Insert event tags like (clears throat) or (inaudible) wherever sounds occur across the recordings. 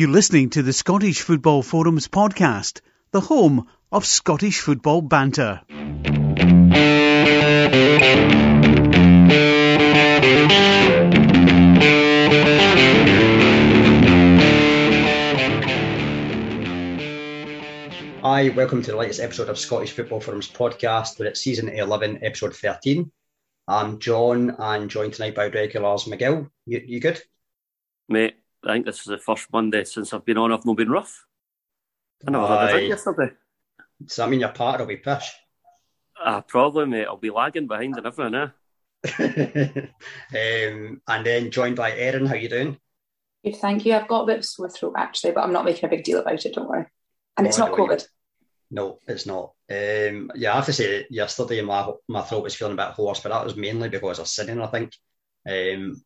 You're listening to the Scottish Football Forums podcast, the home of Scottish football banter. Hi, welcome to the latest episode of Scottish Football Forums podcast. We're at season 11, episode 13. I'm John and joined tonight by regulars Miguel. You, you good? Mate, I think this is the first Monday since I've been on. I've not been rough. I never had a drink yesterday. Does that mean your partner will be pish? Ah, probably, mate. I'll be lagging behind and everything, eh? (laughs) um, and then joined by Erin. How you doing? Good, thank you. I've got a bit of sore throat actually, but I'm not making a big deal about it. Don't worry. And No, it's I not COVID. No, it's not. Um, yeah, I have to say, yesterday my my throat was feeling a bit hoarse, but that was mainly because of sitting, I think. Um,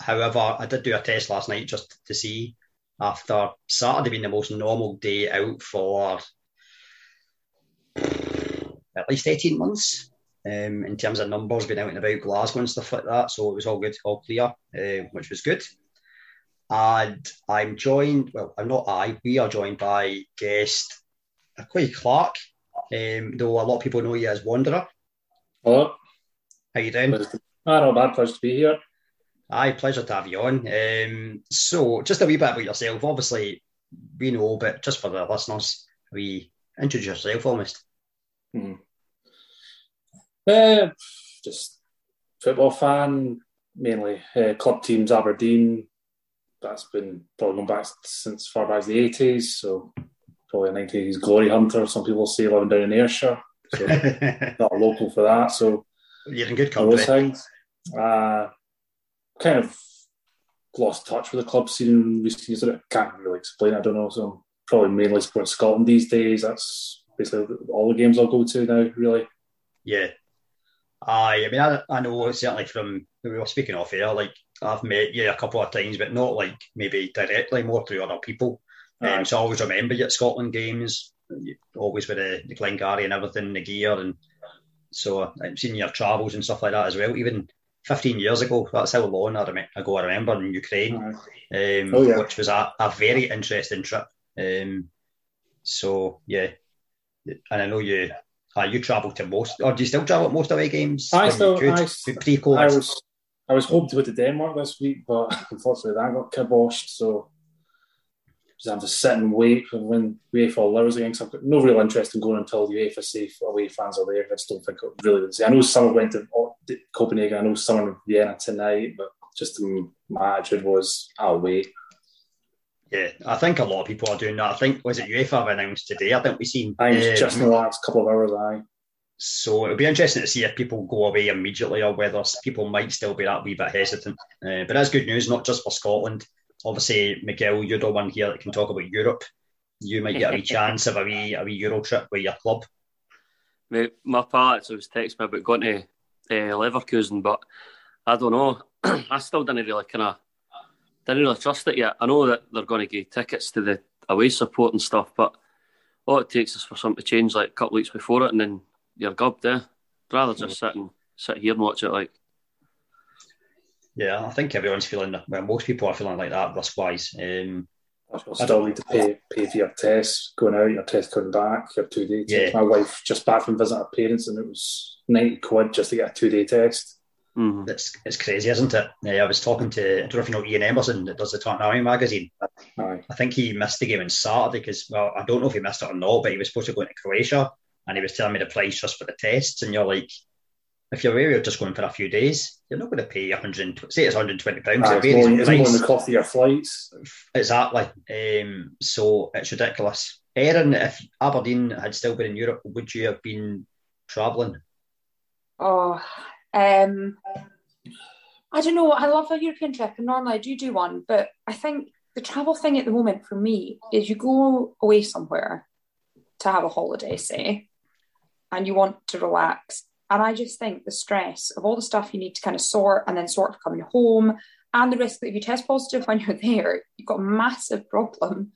however, I did do a test last night just to see after Saturday being the most normal day out for at least 18 months um, in terms of numbers being out and about Glasgow and stuff like that. So it was all good, all clear, uh, which was good. And I'm joined, well, I'm not I, we are joined by guest Clay Clark, um, though a lot of people know you as Wanderer. Hello. How are you doing? Ah, not bad. Pleasure to be here. Aye, pleasure to have you on. Um, so, just a wee bit about yourself. Obviously, we know, but just for the listeners, we introduce yourself almost. Uh, just football fan, mainly uh, club teams Aberdeen. That's been probably going back since far back as the 80s, so probably a 90s glory hunter. Some people say living down in Ayrshire, so (laughs) not a local for that. So You're in good all those company. things. Uh, kind of lost touch with the club scene in recent years. I can't really explain. I don't know. So I'm probably mainly supporting Scotland these days. That's basically all the games I'll go to now. Really. Yeah. Aye, I mean, I, I know certainly from we were speaking off air, like I've met you a couple of times, but not like maybe directly, more through other people. Um, so I always remember you at Scotland games, always with the, the Glengarry and everything, the gear. And so I've seen your travels and stuff like that as well. Even 15 years ago, that's how long I rem- ago I remember in Ukraine, um, Oh, yeah. which was a, a very interesting trip. Um, so, yeah. And I know you. Uh, you travel to most, or do you still travel at most away games? I still- could? I- pre-COVID. I was I was hoping to go to Denmark this week, but (laughs) unfortunately that got kiboshed. So just have to sit and wait for when UEFA allows again. 'cause I've got no real interest in going until the UEFA safe away fans are there. I just don't think it really would see. I know someone went to Copenhagen. I know someone in Vienna tonight, but just my attitude was I'll wait. Yeah, I think a lot of people are doing that. I think was it UEFA have announced today. I think we've seen. I um, just in the last couple of hours. I so it'll be interesting to see if people go away immediately or whether people might still be that wee bit hesitant. Uh, but that's good news, not just for Scotland. Obviously, Miguel, you're the one here that can talk about Europe. You might get a wee (laughs) chance of a wee a wee Euro trip with your club. Mate, my parents was texting me about going to uh, Leverkusen, but I don't know. (clears throat) I still didn't really kind of didn't really trust it yet. I know that they're going to give tickets to the away support and stuff, but all it takes is for something to change like a couple of weeks before it, and then you're gubbed there. Rather just sit and sit here and watch it. Like, Yeah, I think everyone's feeling. Well, most people are feeling like that risk wise. Um, You'll still need to pay pay for your tests going out, your test coming back, your two day Yeah. test. My wife just back from visiting her parents, and it was ninety quid just to get a two day test. mhm. it's it's crazy, isn't it? Yeah, I was talking to I don't know if you know Ian Emerson that does the Tartan Army magazine. Aye. I think he missed the game on Saturday because, well, I don't know if he missed it or not, but he was supposed to go into Croatia and he was telling me the price just for the tests. And you're like, if you're away, you're just going for a few days, you're not going to pay 120, say it's 120 pounds. Aye, It it's more, it's more than the cost of your flights. Exactly. Um, so it's ridiculous. Erin, if Aberdeen had still been in Europe, would you have been travelling? Oh, um, I don't know. I love a European trip, and normally I do do one, but I think the travel thing at the moment for me is you go away somewhere to have a holiday, say, and you want to relax. And I just think the stress of all the stuff you need to kind of sort and then sort of coming home, and the risk that if you test positive (laughs) when you're there, you've got a massive problem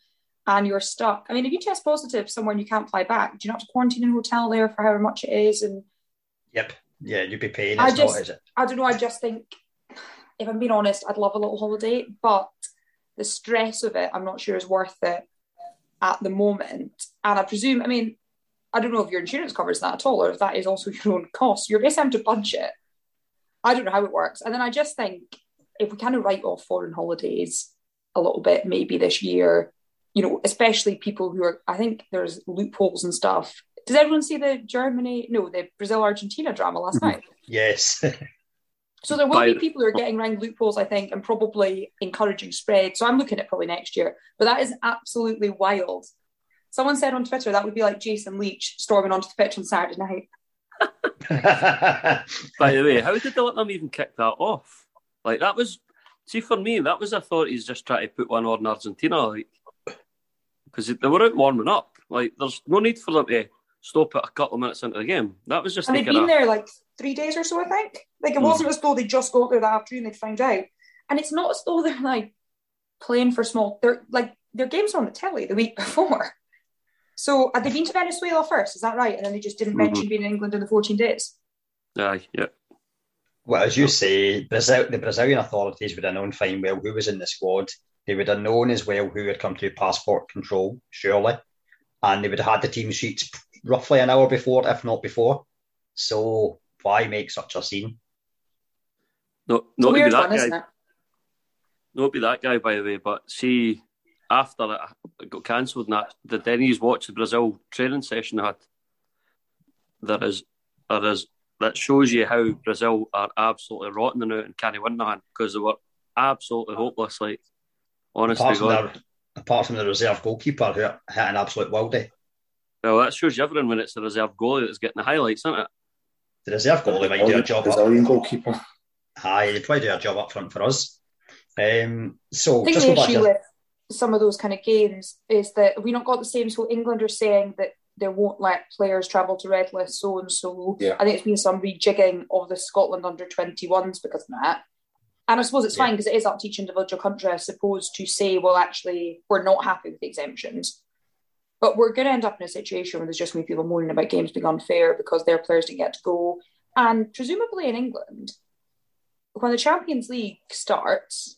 and you're stuck. I mean, if you test positive somewhere and you can't fly back, do you not have to quarantine in a hotel there for however much it is? And Yep. Yeah, you'd be paying. I just- not, is it? I don't know. I just think, if I'm being honest, I'd love a little holiday, but the stress of it, I'm not sure is worth it at the moment. And I presume, I mean, I don't know if your insurance covers that at all, or if that is also (laughs) your own cost. You're basically having to budget. I don't know how it works. And then I just think if we kind of write off foreign holidays a little bit, maybe this year, you know, especially people who are, I think there's loopholes and stuff. Does everyone see the Germany, no, the Brazil Argentina drama last mm-hmm. night? Yes. (laughs) so there will be people who are getting around loopholes, I think, and probably encouraging spread. So I'm looking at probably next year. But that is absolutely wild. Someone said on Twitter that would be like Jason Leitch storming onto the pitch on Saturday night. (laughs) By the way, how did they let them even kick that off? Like that was, see, for me, that was I thought he's just trying to put one on Argentina, like because they were out warming up. Like there's no need for them to stop it a couple of minutes into the game. That was just. And they'd been a... there like three days or so, I think. Like it wasn't mm. as though they just got there that afternoon they'd found out, and it's not as though they're like playing for small. They're like their games were on the telly the week (laughs) before. So had they been to Venezuela first? Is that right? And then they just didn't mm-hmm. mention being in England in the 14 days. Aye, yeah. Well, as you say, Brazil, the Brazilian authorities would have known fine well who was in the squad. They would have known as well who had come through passport control, surely. And they would have had the team sheets roughly an hour before, if not before. So why make such a scene? No, not to be that one, guy. Not be that guy, by the way, but see, after it got cancelled and that, the Denny's watch the Brazil training session I had, there is, there is, that shows you how Brazil are absolutely rotten now and can't win nothing because they were absolutely hopeless. Like, honestly, apart from, their, apart from the reserve goalkeeper who hit an absolute worldie. Well, that shows you everyone when it's the reserve goalie that's getting the highlights, isn't it? The reserve goalie might do a job. Brazilian up. goalkeeper. Aye, he'd probably do a job up front for us. Um, so, I think the issue with some of those kind of games is that we not got the same. So England are saying that they won't let players travel to red list so and so. I think it's been some rejigging of the Scotland under 21s because of that. And I suppose it's yeah. fine because it is up to each individual country, I suppose, to say, well, actually, we're not happy with the exemptions. But we're going to end up in a situation where there's just going to be people moaning about games being unfair because their players didn't get to go. And presumably in England, when the Champions League starts,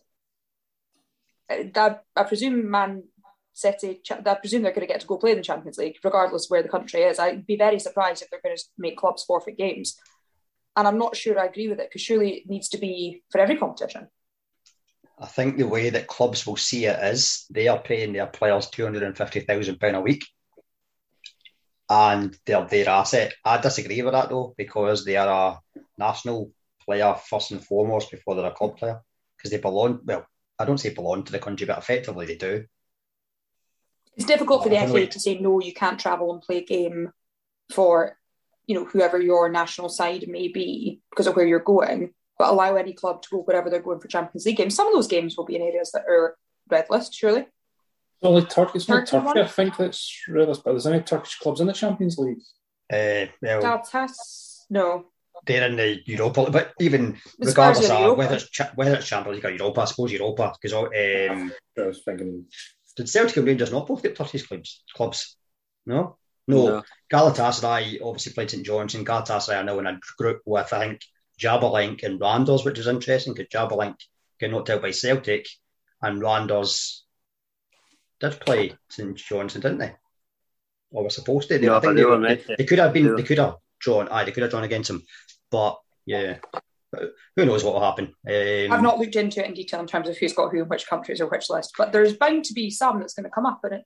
that I presume Man City, I presume they're going to get to go play in the Champions League, regardless where the country is. I'd be very surprised if they're going to make clubs forfeit games. And I'm not sure I agree with it because surely it needs to be for every competition. I think the way that clubs will see it is they are paying their players £250,000 a week and they're their asset. I disagree with that though because they are a national player first and foremost before they're a club player because they belong, well, I don't say belong to the country, but effectively they do. It's difficult for the FA to say no, you can't travel and play a game for you know whoever your national side may be because of where you're going, but allow any club to go wherever they're going for Champions League games. Some of those games will be in areas that are red list, surely. Well, like Turkey, it's not Turkey, Turkey I think that's red list, but there's any Turkish clubs in the Champions League? Uh, well, Galatasaray, no they're in the Europa, but even regardless of whether it's whether it's Champions League or Europa, I suppose Europa because um, I was thinking. Did Celtic and Rangers not both get Turkish clubs? Clubs, no, no. no. Galatasaray obviously played St Johnstone. Galatasaray are now in a group with I think Jablonec and Randers, which is interesting because Jablonec get knocked out by Celtic, and Randers did play St Johnstone, didn't they? Or were supposed to. They, no, I think they, they, they, they, could have been. They could have drawn. Aye, they could have drawn against them. But yeah, who knows what will happen? Um, I've not looked into it in detail in terms of who's got who in which countries or which list, but there's bound to be some that's going to come up, and it,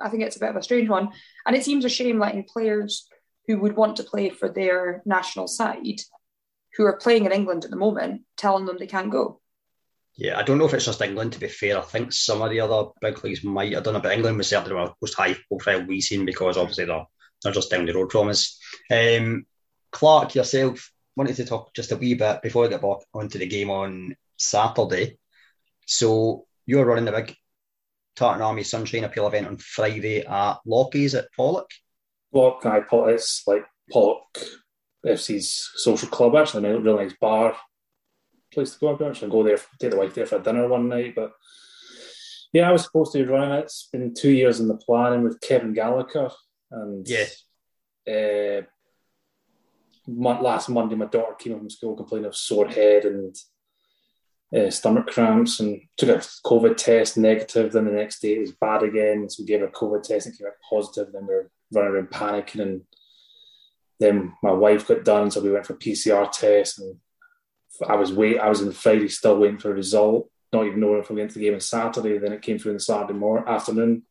I think it's a bit of a strange one. And it seems a shame letting players who would want to play for their national side, who are playing in England at the moment, telling them they can't go. Yeah, I don't know if it's just England. To be fair, I think some of the other big leagues might. I don't know, but England was certainly the most high profile we've seen because obviously they're they're just down the road from us. Um, Clark, yourself, wanted to talk just a wee bit before we get back onto the game on Saturday. So you're running the big Tartan Army Sunshine Appeal event on Friday at Lockie's at Pollok. Pollok, I it's like Pollok FC's social club actually, a really nice bar place to go. I'm actually go there, take the wife there for dinner one night. But yeah, I was supposed to be running it. It's been two years in the planning with Kevin Gallagher, and yeah, uh, last Monday, my daughter came home from school complaining of sore head, and uh, stomach cramps and took a COVID test negative. Then the next day it was bad again. So we gave her a COVID test and came out positive. Then we were running around panicking. And then my wife got done. So we went for PCR tests. And I was wait. I was in Friday still waiting for a result, not even knowing if we went to the game on Saturday. Then it came through on the Saturday morning, afternoon.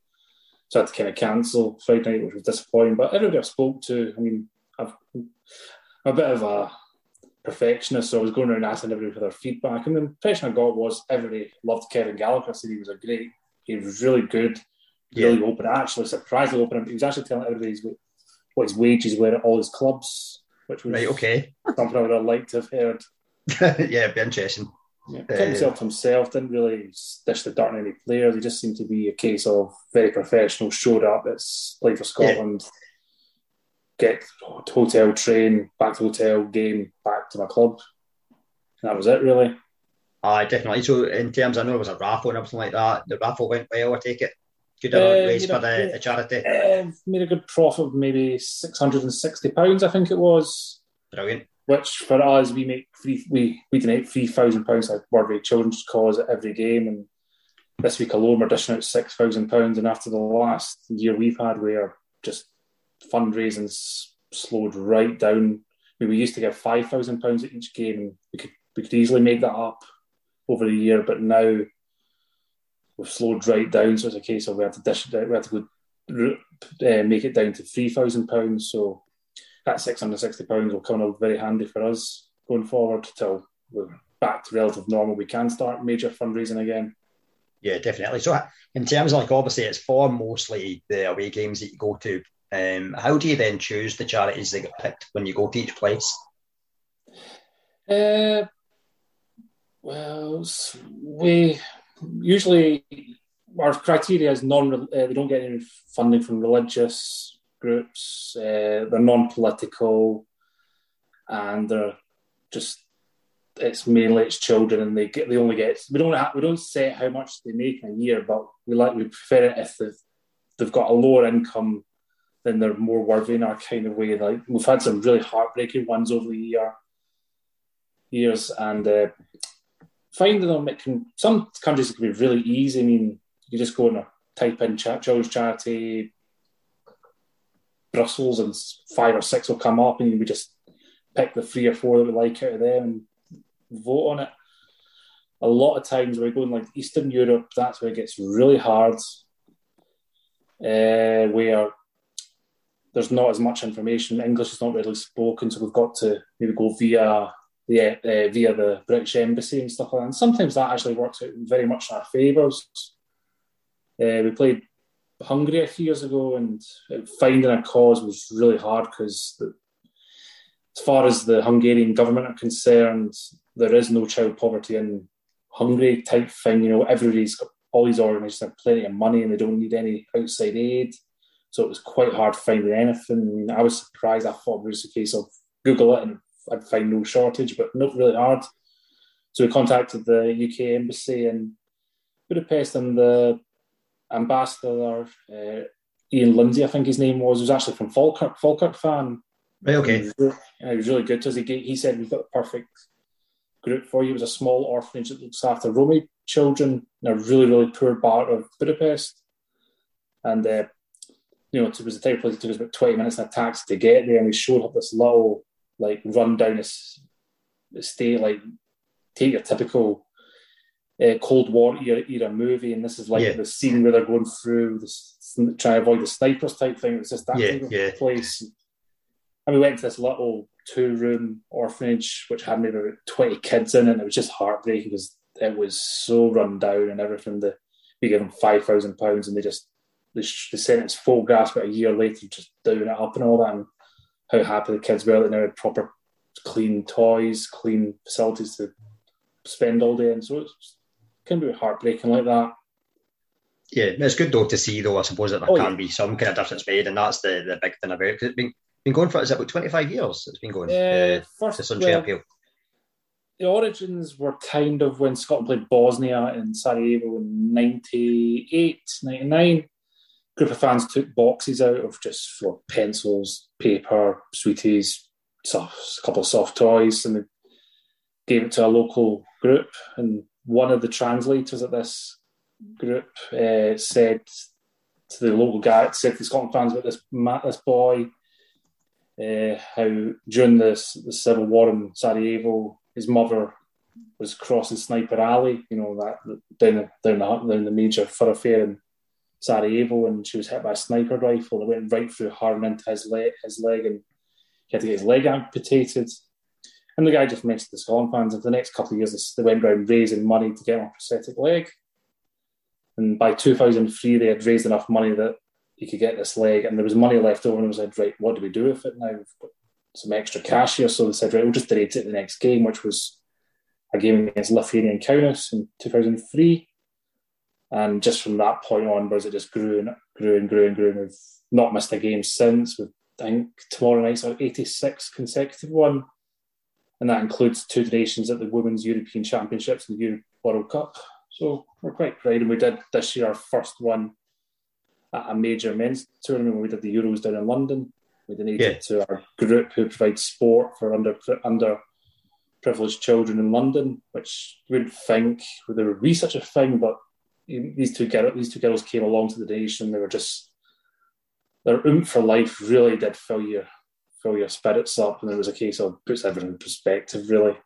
So I had to kind of cancel Friday night, which was disappointing. But everybody I spoke to, I mean, I've, I'm a bit of a perfectionist, so I was going around asking everybody for their feedback. And the impression I got was everybody loved Kevin Gallagher. Said he was a great, he was really good, really yeah. open. Actually, surprisingly open. He was actually telling everybody what his wages were at all his clubs, which was right. Okay, (laughs) something I would have liked to have heard. (laughs) yeah, it'd be interesting. Yeah, kept uh, himself himself, didn't really dish the dirt on any players. He just seemed to be a case of very professional, showed up, it's play for Scotland, yeah. Get hotel, train, back to hotel, game, back to my club. And that was it, really. Aye, definitely. So, in terms, I know it was a raffle and everything like that. The raffle went well, I take it. Good uh, raise for the, the charity. Uh, made a good profit of maybe £660, I think it was. Brilliant which for us we make three we we donate three thousand pounds like Worthy Children's Cause at every game, and this week alone we're dishing out six thousand pounds. And after the last year we've had, where just fundraising slowed right down. I mean, we used to get five thousand pounds at each game, and we could we could easily make that up over the year, but now we've slowed right down. So it's a case of we have to dish it out. We have to go uh, make it down to three thousand pounds. So that six hundred sixty pounds will come in very handy for us going forward till we're back to relative normal. We can start major fundraising again. Yeah, definitely. So, in terms of like, obviously, it's for mostly the away games that you go to. Um, how do you then choose the charities that get picked when you go to each place? Uh, well, we usually our criteria is non. Uh, they don't get any funding from religious groups. Uh, they're non-political, and they're just it's mainly it's children, and they get they only get we don't have, we don't set how much they make in a year, but we like we prefer it if they've they've got a lower income, then they're more worthy in our kind of way. Like we've had some really heartbreaking ones over the year years, and uh, finding them it can some countries it can be really easy. I mean, you just go and type in children's charity Brussels, and five or six will come up, and we just pick the three or four that we like out of them and vote on it. A lot of times we're going like Eastern Europe, that's where it gets really hard, uh, where there's not as much information. English is not readily spoken, so we've got to maybe go via the uh, via the British Embassy and stuff like that. And sometimes that actually works out very much in our favours. Uh, we played Hungary a few years ago, and finding a cause was really hard because, as far as the Hungarian government are concerned, there is no child poverty in Hungary type thing. You know, everybody's got all these organisations have plenty of money and they don't need any outside aid. So it was quite hard finding anything. I, mean, I was surprised. I thought it was a case of Google it and I'd find no shortage, but not really hard. So we contacted the UK embassy in Budapest, and the ambassador, uh, Iain Lindsay, I think his name was, was actually from Falkirk, Falkirk fan. Right, okay. He was, really, he was really good to us. He, he said, We've got the perfect group for you. It was a small orphanage that looks after Roma children in a really, really poor part of Budapest. And, uh, you know, it was the type of place it took us about 20 minutes in a taxi to get there. And we showed up this little, like, run down estate, like, take your typical uh, Cold War era, era, movie, and this is like yeah. the scene where they're going through this, trying to avoid the snipers type thing. It was just that yeah, yeah. place. And we went to this little two room orphanage which had maybe about 20 kids in it, and it was just heartbreaking because it was so run down and everything. That we gave them five thousand pounds, and they just they, they sent us photographs about a year later, just doing it up and all that, and how happy the kids were that now had proper clean toys, clean facilities to spend all day in. So it's can be heartbreaking like that. Yeah, it's good though to see though. I suppose that there oh, can yeah. be some kind of difference made, and that's the, the big thing about it. It's been been going for is it about twenty five years? It's been going. Uh, first, the Sunshine well, Appeal. The origins were kind of when Scotland played Bosnia in Sarajevo in 98, 99. Group of fans took boxes out of just for pencils, paper, sweeties, soft, a couple of soft toys, and they gave it to a local group, and one of the translators at this group uh, said to the local guy, said to the Scotland fans about this this boy, uh, how during this the civil war in Sarajevo, his mother was crossing Sniper Alley, you know that down down the, down the major thoroughfare in Sarajevo, and she was hit by a sniper rifle. It went right through her and into his leg, his leg, and he had to get his leg amputated. And the guy just mentioned the Scotland fans, and for the next couple of years, they went around raising money to get him a prosthetic leg. And by 2003, they had raised enough money that he could get this leg, and there was money left over. And they said, right, what do we do with it now? We've got some extra cash here. So they said, right, we'll just donate it in the next game, which was a game against Lithuanian Kaunas in 2003. And just from that point onwards, it just grew and grew and grew and grew. And we've not missed a game since. We've, I think tomorrow night's our 86th consecutive one. And that includes two donations at the Women's European Championships and the Euro World Cup. So we're quite proud. And we did this year our first one at a major men's tournament when we did the Euros down in London. We donated yeah. to our group who provides sport for under under privileged children in London, which you wouldn't think there would be such a thing, but these two girls, these two girls came along to the nation. They were just their oomph for life really did fill your fill your spirits up, and it was a case of puts everything in perspective, really.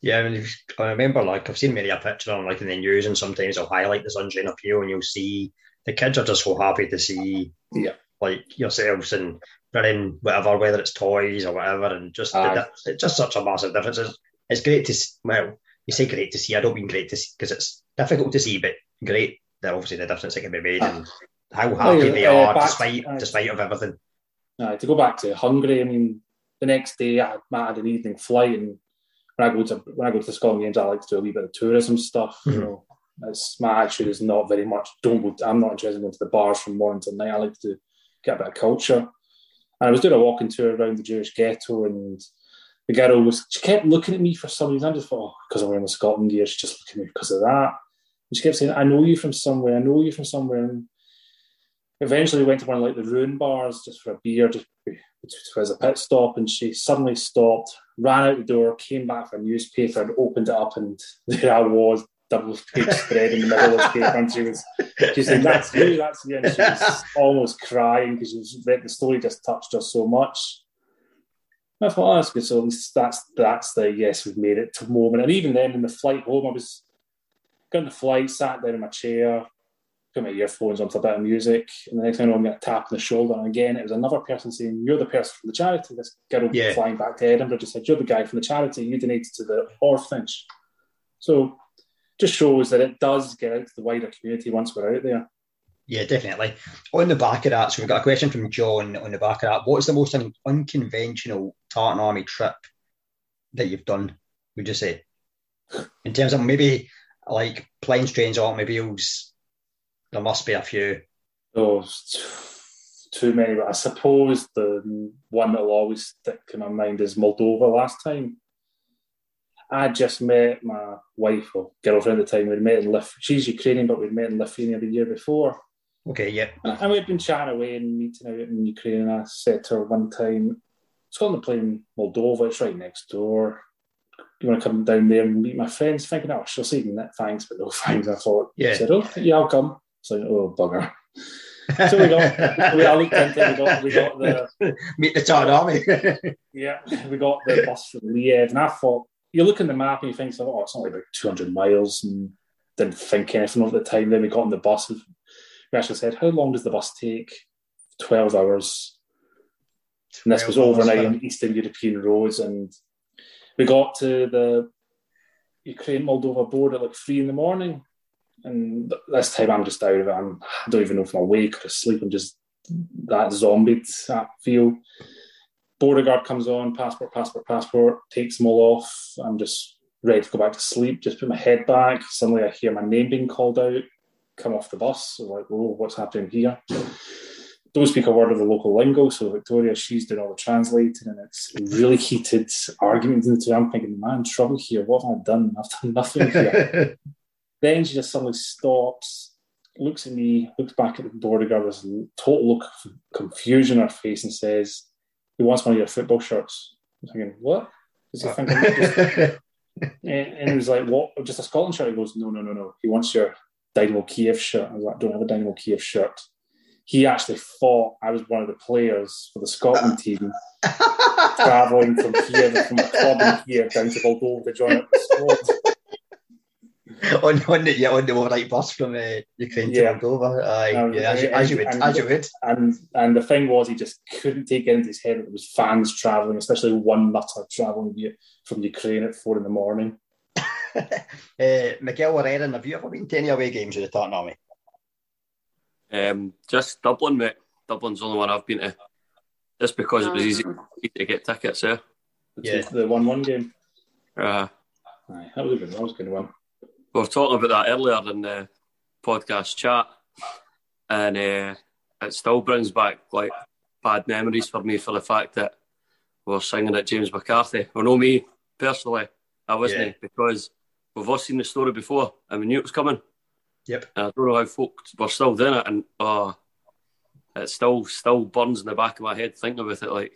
Yeah, I, mean, I remember like I've seen many a picture on like in the news, and sometimes they'll highlight the Sunshine Appeal, and you'll see the kids are just so happy to see yeah like yourselves and bringing whatever, whether it's toys or whatever, and just the, it's just such a massive difference. It's, it's great to well, you say great to see. I don't mean great to see because it's difficult to see, but great that obviously the difference that can be made and (sighs) how happy they uh, are despite uh, despite of everything. Uh, to go back to Hungary, I mean, the next day I had an evening flight, and when I go to when I go to the Scotland games, I like to do a wee bit of tourism stuff. Mm-hmm. You know, it's, my attitude is not very much. Don't go. I'm not interested in going to the bars from morning till night. I like to get a bit of culture. And I was doing a walking tour around the Jewish ghetto, and the girl was she kept looking at me for some reason. I just thought, oh, because I'm wearing the Scotland gear, she's just looking at me because of that. And she kept saying, I know you from somewhere, I know you from somewhere. And eventually we went to one of like the ruin bars just for a beer, just as a pit stop, and she suddenly stopped, ran out the door, came back for a newspaper and opened it up, and (laughs) there I was, double page spread in the middle of the paper, and she was, she said, "That's you, that's you," and she was (laughs) almost crying because the story just touched her so much. I thought, oh, that's good. So at least that's that's the yes, we've made it to moment. And even then, in the flight home, I was got the flight, sat down in my chair, put my earphones on for a bit of music, and the next thing I know, I'm getting a tap on the shoulder. And again, it was another person saying, "You're the person from the charity." This girl yeah. flying back to Edinburgh just said, "You're the guy from the charity. You donated to the orphanage." So, just shows that it does get out to the wider community once we're out there. Yeah, definitely. On the back of that, so we've got a question from John on the back of that. What's the most un- unconventional Tartan Army trip that you've done? Would you say, in terms of maybe like planes, trains, automobiles? There must be a few. Oh, too many. But I suppose the one that'll always stick in my mind is Moldova last time. I just met my wife or girlfriend at the time. We'd met in Lith- She's Ukrainian, but we'd met in Lithuania the year before. Okay, yeah. And we've been chatting away and meeting out in Ukraine. And I said to her one time, it's on the plane Moldova, it's right next door. You want to come down there and meet my friends? Thinking, oh, she'll say thanks, but no (laughs) thanks. I thought, yeah. I said, oh, yeah, I'll come. So, oh, bugger. (laughs) so we got, we, I looked into it, we got, we got the. (laughs) Meet the Tartan Army. yeah, we got the bus from Liev, and I thought, you look at the map and you think, oh, it's only about 200 miles, and didn't think anything of the time. Then we got on the bus, we actually said, How long does the bus take? 12 hours. And this was overnight on Eastern European roads. And we got to the Ukraine Moldova border at like three in the morning. And this time I'm just out of it. I'm, I don't even know if I'm awake or asleep. I'm just that zombied that feel. Border guard comes on, passport, passport, passport, takes them all off. I'm just ready to go back to sleep, just put my head back. Suddenly I hear my name being called out come off the bus. So like, oh, what's happening here? Don't speak a word of the local lingo. So Victoria, she's doing all the translating, and it's really heated arguments into the I'm thinking, man, trouble here. What have I done? I've done nothing here. (laughs) then she just suddenly stops, looks at me, looks back at the border guard with a total look of confusion on her face, and says, "He wants one of your football shirts." I'm thinking, what? Does he think I'm just and he was like, "What? Just a Scotland shirt?" He goes, "No, no, no, no. He wants your Dynamo Kiev shirt." I was like, "I don't have a Dynamo Kiev shirt." He actually thought I was one of the players for the Scotland team, (laughs) travelling from Kiev, from a club in Kiev down to Moldova to join up the squad. on, on the yeah on the overnight bus from uh, Ukraine Yeah. to Moldova. Aye, Um, yeah, as you, as you would, and- as you would. And and the thing was, he just couldn't take it into his head that there was fans travelling, especially one nutter travelling from Ukraine at four in the morning. Uh, Miguel or Erin, have you ever been to any away games with the Tartan Army? Um, just Dublin, mate. Dublin's the only one I've been to. Just because it was easy Um, to get tickets, yeah. Yeah. the one-one game. Uh, Aye, that was a good. That was a good one. we were talking about that earlier in the podcast chat, and uh, it still brings back like bad memories for me for the fact that we were singing at James McCarthy. Well, no, me personally, I wasn't Yeah. because we've all seen the story before and we knew it was coming. Yep. And I don't know how folk were still doing it, and oh, it still still burns in the back of my head thinking about it. Like,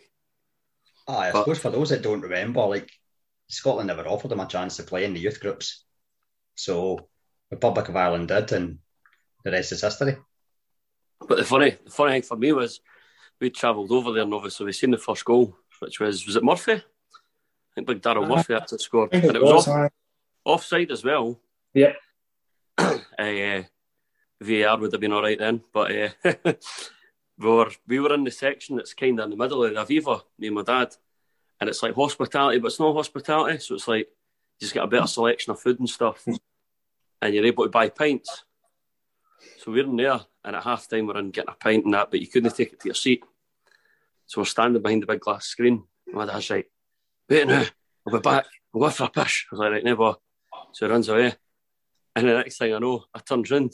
Aye, I But- suppose for those that don't remember, like Scotland never offered them a chance to play in the youth groups. So Republic of Ireland did, and the rest is history. But the funny, the funny thing for me was we travelled over there and obviously we seen the first goal, which was was it Murphy? I think big Daryl Uh, Murphy had to score, I think and it was off, aye. Offside as well. Yep. uh, VAR would have been all right then, but uh, (laughs) we were we were in the section that's kind of in the middle of the Aviva, me and my dad, and it's like hospitality, but it's not hospitality, so it's like you just get a better selection of food and stuff, and you're able to buy pints. So we're in there, and at half time we're in getting a pint and that, but you couldn't take it to your seat. So we're standing behind the big glass screen. And my dad's like, wait now, I'll be back. We'll go for a push. I was like, right, never. So he runs away. And the next thing I know, I turned round.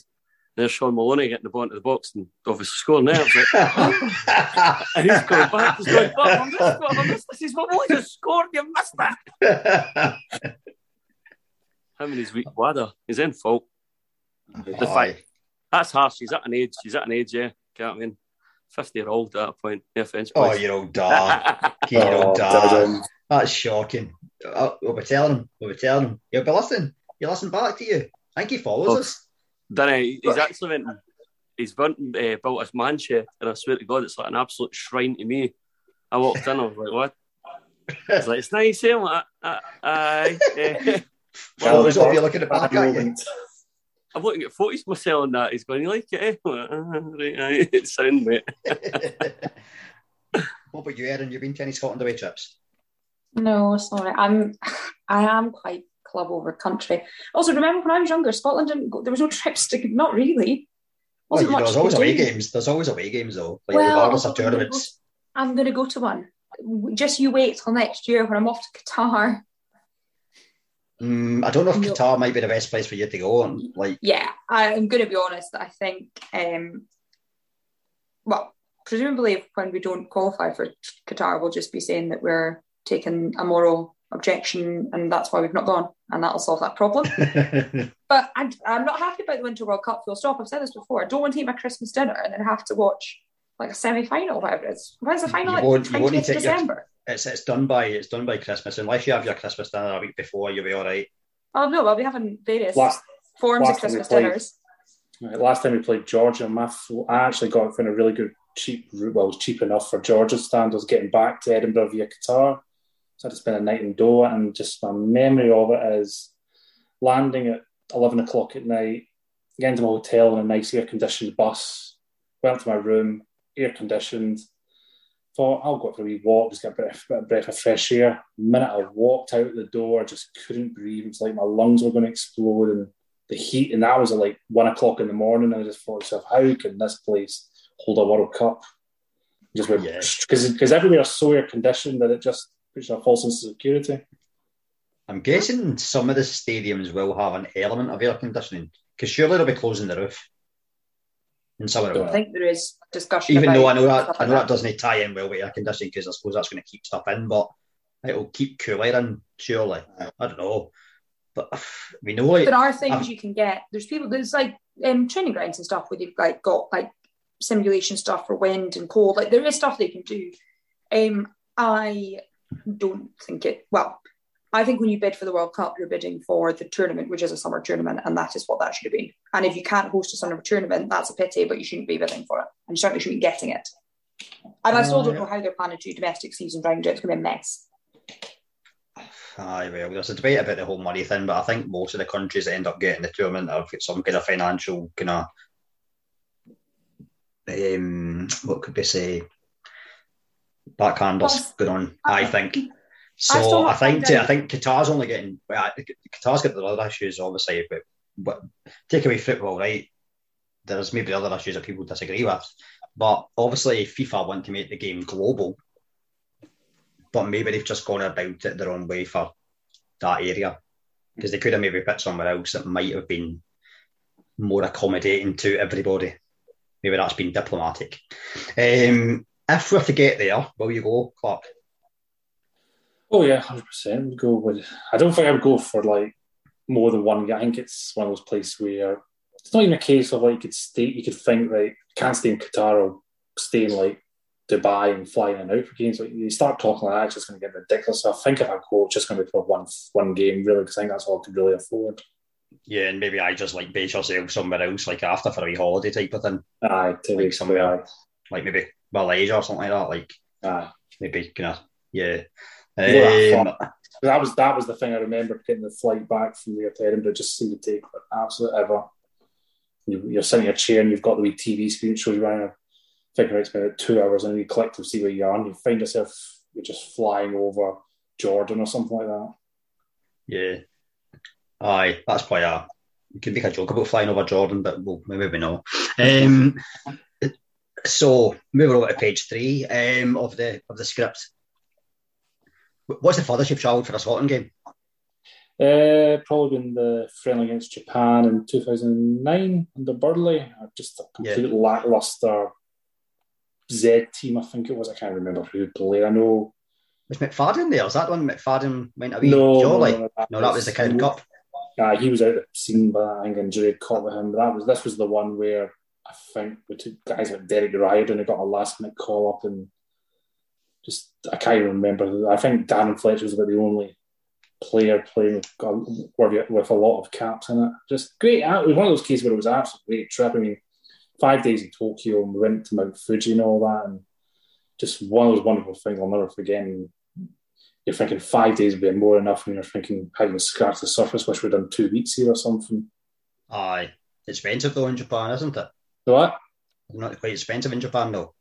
There's Shaun Maloney getting the ball into the box and obviously scoring there. I was like, (laughs) and he's going back. He's going, Bob, I missed it. I missed this. He's my boy just scored. You missed that. (laughs) Him and his weak bladder. He's in fault. The fight. that's harsh. He's at an age. He's at an age, yeah. Can't mean. 50 year old at that point. No offence, Oh, boys. you old dad. You Oh, old dad. Dylan. That's shocking. Uh, we'll be telling him. We'll be telling him. He'll be listening. He'll listen back to you. I think he follows Oh. us. Then he, he's actually went. He's and, uh, built his man shed, and I swear to God, it's like an absolute shrine to me. I walked in, I was like, "What?" It's like it's nice, eh? I'm like, "Uh, aye. eh." (laughs) Well, it's what you're looking at back at you. I'm looking at photos myself and that. He's going, "You like it?" Eh? Like, "Ah, right. (laughs) It's sound, mate. (laughs) what about you, Erin? You've been to any Scotland away trips? No, sorry. I'm I am quite club over country. Also, remember when I was younger, Scotland didn't go, there was no trips to not really. Well, you know, there's always do. away games. There's always away games, though. Like, Well, regardless of gonna tournaments. I'm going to go to one. Just you wait till next year when I'm off to Qatar. Mm, I don't know if No. Qatar might be the best place for you to go. on. like, Yeah, I'm going to be honest. I think, um, well, presumably when we don't qualify for Qatar, we'll just be saying that we're taking a moral objection and that's why we've not gone, and that'll solve that problem. (laughs) But I'm, I'm not happy about the Winter World Cup. Full stop. I've said this before. I don't want to eat my Christmas dinner and then have to watch like a semi-final, whatever it is. When's the final? You won't- you won't 20th take your- it's it's done by it's done by Christmas. Unless you have your Christmas dinner a week before, you'll be all right. Oh no, I'll be having various Last forms last of time we Christmas played- dinners. Right, last time we played Georgia, my f- I actually got it from a really good cheap route. Well, it was cheap enough for Georgia's standards getting back to Edinburgh via Qatar. So I had to spend a night in Doha, and just my memory of it is landing at 11 o'clock at night, getting to my hotel in a nice air conditioned bus, went up to my room, air conditioned. Thought I'll go for a wee walk, just get a bit of breath of fresh air. The minute I walked out the door, I just couldn't breathe. It was like my lungs were going to explode, and the heat, and that was at like one o'clock in the morning. And I just thought to myself, how can this place hold a World Cup? Just Yeah. because because everywhere is so air conditioned that it just puts you a false sense of security. I'm guessing some of the stadiums will have an element of air conditioning because surely they'll be closing the roof. In some of I them. think there is discussion. Even about though I know that I know that doesn't tie in well with air conditioning because I suppose that's going to keep stuff in, but it'll keep cooler in surely. I don't know, but we know like there are things I've- you can get. There's people. There's like um, training grounds and stuff where you've like got like simulation stuff for wind and cold. Like there is stuff they can do. Um, I don't think it. Well, I think when you bid for the World Cup, you're bidding for the tournament, which is a summer tournament, and that is what that should have been. And if you can't host a summer tournament, that's a pity, but you shouldn't be bidding for it, and you certainly shouldn't be getting it. And I still don't know how they're planning to do domestic seasons round it. It's going to be a mess. Aye, well, there's a debate about the whole money thing, but I think most of the countries that end up getting the tournament have got some kind of financial kind of um, what could we say backhanders Well, going on. I think I so. not I think I think Qatar's only getting I- Qatar's got the other issues obviously, but but take away football, right? There's maybe other issues that people disagree with, but obviously FIFA want to make the game global, but maybe they've just gone about it their own way for that area because they could have maybe put somewhere else that might have been more accommodating to everybody. Maybe that's been diplomatic. Um, if we're to get there, will you go, Clark? Oh yeah, hundred percent. Would go with. I don't think I would go for like more than one. Game. I think it's one of those places where it's not even a case of like you could stay. You could think right, can't stay in Qatar or stay in like Dubai and fly in and out for games. Like you start talking like that, it's just going to get ridiculous. So I think if I go, it's just going to be for one one game really, because I think that's all I could really afford. Yeah, and maybe I just like base yourself somewhere else, like after for a wee holiday type of thing, Aye, to like be somewhere, like maybe Malaysia or something like that. Like maybe kind of yeah. Yeah, Um, That was that was the thing I remember getting the flight back from the to Edinburgh just seemed to take for absolute ever. You, you're sitting in your chair and you've got the wee TV screen shows you around. I figure it's about two hours and you click to see where you are and you find yourself you're just flying over Jordan or something like that. yeah. Aye, that's quite a. You can make a joke about flying over Jordan, but well, maybe not. Um, so moving over to page three um, of the of the script. What's the furthest you've travelled for a Scotland game? Uh, probably been the friendly against Japan in 2009 under Burley. Uh, Just a complete lackluster Z team, I think it was. I can't remember who played. I know. Was McFadden there? Is that one McFadden went away? No, jolly? no, no, No, that was the Kirin Cup. Uh, he was out of the scene by that, I think injury caught with him. But that was this was the one where I think we took guys like Derek Riordan who got a last minute call up and just I can't even remember. I think Darren Fletcher was about the only player playing with, with a lot of caps in it. Just great. It was one of those cases where it was an absolute great trip. I mean, five days in Tokyo and we went to Mount Fuji and all that, and just one of those wonderful things I'll never forget. And you're thinking five days would be more enough, and you're thinking how having scratched the surface, which we've done two weeks here or something. Aye, expensive though in Japan, isn't it? So what? Not quite expensive in Japan though.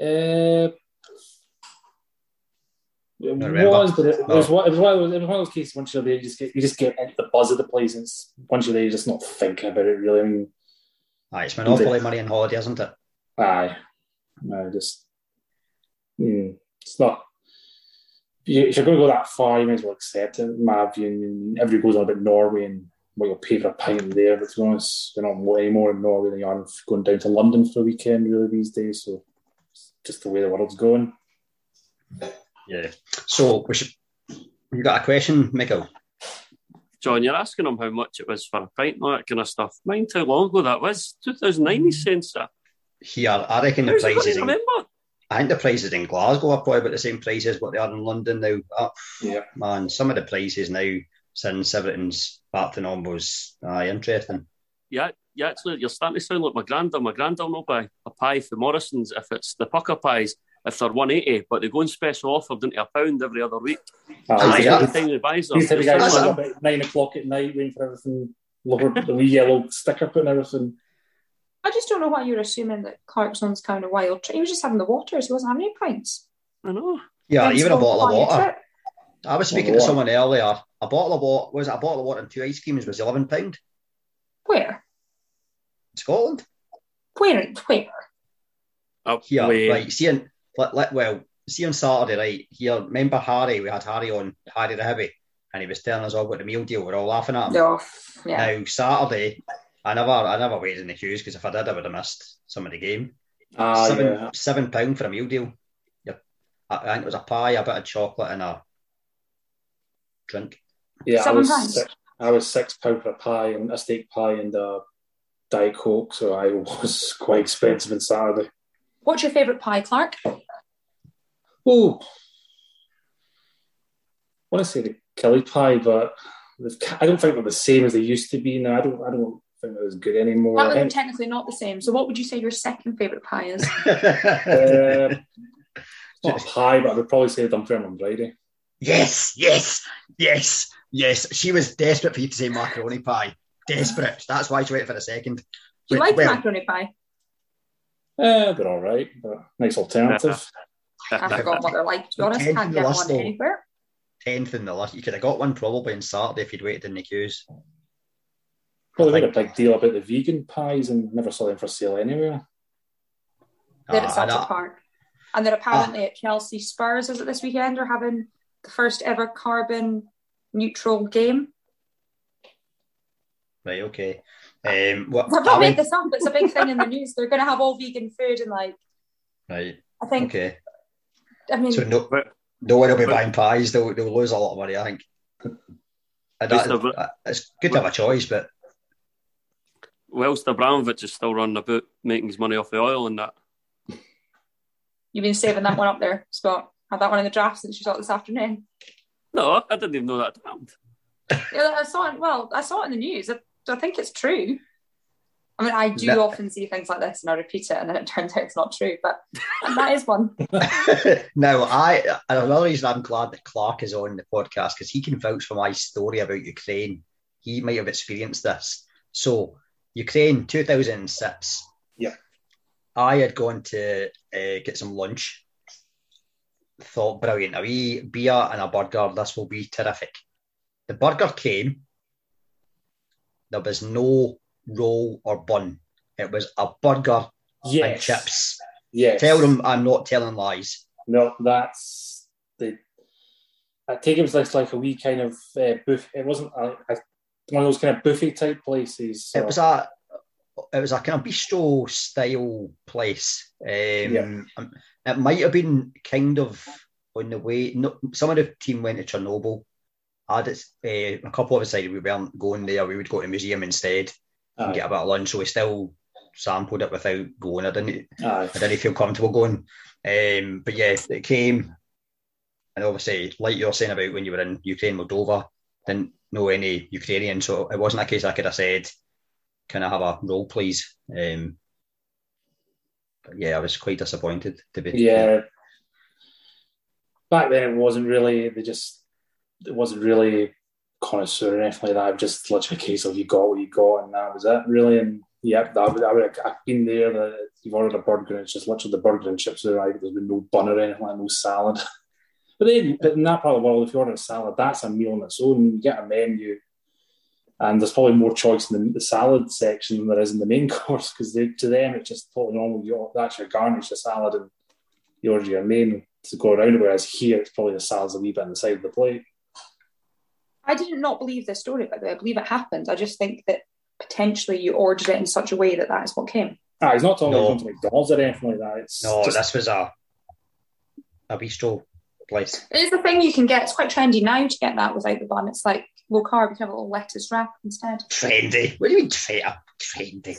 Uh, it was, but it, it was one. It was one of those. It was one of those cases. Once you're there, you just get you just get into the buzz of the place. And once you're there, you're just not thinking about it really. I mean, Aye, it's monopoly money and holiday, isn't it? aye, no, just mm, it's not. you- If you're going to go that far, you may as well accept it. in My view, and everybody goes on about Norway and what you'll pay for a pint there. But to be honest, you're not more- any more in Norway than you are going down to London for a weekend, really, these days. So, it's just the way the world's going. Yeah. So we should. You got a question, Michael? John, you're asking him how much it was for a pint and all that kind of stuff. Mind how long ago that was? 2009, he's hmm. saying, sir. Here, I reckon the How's he prices. going In, remember? I think the prices in Glasgow are probably about the same prices what they are in London now. Oh, Yeah. man, some of the prices now since everything's back to normal is aye, interesting. Yeah, yeah, actually, you're starting to sound like my granda. My granda will not buy a pie for Morrison's if it's the Pukka pies, if they're 180, but they go on special offer down to a pound every other week. Aye, Aye, yeah. Every time he buys them. These type of guys sounding up at nine o'clock at night waiting for everything, lower the wee yellow sticker put and everything. I just don't know why you're assuming that Clarkson's kind of wild. He was just having the waters. He wasn't having any pints. I know. Yeah, Hence even a bottle of water. trip. I was speaking Bottle to someone earlier. A bottle of water was it a bottle of water and two ice creams was eleven pound. Where? Scotland. Where? Where? Up Here, way. right. See, on, let, let, well, see on Saturday, right? Here, remember Harry? We had Harry on, Harry the Heavy, and he was telling us all about the meal deal. We're all laughing at him. No. Yeah. Now Saturday, I never, I never waited in the queues because if I did, I would have missed some of the game. Ah, seven, yeah. seven pound for a meal deal. Yep. I, I think it was a pie, a bit of chocolate, and a drink. Yeah, I was six, I was six pound for a pie and a steak pie and a diet coke, so I was (laughs) quite expensive on Saturday. What's your favourite pie, Clark? Oh, I want to say the Killie pie, but I don't think they're the same as they used to be now. I don't. I don't think they're as good anymore. Well, I they're technically not the same. So, what would you say your second favourite pie is? Uh, (laughs) not a pie, but I would probably say Dunfermline bridie. yes, yes, yes, yes. She was desperate for you to say macaroni pie. Desperate. That's why she waited for a second. Do you like well, macaroni pie? Eh, they're all right, but nice alternative. I forgot what they're like. To be honest, Tenth can't in get the one list, though. anywhere. tenth in the list. You could have got one probably on Saturday if you'd waited in the queues. Well, they I made a big deal about the vegan pies and never saw them for sale anywhere. They're at Ah, Celtic Park. And they're apparently at Chelsea Spurs, is it this weekend? They're having the first ever carbon neutral game. Right, okay. Um, what, I've not I made went- this up. It's a big thing in the news. They're going to have all vegan food and like, right, I think, okay. I mean, So no, no one will be buying pies. They'll, they'll lose a lot of money, I think. And that- Mr. It's good to have a choice, but Whilst Abramovich is still running about making his money off the oil and that. you've been saving that one up there, Scott. Had that one in the draft since you saw it this afternoon. No, I didn't even know that happened. Yeah, I saw it. Well, I saw it in the news. I, I think it's true. I mean, I do No. often see things like this and I repeat it, and then it (laughs) turns out it's not true. But that is one. (laughs) now I another reason I'm glad that Clark is on the podcast because he can vouch for my story about Ukraine. He might have experienced this. So Ukraine, 2006. Yeah. I had gone to uh, get some lunch. Thought brilliant, a wee beer and a burger. This will be terrific. The burger came. There was no roll or bun. It was a burger and chips. Yes. Tell them I'm not telling lies. No, that's the. I think it was like, like a wee kind of uh, buff. It wasn't a, a, one of those kind of buffet type places. So. It was a it was a kind of bistro style place. Um, Yeah. um, It might have been kind of on the way. No, some of the team went to Chernobyl. I had it, uh, a couple of us decided we weren't going there. We would go to the museum instead and Aye. get a bit of lunch. So we still sampled it without going. I didn't. Aye. I didn't feel comfortable going. Um, but yeah, it came, and obviously, like you're saying about when you were in Ukraine, Moldova, didn't know any Ukrainian, so it wasn't a case I could have said, "Can I have a roll, please?" Um, yeah, I was quite disappointed to be. Yeah. Back then, it wasn't really. They just. It wasn't really connoisseur or anything like that. Just literally a case of you got what you got, and that was it, really. And yeah, that, I've been there. The, you've ordered a burger, and it's just literally the burger and chips are right. There's been no bun or anything like no salad. (laughs) But then, but in that part of the world, if you order a salad, that's a meal on its own. You get a menu, and there's probably more choice in the, the salad section than there is in the main (laughs) course because to them it's just totally normal. You that's your garnish, your salad, and you order your main to go around. Whereas here, it's probably the salad's a wee bit on the side of the plate. I did not believe this story, by the way. I believe it happened. I just think that potentially you ordered it in such a way that that is what came. Ah, he's not talking No. about going to McDonald's or anything like that. It's No, just, this was a a bistro place. It is the thing you can get. It's quite trendy now to get that without the bun. It's like low carb. You can have a little lettuce wrap instead. Trendy. What do you mean tre- trendy?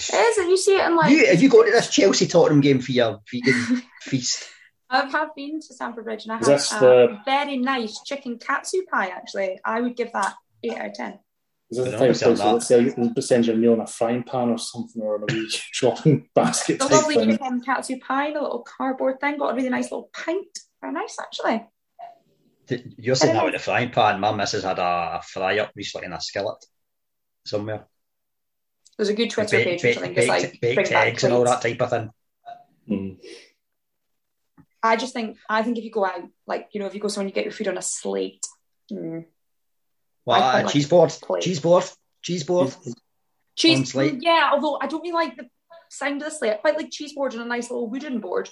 It is. and You see it in like. You, have you gone to this Chelsea Tottenham game for your vegan (laughs) feast? I have been to Stamford Bridge and I Is had a the- um, very nice chicken katsu pie. Actually, I would give that eight out of ten. is this the type of place that sell- that sends you a meal in a frying pan or something or in a wee (laughs) shopping basket The type lovely thing? chicken katsu pie, the little cardboard thing, got a really nice little pint. Very nice, actually. Th- You're saying that with the frying pan. My missus had a, a fry up recently in a skillet somewhere. There's a good Twitter Ba- page ba- which I think is baked, like baked bring back eggs and all that type of thing. Mm. I just think I think if you go out, like you know, if you go somewhere and you get your food on a slate, mm. Well, uh, like cheese board, plate. cheese board, cheese board. On cheese. slate. Yeah, although I don't really like the sound of the slate. I quite like cheese board on a nice little wooden board.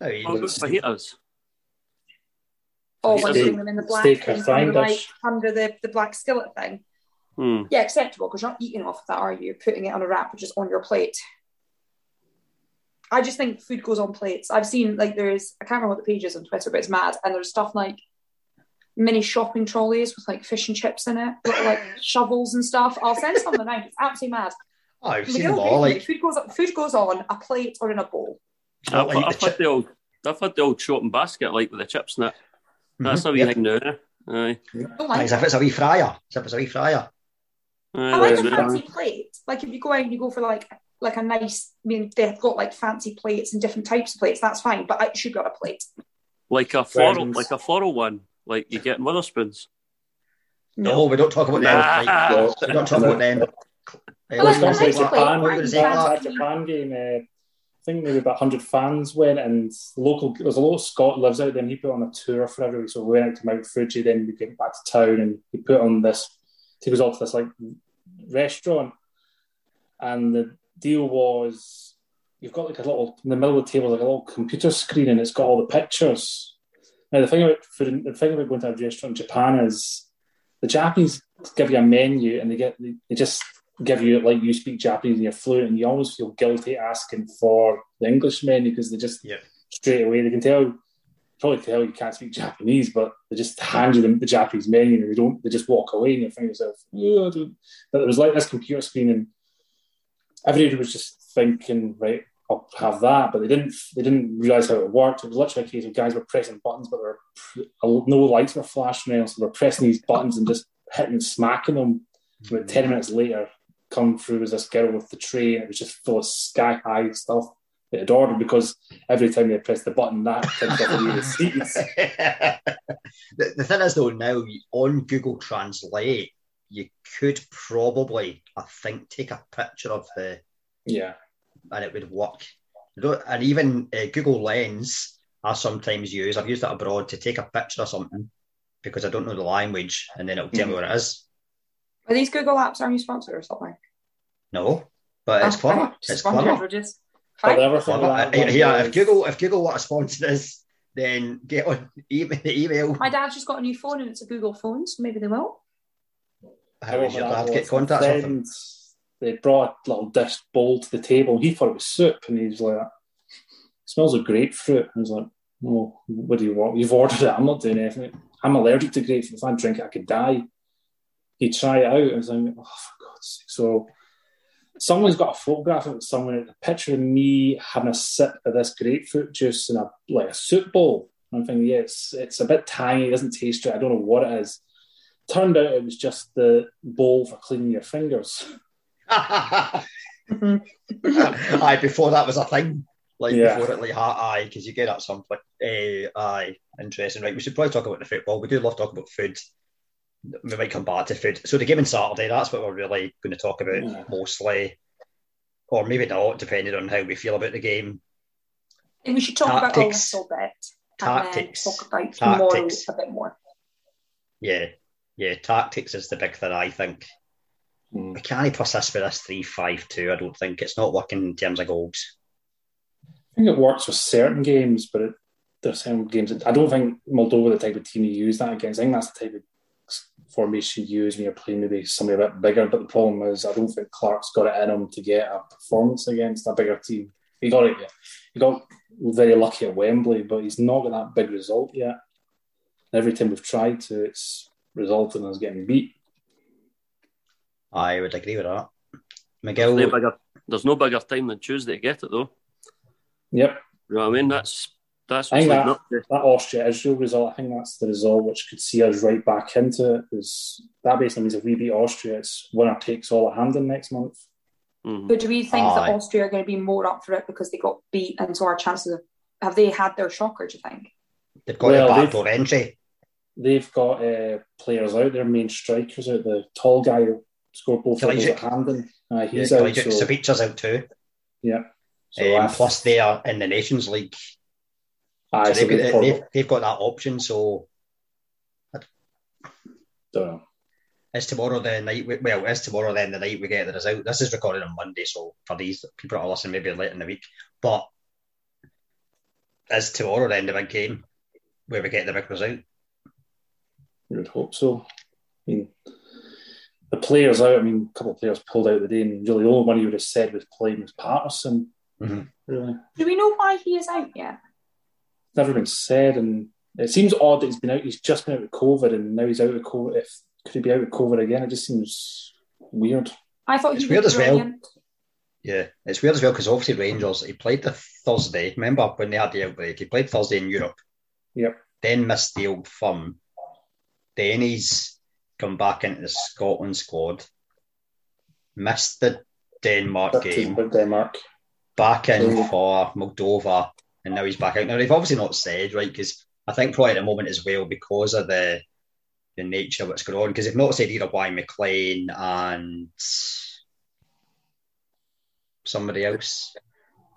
No, you- What fajitas? Or when Steak- you bring them in the black steak or thing, under, like under the, the black skillet thing. Hmm. Yeah, acceptable because you're not eating off of that, are you? You're putting it on a wrap, which is on your plate. I just think food goes on plates. I've seen like there's I can't remember what the page is on Twitter, but it's mad. And there's stuff like mini shopping trolleys with like fish and chips in it, little like (laughs) shovels and stuff. I'll send some around. It's absolutely mad. oh, I've seen go them all. Like, food goes food goes on a plate or in a bowl. not I've, like I've the had the old, I've had the old shopping basket like with the chips in it. That's Mhm, a wee yep. thing now. Aye. don't like As if it's a wee fryer. As if it's a wee fryer. Aye, I like a good. fancy plate. Like if you go out and you go for like like a nice, I mean, they've got like fancy plates and different types of plates. That's fine, but it should be on a plate. Like a floral, Friends. like a floral one, like you get in Wetherspoons. No, we don't talk about them. Nah. Right. No. We don't talk about them. Uh, Well, what's that's going to say? plate. What were going to say, Right. That Japan game, uh, I think maybe about 100 fans went, and local there's a local Scott lives out there, and he put on a tour for everybody. So we went out to Mount Fuji, then we get back to town, and he put on this. He was off to this like restaurant, and the deal was you've got like a little in the middle of the table, like a little computer screen, and it's got all the pictures. Now the thing about food, the thing about going to a restaurant in Japan is the Japanese give you a menu, and they get they just give you like you speak Japanese and you're fluent, and you always feel guilty asking for the English menu because they just Yeah. straight away they can tell probably tell you can't speak Japanese, but they just hand you the, the Japanese menu and they don't they just walk away and you find yourself, oh, I don't-" but it was like this computer screen and everybody was just thinking, right, I'll have that, but they didn't they didn't realise how it worked. It was literally a case of guys were pressing buttons, but there were no lights were flashing around, so they were pressing these buttons and just hitting smacking them. About mm-hmm. ten minutes later, come through as this girl with the tray, and it was just full of sky high stuff they had ordered because every time they pressed the button, that ticked off the receipts. (laughs) the, the thing is, though, now on Google Translate, you could probably, I think, take a picture of the Yeah, and it would work. And even uh, Google Lens, I sometimes use. I've used it abroad to take a picture of something because I don't know the language, and then it'll tell me what it is. Are these Google apps are you sponsored or something? No, but it's Oh, clever. fine. It's Sponsored, clever. just but fine. everything clever. that Uh, one yeah, if Google if Google what a sponsor is, then get on (laughs) email. email. My dad's just got a new phone and it's a Google phone, so maybe they will. How was your dad get was contacts with them? They brought a little dish bowl to the table. He thought it was soup, and he was like, "Smells of grapefruit." I was like, "No, what do you want? You've ordered it. I'm not doing anything. I'm allergic to grapefruit. If I drink it, I could die." He tried it out. I was like, "Oh, for God's sake!" So someone's got a photograph of it somewhere. A picture of me having a sip of this grapefruit juice in a like a soup bowl. I'm thinking, yeah, it's it's a bit tangy. It doesn't taste right. I don't know what it is. Turned out it was just the bowl for cleaning your fingers. (laughs) aye, before that was a thing. Like Yeah. before it, like aye, because you get at some point. Uh, aye, interesting. Right, we should probably talk about the football. We do love talking about food. We might come back to food. So the game on Saturday, that's what we're really going to talk about Yeah. mostly, or maybe not, depending on how we feel about the game. And we should talk Tactics. about a little bit. Tactics. And then talk about tomorrow Tactics. a bit more. Yeah, yeah, tactics is the big thing. I think Hmm. we can't persist with this three-five-two. I don't think it's not working in terms of goals. I think it works with certain games, but it, there's some games. That, I don't think Moldova the type of team you use that against. I think that's the type of formation you use when you're playing maybe somebody a bit bigger. But the problem is, I don't think Clark's got it in him to get a performance against a bigger team. He got it. He got very lucky at Wembley, but he's not got that big result yet. Every time we've tried to, it's resulted in us getting beat. I would agree with that. There's Miguel, no bigger, there's no bigger time than Tuesday to get it though. Yep, You know what I mean? That's that's I think that- up to. that Austria Israel result, I think that's the result which could see us right back into it. Because that basically means if we beat Austria, it's winner takes all at Hampden next month. Mhm. But do we think Aye. that Austria are going to be more up for it because they got beat and so our chances of have they had their shocker, do you think? they've got Well, a they've- entry. They've got uh, players out there, main strikers out. The tall guy who scored both goals at Hampden. Uh, Yeah, he's out. Kalajdzic, So, Savic's out too. yeah. So Um, plus, they are in the Nations League. Aye, So so they've, they've got, got- they've, they've got that option. So don't know. it's tomorrow the night. we- Well, it's tomorrow then the night we get the result. This is recorded on Monday, so for these people that are listening, maybe late in the week. But is tomorrow then the big game where we get the big result? You would hope so. I mean, the players out. I mean, a couple of players pulled out the day, and really the only one you would have said was playing was Patterson. Mhm. Really, Do we know why he is out yet? Never been said, and it seems odd that he's been out. He's just been out with COVID, and now he's out with COVID. If could he be out with COVID again? It just seems weird. I thought It's he weird was as well. Yeah, it's weird as well because obviously Rangers, he played the Thursday. Remember when they had the outbreak? He played Thursday in Europe. Yep. Then missed the old firm. Then he's come back into the Scotland squad, missed the Denmark game, Denmark. back in for Moldova, and now he's back out. Now they've obviously not said right because I think probably at the moment as well because of the the nature of what's going on because they've not said either why McLean and somebody else.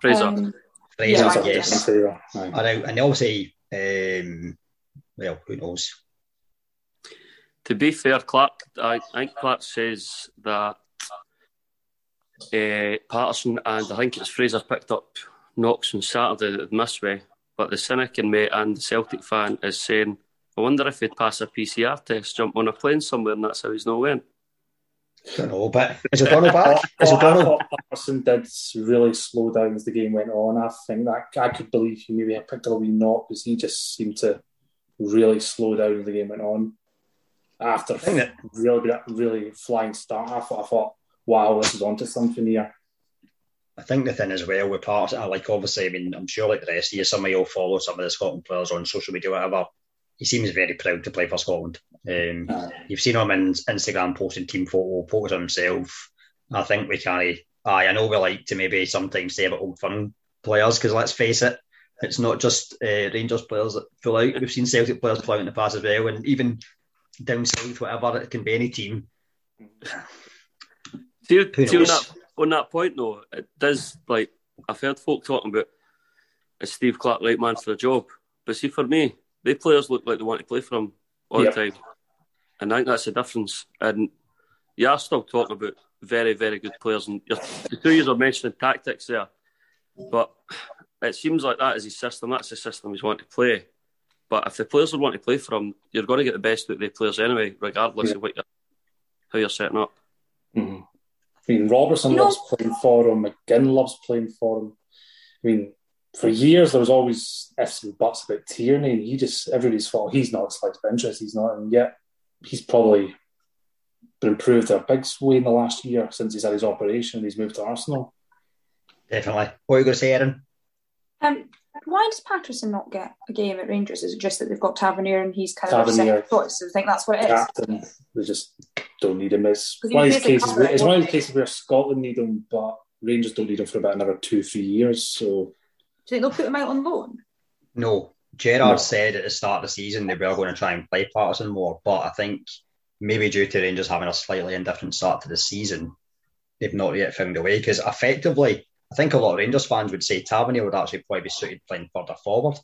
Fraser. Um, Fraser, Yeah, yes, Aye. are out, and obviously, um, well, who knows? To be fair, Clark, I, I think Clark says that uh, Patterson and I think it's Fraser picked up knocks on Saturday at Missway, but the cynic in me and the Celtic fan is saying, I wonder if he'd pass a PCR test, jump on a plane somewhere, and that's how he's not went. don't know, but is O'Donnell back? Is I O'Donnell? thought Patterson did really slow down as the game went on. I think that I could believe he maybe had picked a wee knock because he just seemed to really slow down as the game went on. After think that- really really flying start, I thought, I thought, wow, this is onto something here. I think the thing as well with parts, I like obviously, I mean, I'm sure like the rest of you, some of you will follow some of the Scotland players on social media, whatever. He seems very proud to play for Scotland. Um, Aye. you've seen him in Instagram posting team photo, photos of himself. I think we kind of, aye, I know we like to maybe sometimes say about old firm players because let's face it, it's not just uh, Rangers players that fill out. We've seen Celtic players pull out in the past as well, and even down south, whatever, it can be any team. See, Who see on, knows? that, on that point, though, it does, like, I've heard folk talking about is Steve Clarke right man for the job? But see, for me, the players look like they want to play for him all the time. And I think that's the difference. And you are still talking about very, very good players. And you're, the two years are mentioning tactics there. But it seems like that is his system. That's the system he's wanting to play. But if the players would want to play for him, you're going to get the best out of the players anyway, regardless Yeah. of what you're, how you're setting up. I mean, Robertson You know- loves playing for him. McGinn loves playing for him. I mean, for years there was always ifs and buts about Tierney. And he just everybody's thought he's not slightest of interest. He's not, and yet he's probably been improved a big way in the last year since he's had his operation and he's moved to Arsenal. Definitely. What are you going to say, Aaron? um, why does Patterson not get a game at Rangers? Is it just that they've got Tavernier and he's kind of their Tavernier. second choice? I think that's what it is. Captain, they just don't need him. It's 'Cause he one of was cases. Where, it, it's one of wasn't these cases where Scotland need him, but Rangers don't need him for about another two, three years. So Do you think they'll put him out on loan? No. Gerrard No. said at the start of the season they were going to try and play Patterson more, but I think maybe due to Rangers having a slightly indifferent start to the season, they've not yet found a way. Because effectively, I think a lot of Rangers fans would say Tavernier would actually probably be suited playing further forward,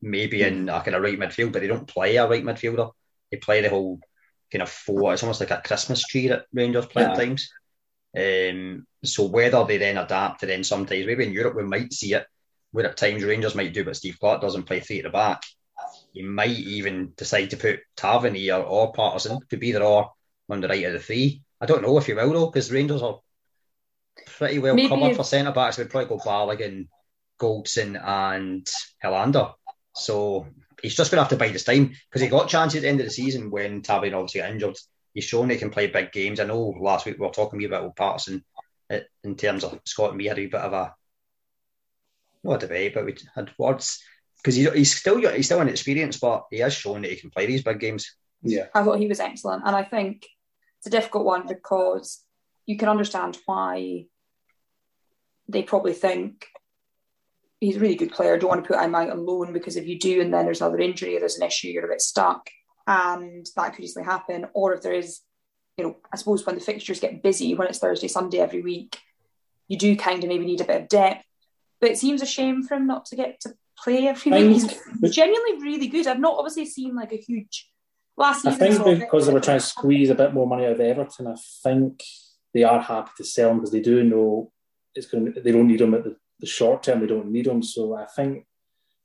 maybe in a kind of right midfield, but they don't play a right midfielder. They play the whole kind of four. It's almost like a Christmas tree that Rangers play at times. Um, so whether they then adapt to then sometimes maybe in Europe we might see it where at times Rangers might do but Steve Clarke doesn't play three at the back. He might even decide to put Tavernier or Patterson, to be either or, on the right of the three. I don't know if he will though, because Rangers are pretty well Maybe covered if- for centre backs. We'd probably go Balogun, Goldson, and Helander. So he's just going to have to bide his time because he got chances at the end of the season when Tavernier obviously got injured. He's shown he can play big games. I know last week we were talking about old Patterson uh, in terms of Scott and me had a wee bit of a not a debate, but we had words because he, he's still he's still inexperienced, but he has shown that he can play these big games. yeah, I thought he was excellent, and I think it's a difficult one because you can understand why they probably think he's a really good player. Don't want to put him out on loan because if you do, and then there's another injury or there's an issue, you're a bit stuck, and that could easily happen. Or if there is, you know, I suppose when the fixtures get busy, when it's Thursday, Sunday every week, you do kind of maybe need a bit of depth. But it seems a shame for him not to get to play every week. He's genuinely really good. I've not obviously seen like a huge last I think saw a bit- because they were trying to squeeze a bit more money out of Everton, I think they are happy to sell him because they do know it's going. To, they don't need him at the, the short term. They don't need him. So I think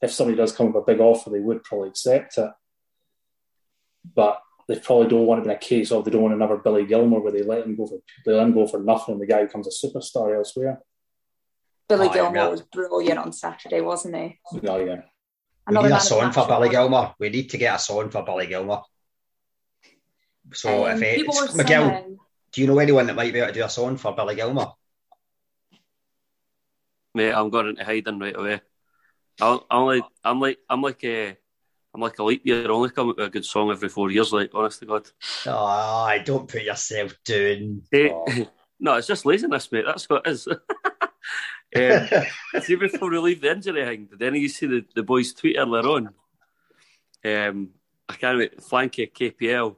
if somebody does come with a big offer, they would probably accept it. But they probably don't want it in a case of they don't want another Billy Gilmour where they let him go for they let him go for nothing and the guy becomes a superstar elsewhere. Billy Oh, Gilmour yeah. was brilliant on Saturday, wasn't he? Oh yeah. We need a man song for Billy. Gilmour. We need to get a song for Billy Gilmour. So Um, if people were it's Miguel, saying- do you know anyone that might be able to do a song for Billy Gilmour? Mate, I'm going into hiding right away. I'm, like, I'm like, I'm like, uh, I'm like a leap year. I only come up with a good song every four years. Like, honest to God. Oh, I don't put yourself down. Oh. (laughs) no, it's just laziness, mate. That's what it is. (laughs) um, see, before we leave the injury thing, did any of you see the, the boys' tweet earlier on? Um, I can't wait. Flanky KPL.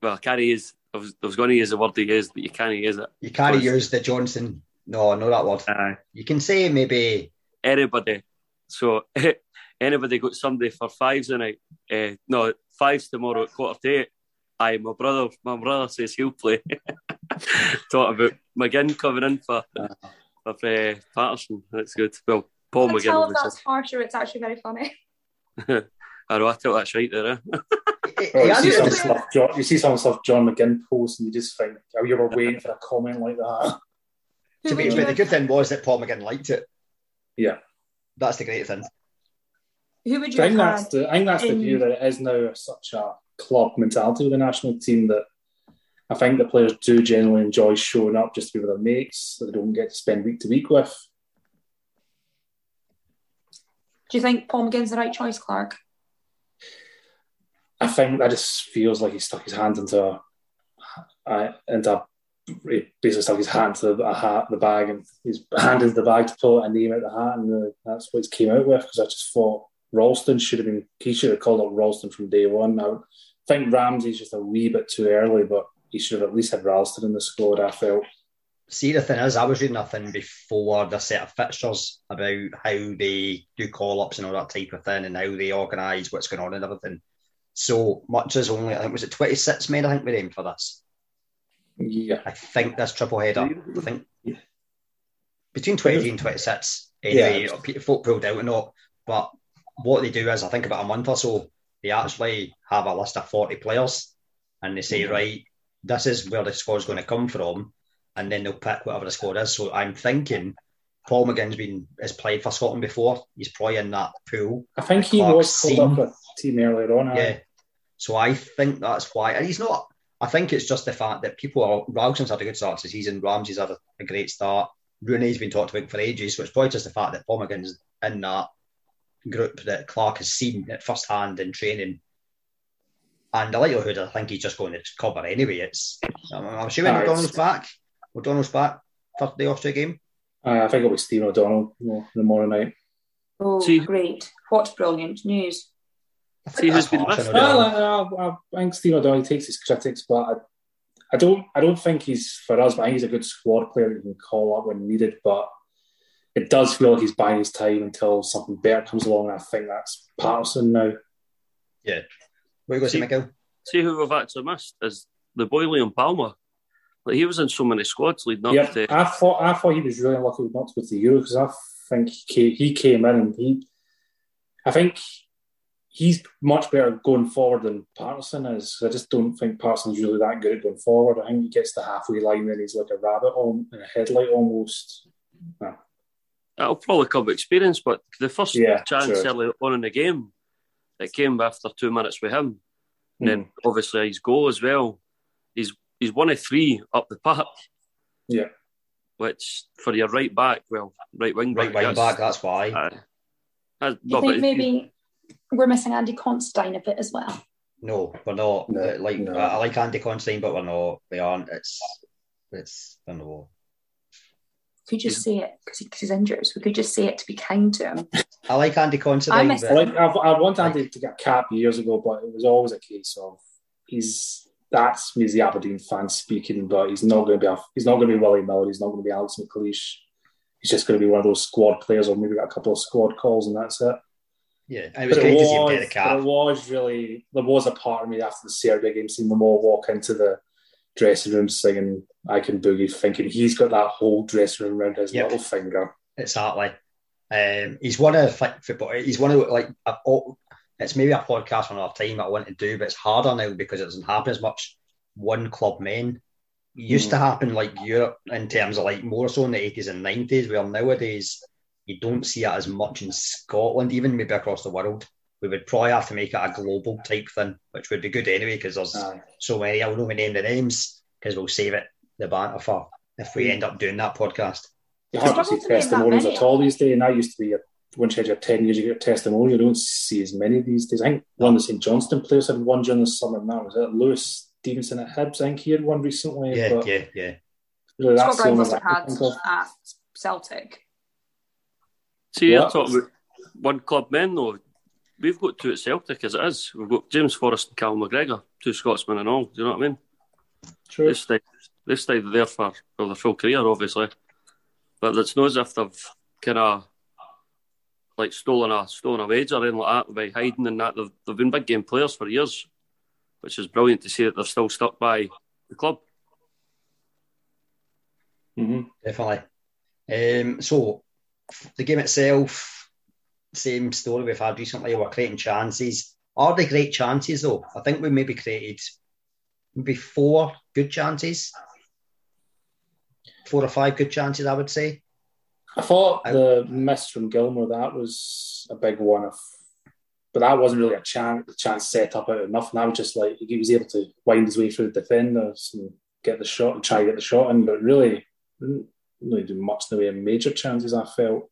Well, I can't use. I was, I was going to use the word he used, but you can't use it. You can't Because- use the Johnson. No, no, that word. Uh, You can say maybe. anybody. So (laughs) anybody got somebody for fives tonight? Uh, no, fives tomorrow at quarter to eight. Aye, my brother, my brother says he'll play. (laughs) Talk about McGinn coming in for for uh, Patterson. That's good. Well, Paul I can McGinn. tell if that's harsh or it's actually very funny. (laughs) I know. I thought that's right there. Eh? He- Oh, you, see hasn't- some stuff, John, you see some stuff John McGinn posts, and you just think, "Oh, you were waiting for a comment like that." To be, would but the good thing was that Paul McGinn liked it. Yeah, That's the great thing. Who would I you think have that's the I think that's the view that it is now such a club mentality with the national team that I think the players do generally enjoy showing up just to be with their mates that they don't get to spend week to week with. Do you think Paul McGinn's the right choice, Clark? I think that just feels like he stuck his hand into a, a into a, he basically stuck his hand into a hat, the bag, and his hand into the bag to pull a name out the hat, and uh, that's what he came out with. Because I just thought Ralston should have been, he should have called up Ralston from day one. I think Ramsay's just a wee bit too early, but he should have at least had Ralston in the squad. I felt. See, the thing is, I was reading a thing before the set of fixtures about how they do call ups and all that type of thing and how they organise what's going on and everything. So much as only, I think, was it 26 men, I think, we aimed for this. Yeah, I think this triple header, I think Yeah. between 23 and 26, anyway, yeah. folk pulled out or not. But what they do is, I think about a month or so, they actually have a list of 40 players and they say, mm-hmm. right, this is where the squad's going to come from. And then they'll pick whatever the squad is. So I'm thinking Paul McGinn's been has played for Scotland before. He's probably in that pool. I think he Clark was called seen- up with team earlier on. Yeah. So I think that's why. And he's not. I think it's just the fact that people are. Ralston's had a good start to the season. Ramsay's had a, a great start. Rooney's been talked about for ages. So it's probably just the fact that Paul McGinn's in that group that Clark has seen at first hand in training. And the likelihood, I think he's just going to cover anyway. It's. I'm, I'm assuming O'Donnell's back. O'Donnell's back for the Austria game. Aye, I think it'll be Stephen O'Donnell more, tomorrow night. Oh, See- great. What brilliant news. I See think who's that's been harsh missed? Well, I, I, I think Steve O'Donnell takes his critics, but I, I don't. I don't think he's for us. But I think he's a good squad player that you can call up when needed. But it does feel like he's buying his time until something better comes along. And I think that's Patterson now. Yeah. What are you going to say, See- Miguel? See who we've actually missed is the boy Liam Palmer. Like he was in so many squads leading up Yeah, to. I thought. I thought he was really unlucky not to go to the Euro because I think he came, he came in and he. I think he's much better going forward than Patterson is. I just don't think Patterson's really that good at going forward. I think he gets the halfway line and he's like a rabbit on in a headlight almost. That'll probably come with experience, but the first Yeah, chance sure. early on in the game, it came after two minutes with him. And then Hmm. obviously his goal as well. He's he's one of three up the park. Yeah. Which for your right back, well, right wing back. Right wing that's- back, that's why. aye. That's- Do you no, think but maybe we're missing Andy Considine a bit as well? No, we're not. No, Uh, like no. I like Andy Considine, but we're not. We aren't. It's it's I don't know. Could just say it because he, 'cause he's injured. So we could just say it to be kind to him. I like Andy Considine. I miss but I like I've, I want Andy to get a cap years ago, but it was always a case of he's that's me as the Aberdeen fan speaking, but he's not going to be a, he's not going to be Willie Miller, he's not going to be Alex McLeish. He's just going to be one of those squad players, or maybe got a couple of squad calls, and that's it. yeah, it was But great it to see him was, but it was really there was a part of me after the Serbia game seeing them all walk into the dressing room singing "I Can Boogie," thinking he's got that whole dressing room around his Yep. little finger. Exactly. Um, he's one of like football. He's one of like I've, it's maybe a podcast on our time that I want to do, but it's harder now because it doesn't happen as much. One club men it used to mm. happen like Europe in terms of like more so in the eighties and nineties, where nowadays you don't see it as much in Scotland, even maybe across the world. We would probably have to make it a global type thing, which would be good anyway because there's Aye. so many. I will not name the names because we'll save it the banter for if we end up doing that podcast. You hardly see struggle to name testimonials at all these days, and that used to be a once you had your 10 years, you get your testimonial. You don't see as many these days. I think one of the St Johnstone players had one during the summer, and that was it. Lewis Stevenson at Hibs, I think he had one recently. Yeah, yeah, yeah. Really, Scott that's the Brown must have had can think of. at Celtic. See, you're What? talking about one club men, though. We've got two at Celtic as it is. We've got James Forrest and Cal McGregor, two Scotsmen and all. Do you know what I mean? True. They stayed, they stayed there for well, their full career, obviously. But it's not as if they've kind of like stolen a stolen a wage or anything like that by hiding and that. They've, they've been big game players for years, which is brilliant to see that they're still stuck by the club. hmm Definitely. Um, so the game itself, same story we've had recently. We're creating chances. Are they great chances though? I think we maybe created maybe four good chances, four or five good chances. I would say. I thought I- the miss from Gilmour that was a big one, of, but that wasn't really a chance. A chance set up out of nothing. That was just like he was able to wind his way through the defenders and get the shot and try to get the shot in, but really didn't really do much in the way of major chances. I felt.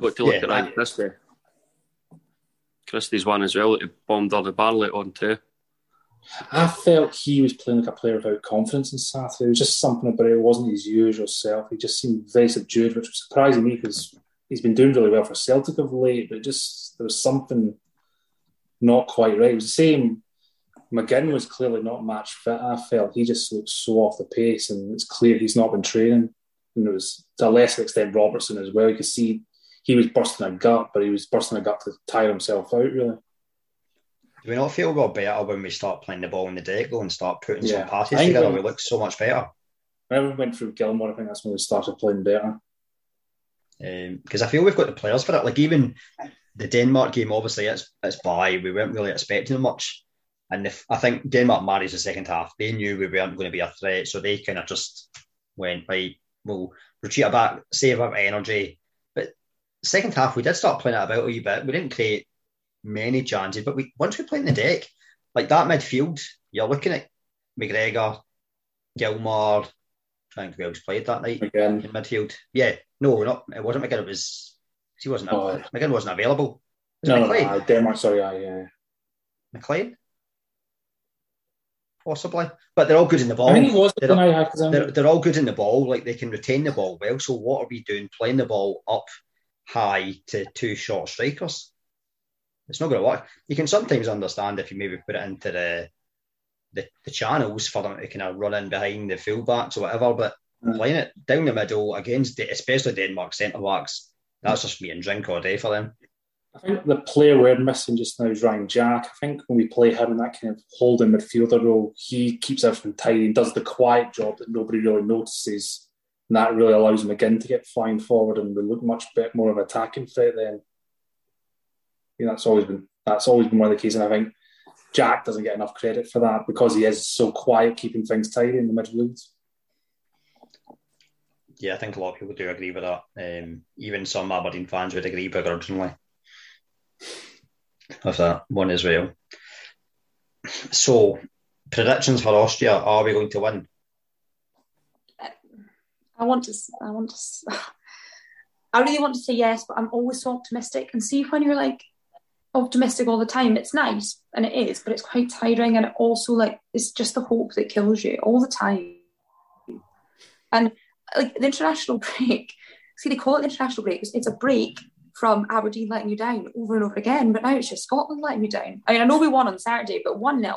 Got to look Yeah, at Ryan that- Christie. Christie's one as well he bombed on the Barley on too. I felt he was playing like a player without confidence in Saturday. There was just something about it. It wasn't his usual self. He just seemed very subdued, which was surprising me because he's been doing really well for Celtic of late. But just there was something not quite right. It was the same. McGinn was clearly not match fit. I felt he just looked so off the pace, and it's clear he's not been training. And it was to a lesser extent Robertson as well. You could see he was bursting a gut, but he was bursting a gut to tire himself out. Really, Do we not feel we're better when we start playing the ball in the deck though and start putting Yeah. some passes together? when- We look so much better. whenever we went through Gilmour, I think that's when we started playing better. because Um, I feel we've got the players for it. Like even the Denmark game, obviously it's it's by. We weren't really expecting much, and if I think Denmark managed the second half, they knew we weren't going to be a threat, so they kind of just went right. We'll retreat back, save our energy. But second half, we did start playing it about a wee bit. We didn't create many chances, but we once we play in the deck, like that midfield, you're looking at McGregor, Gilmour. trying to else played that night Again, in midfield. Yeah, no, not it wasn't McGinn. It was he wasn't. Oh. McGinn wasn't available. Was no, it no, no, McLean? Denmark. Sorry, I yeah. McLean, possibly. But they're all good in the ball. I think it was They're, had they're, they're all good in the ball. Like they can retain the ball well. So what are we doing? Playing the ball up high to two short strikers. It's not going to work. You can sometimes understand if you maybe put it into the the, the channels for them to kind of run in behind the fullbacks or whatever. But Mm. playing it down the middle against, the, especially Denmark centre backs, that's just me and drink all day for them. I think the player we're missing just now is Ryan Jack. I think when we play him in that kind of holding midfielder role, he keeps everything tidy and does the quiet job that nobody really notices. And that really allows McGinn to get flying forward and we look much bit more of an attacking threat then. I think that's always been that's always been one of the keys. And I think Jack doesn't get enough credit for that because he is so quiet, keeping things tidy in the midfield. Yeah, I think a lot of people do agree with that. Um, even some Aberdeen fans would agree begrudgingly with that one as well. So, predictions for Austria: Are we going to win? I want to. I want to. (laughs) I really want to say yes, but I'm always so optimistic. And see, when you're like optimistic all the time, it's nice and it is, but it's quite tiring. And it also like it's just the hope that kills you all the time. And like the international (laughs) break, see, they call it the international break. It's, it's a break from Aberdeen letting you down over and over again. But now it's just Scotland letting you down. I mean, I know we won on Saturday, but one 0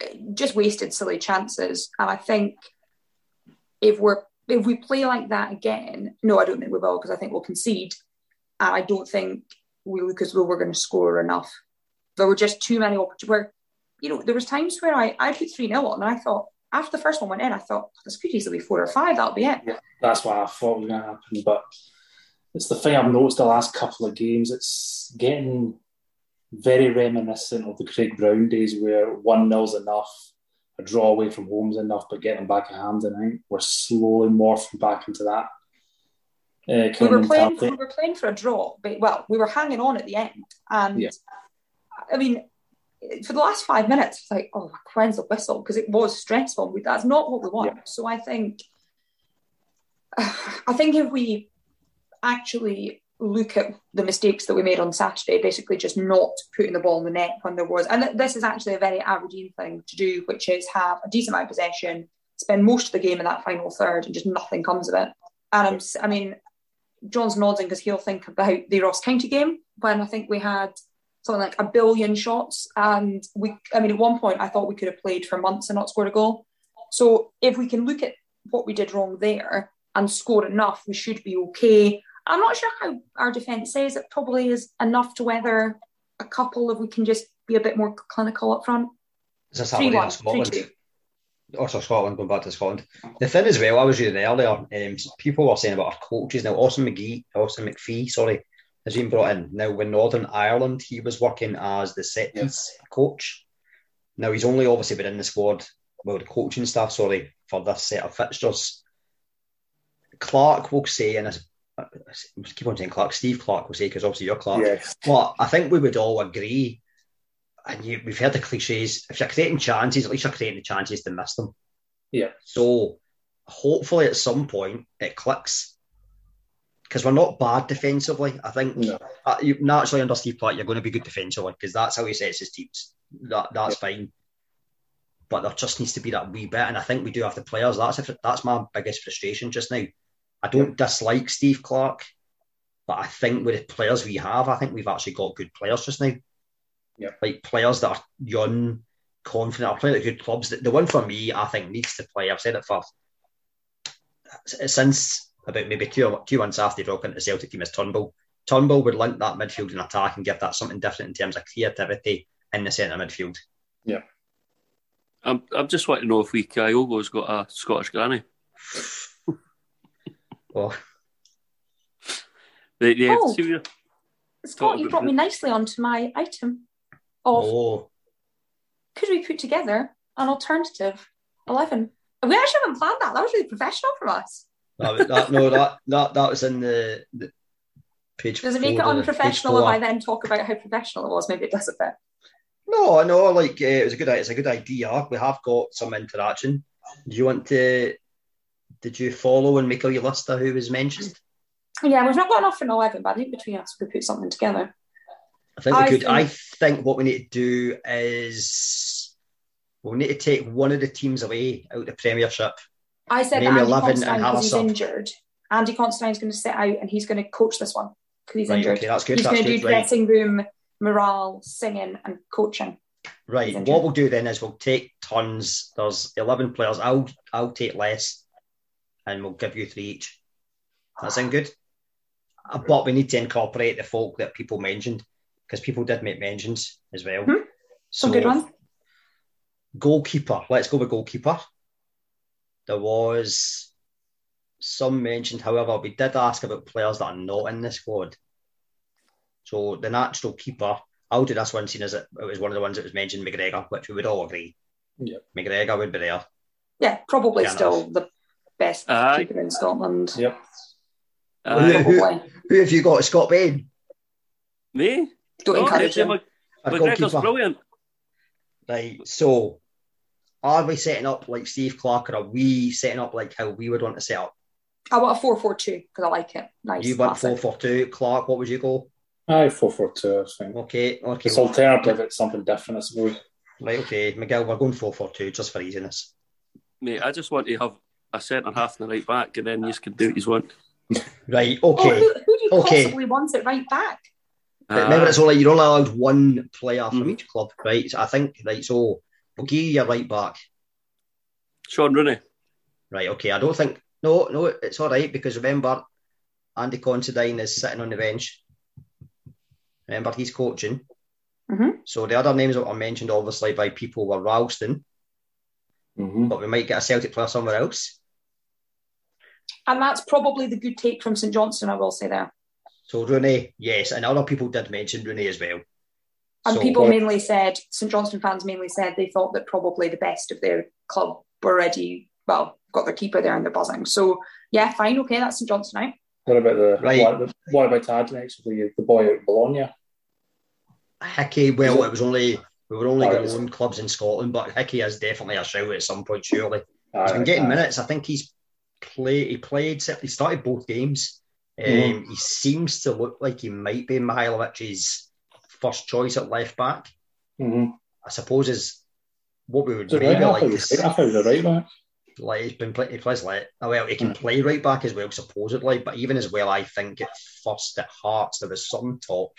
eh, just wasted silly chances. And I think if we're if we play like that again, no, I don't think we will because I think we'll concede, and I don't think we because we were going to score enough. There were just too many opportunities where, you know, there was times where I I put three 0 on, and I thought after the first one went in, I thought oh, this could easily be four or five. That'll be it. That's what I thought was going to happen. But it's the thing I've noticed the last couple of games. It's getting very reminiscent of the Craig Brown days where 1 0's enough, a draw away from home's enough, but getting back a hand. Think we're slowly morphing back into that. Uh, We were playing. We were playing for a draw, but well, we were hanging on at the end, and Yeah. I mean, for the last five minutes, it's like, oh, when's the whistle? Because it was stressful. We- That's not what we want. So I think, (sighs) I think if we actually look at the mistakes that we made on Saturday, basically just not putting the ball in the net when there was. And this is actually a very Aberdeen thing to do, which is have a decent amount of possession, spend most of the game in that final third, and just nothing comes of it. And I'm, I mean, John's nodding because he'll think about the Ross County game when I think we had something like a billion shots. And we, I mean, at one point, I thought we could have played for months and not scored a goal. So if we can look at what we did wrong there and score enough, we should be okay. I'm not sure how our defence is. It probably is enough to weather a couple if we can just be a bit more clinical up front. It's in Scotland also Scotland, going back to Scotland. The thing as well, I was reading earlier, um, people were saying about our coaches now. Austin McGee, Austin McPhee, sorry, has been brought in now. When Northern Ireland, he was working as the set piece coach. Now he's only obviously been in the squad, well, the coaching staff, sorry, for this set of fixtures. Clark will say, and I uh, keep on saying Clark, Steve Clarke will say, because obviously you're Clark. Yes. But I think we would all agree and you, we've heard the cliches, if you're creating chances, at least you're creating the chances to miss them. Yeah. So hopefully at some point it clicks. Because we're not bad defensively. I think no. uh, you, naturally under Steve Clarke, you're going to be good defensively because that's how he sets his teams. That That's yeah. fine. But there just needs to be that wee bit. And I think we do have the players. That's, a, that's my biggest frustration just now I don't dislike Steve Clarke, but I think with the players we have, I think we've actually got good players just now. Yeah. Like players that are young, confident, are playing at good clubs. The, the one for me, I think, needs to play. I've said it for since about maybe two, two months after they broke into the Celtic team is Turnbull. Turnbull would link that midfield and attack and give that something different in terms of creativity in the centre midfield. Yeah. I'm, I'm just wanting to know if we Kyogo's got a Scottish granny. (laughs) Oh. oh. Scott, you brought me nicely onto my item of oh. could we put together an alternative 11? We actually haven't planned that. That was really professional from us. that, that, no, that, that that was in the, the page. Does it make it unprofessional if I then talk about how professional it was? Maybe it does a bit. No, no, like uh, it was a good. It's a good idea. We have got some interaction. Do you want to did you follow and make a list of who was mentioned? Yeah, we've not got enough for 11, but I think between us we could put something together. I think we I could. Think... I think what we need to do is we'll need to take one of the teams away out of the Premiership. I said Andy 11 Considine because he's injured. Andy Considine's going to sit out and he's going to coach this one because he's right, injured. Okay, that's good. He's going to do dressing room, morale, singing, and coaching. Right. What we'll do then is we'll take tons. There's 11 players. I'll I'll take less and we'll give you three each. That sound good? Uh, but we need to incorporate the folk that people mentioned because people did make mentions as well. Hmm? Some so, good ones. Goalkeeper. Let's go with goalkeeper. There was some mentioned, however, we did ask about players that are not in the squad. So the natural keeper, I'll do this one, seeing as it, it was one of the ones that was mentioned, McGregor, which we would all agree. Yeah. McGregor would be there. Yeah, probably still the best uh, keeper in Scotland. Yep. Uh, who, who, who, have you got? Scott Bain? Me? Don't encourage him. McGregor's brilliant. Right, so are we setting up like Steve Clarke or are we setting up like how we would want to set up? I want a 4 4 2 because I like it. Nice. You want 4 4 2. Clark, what would you go? Aye, 4 4 2, I think. Okay, okay. It's alternative, it's something different, I suppose. Right, okay. Miguel, we're going 4 4 2 just for easiness. Mate, I just want to have a centre half and a right back, and then you can do what you want. Right. Okay. Oh, who, who, do you okay. possibly want at right back? Uh, Remember, it's only you're only allowed one player from mm. each club, right? So I think right. So we'll give you your right back. Shaun Rooney. Right. Okay. I don't think. No. No. It's all right because remember, Andy Considine is sitting on the bench. Remember, he's coaching. Mm-hmm. So the other names that were mentioned, obviously, by people were Ralston, mm-hmm. but we might get a Celtic player somewhere else. And that's probably the good take from St Johnstone, I will say there. So Rooney, yes, and other people did mention Rooney as well. And so, people mainly said, St Johnstone fans mainly said they thought that probably the best of their club were already, well, got their keeper there and they're buzzing. So yeah, fine, okay, that's St Johnstone out. What about the right. what, what about Tad next? The, the boy out Bologna? Hickey, well, it was only we were only oh, going to own clubs in Scotland, but Hickey is definitely a shout at some point, surely. he's been getting minutes. I think he's play. He played. He started both games. Um, mm-hmm. He seems to look like he might be Mihajlovic's first choice at left back. Mm-hmm. I suppose is what we would maybe right like. I thought he was right back. Like he's been play, he plays like oh, well, he can mm. play right back as well, supposedly. But even as well, I think at first at Hearts there was some talk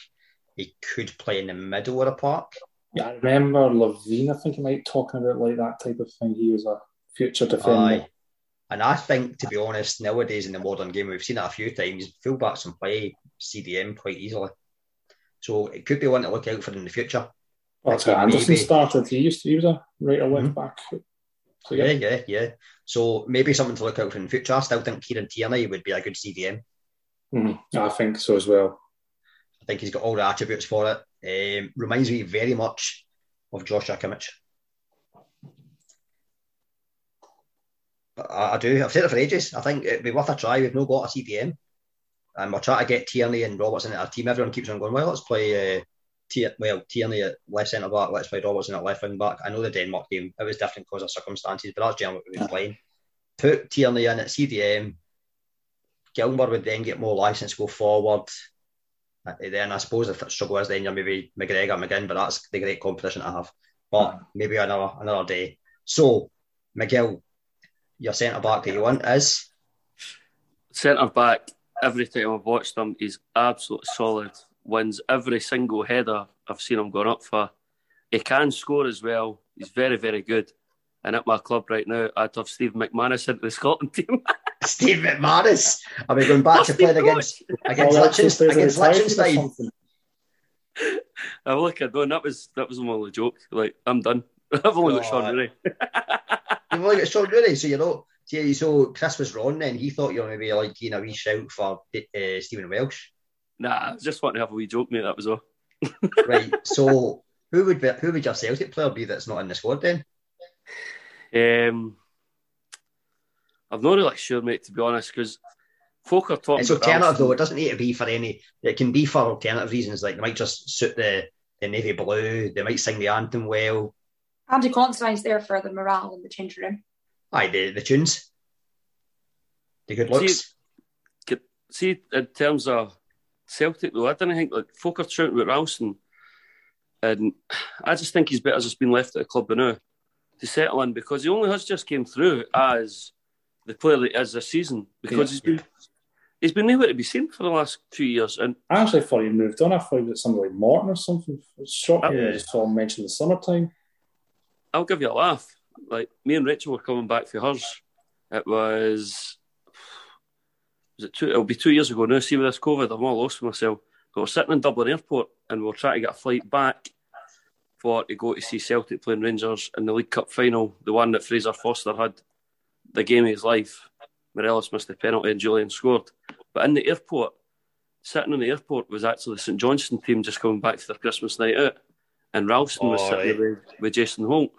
he could play in the middle of the park. Yeah, I remember Levein. I think he might talking about like that type of thing. He was a future defender. Aye. And I think, to be honest, nowadays in the modern game, we've seen it a few times. Fullbacks can play CDM quite easily, so it could be one to look out for in the future. Well, that's how Anderson maybe... started. He used to, he was a right or left mm-hmm. back. So, yeah. yeah, yeah, yeah. So maybe something to look out for in the future. I still think Kieran Tierney would be a good CDM. Mm-hmm. I think so as well. I think he's got all the attributes for it. Um, reminds me very much of Joshua Kimmich. I, I, do. I've said it for ages. I think it'd be worth a try. We've not got a CDM. And we're trying to get Tierney and Robertson in our team. Everyone keeps on going, well, let's play uh, Tier, well, Tierney at left centre back, let's play Robertson at left wing back. I know the Denmark game, it was different because of circumstances, but that's generally what we were playing. Put Tierney in at CDM. Gilmour would then get more license, to go forward. Uh, then I suppose if it struggle is then you're maybe McGregor, McGinn, but that's the great competition to have. But maybe another another day. So, Miguel, your centre back that you want is? Centre back, every time I've watched him, he's absolutely solid wins every single header I've seen him going up for. He can score as well. He's very, very good. And at my club right now, I'd have Steve McManus into the (laughs) Scotland team. Steve McManus. Are we going back to playing against against Liechtenstein? Against Liechtenstein? I'm like, I don't. That was that was only a joke. Like, I'm done. (laughs) I've only got Shaun Rooney. (laughs) You've only got Shaun Rooney, so you know. So Chris was wrong. Then he thought you were maybe like you know, a wee shout for uh, Stephen Welsh. Nah, I just want to have a wee joke, mate. That was all. (laughs) right. (laughs) So, who would be, who would your Celtic player be that's not in the squad then? Um, I'm not really sure, mate. To be honest, because folk are talking. It's alternative though. It doesn't need to be for any. It can be for alternative reasons. Like they might just suit the the navy blue. They might sing the anthem well. Andy Considine's there for the morale in the changing room. Aye, the the tunes, the good looks. See, see in terms of Celtic though, I didn't think like folk are shouting about Ralston, and I just think he's better just been left at the club now to settle in because he only has just came through as the player that is this season because yeah, he's been he's been nowhere to be seen for the last few years. And I actually thought he moved on. I thought it was somebody like Morton or something. It's shocking. I just saw him mention the summertime. I'll give you a laugh. Like me and Rachel were coming back for hers. It was was it two? It'll be two years ago now. See with this COVID, I'm all lost myself. But we're sitting in Dublin Airport and we're trying to get a flight back for to go to see Celtic playing Rangers in the League Cup final, the one that Fraser Forster had the game of his life. Morelos missed the penalty and Jullien scored. But in the airport, sitting in the airport was actually the St Johnstone team just coming back for their Christmas night out. And Ralston oh, was sitting right. with, with Jason Holt.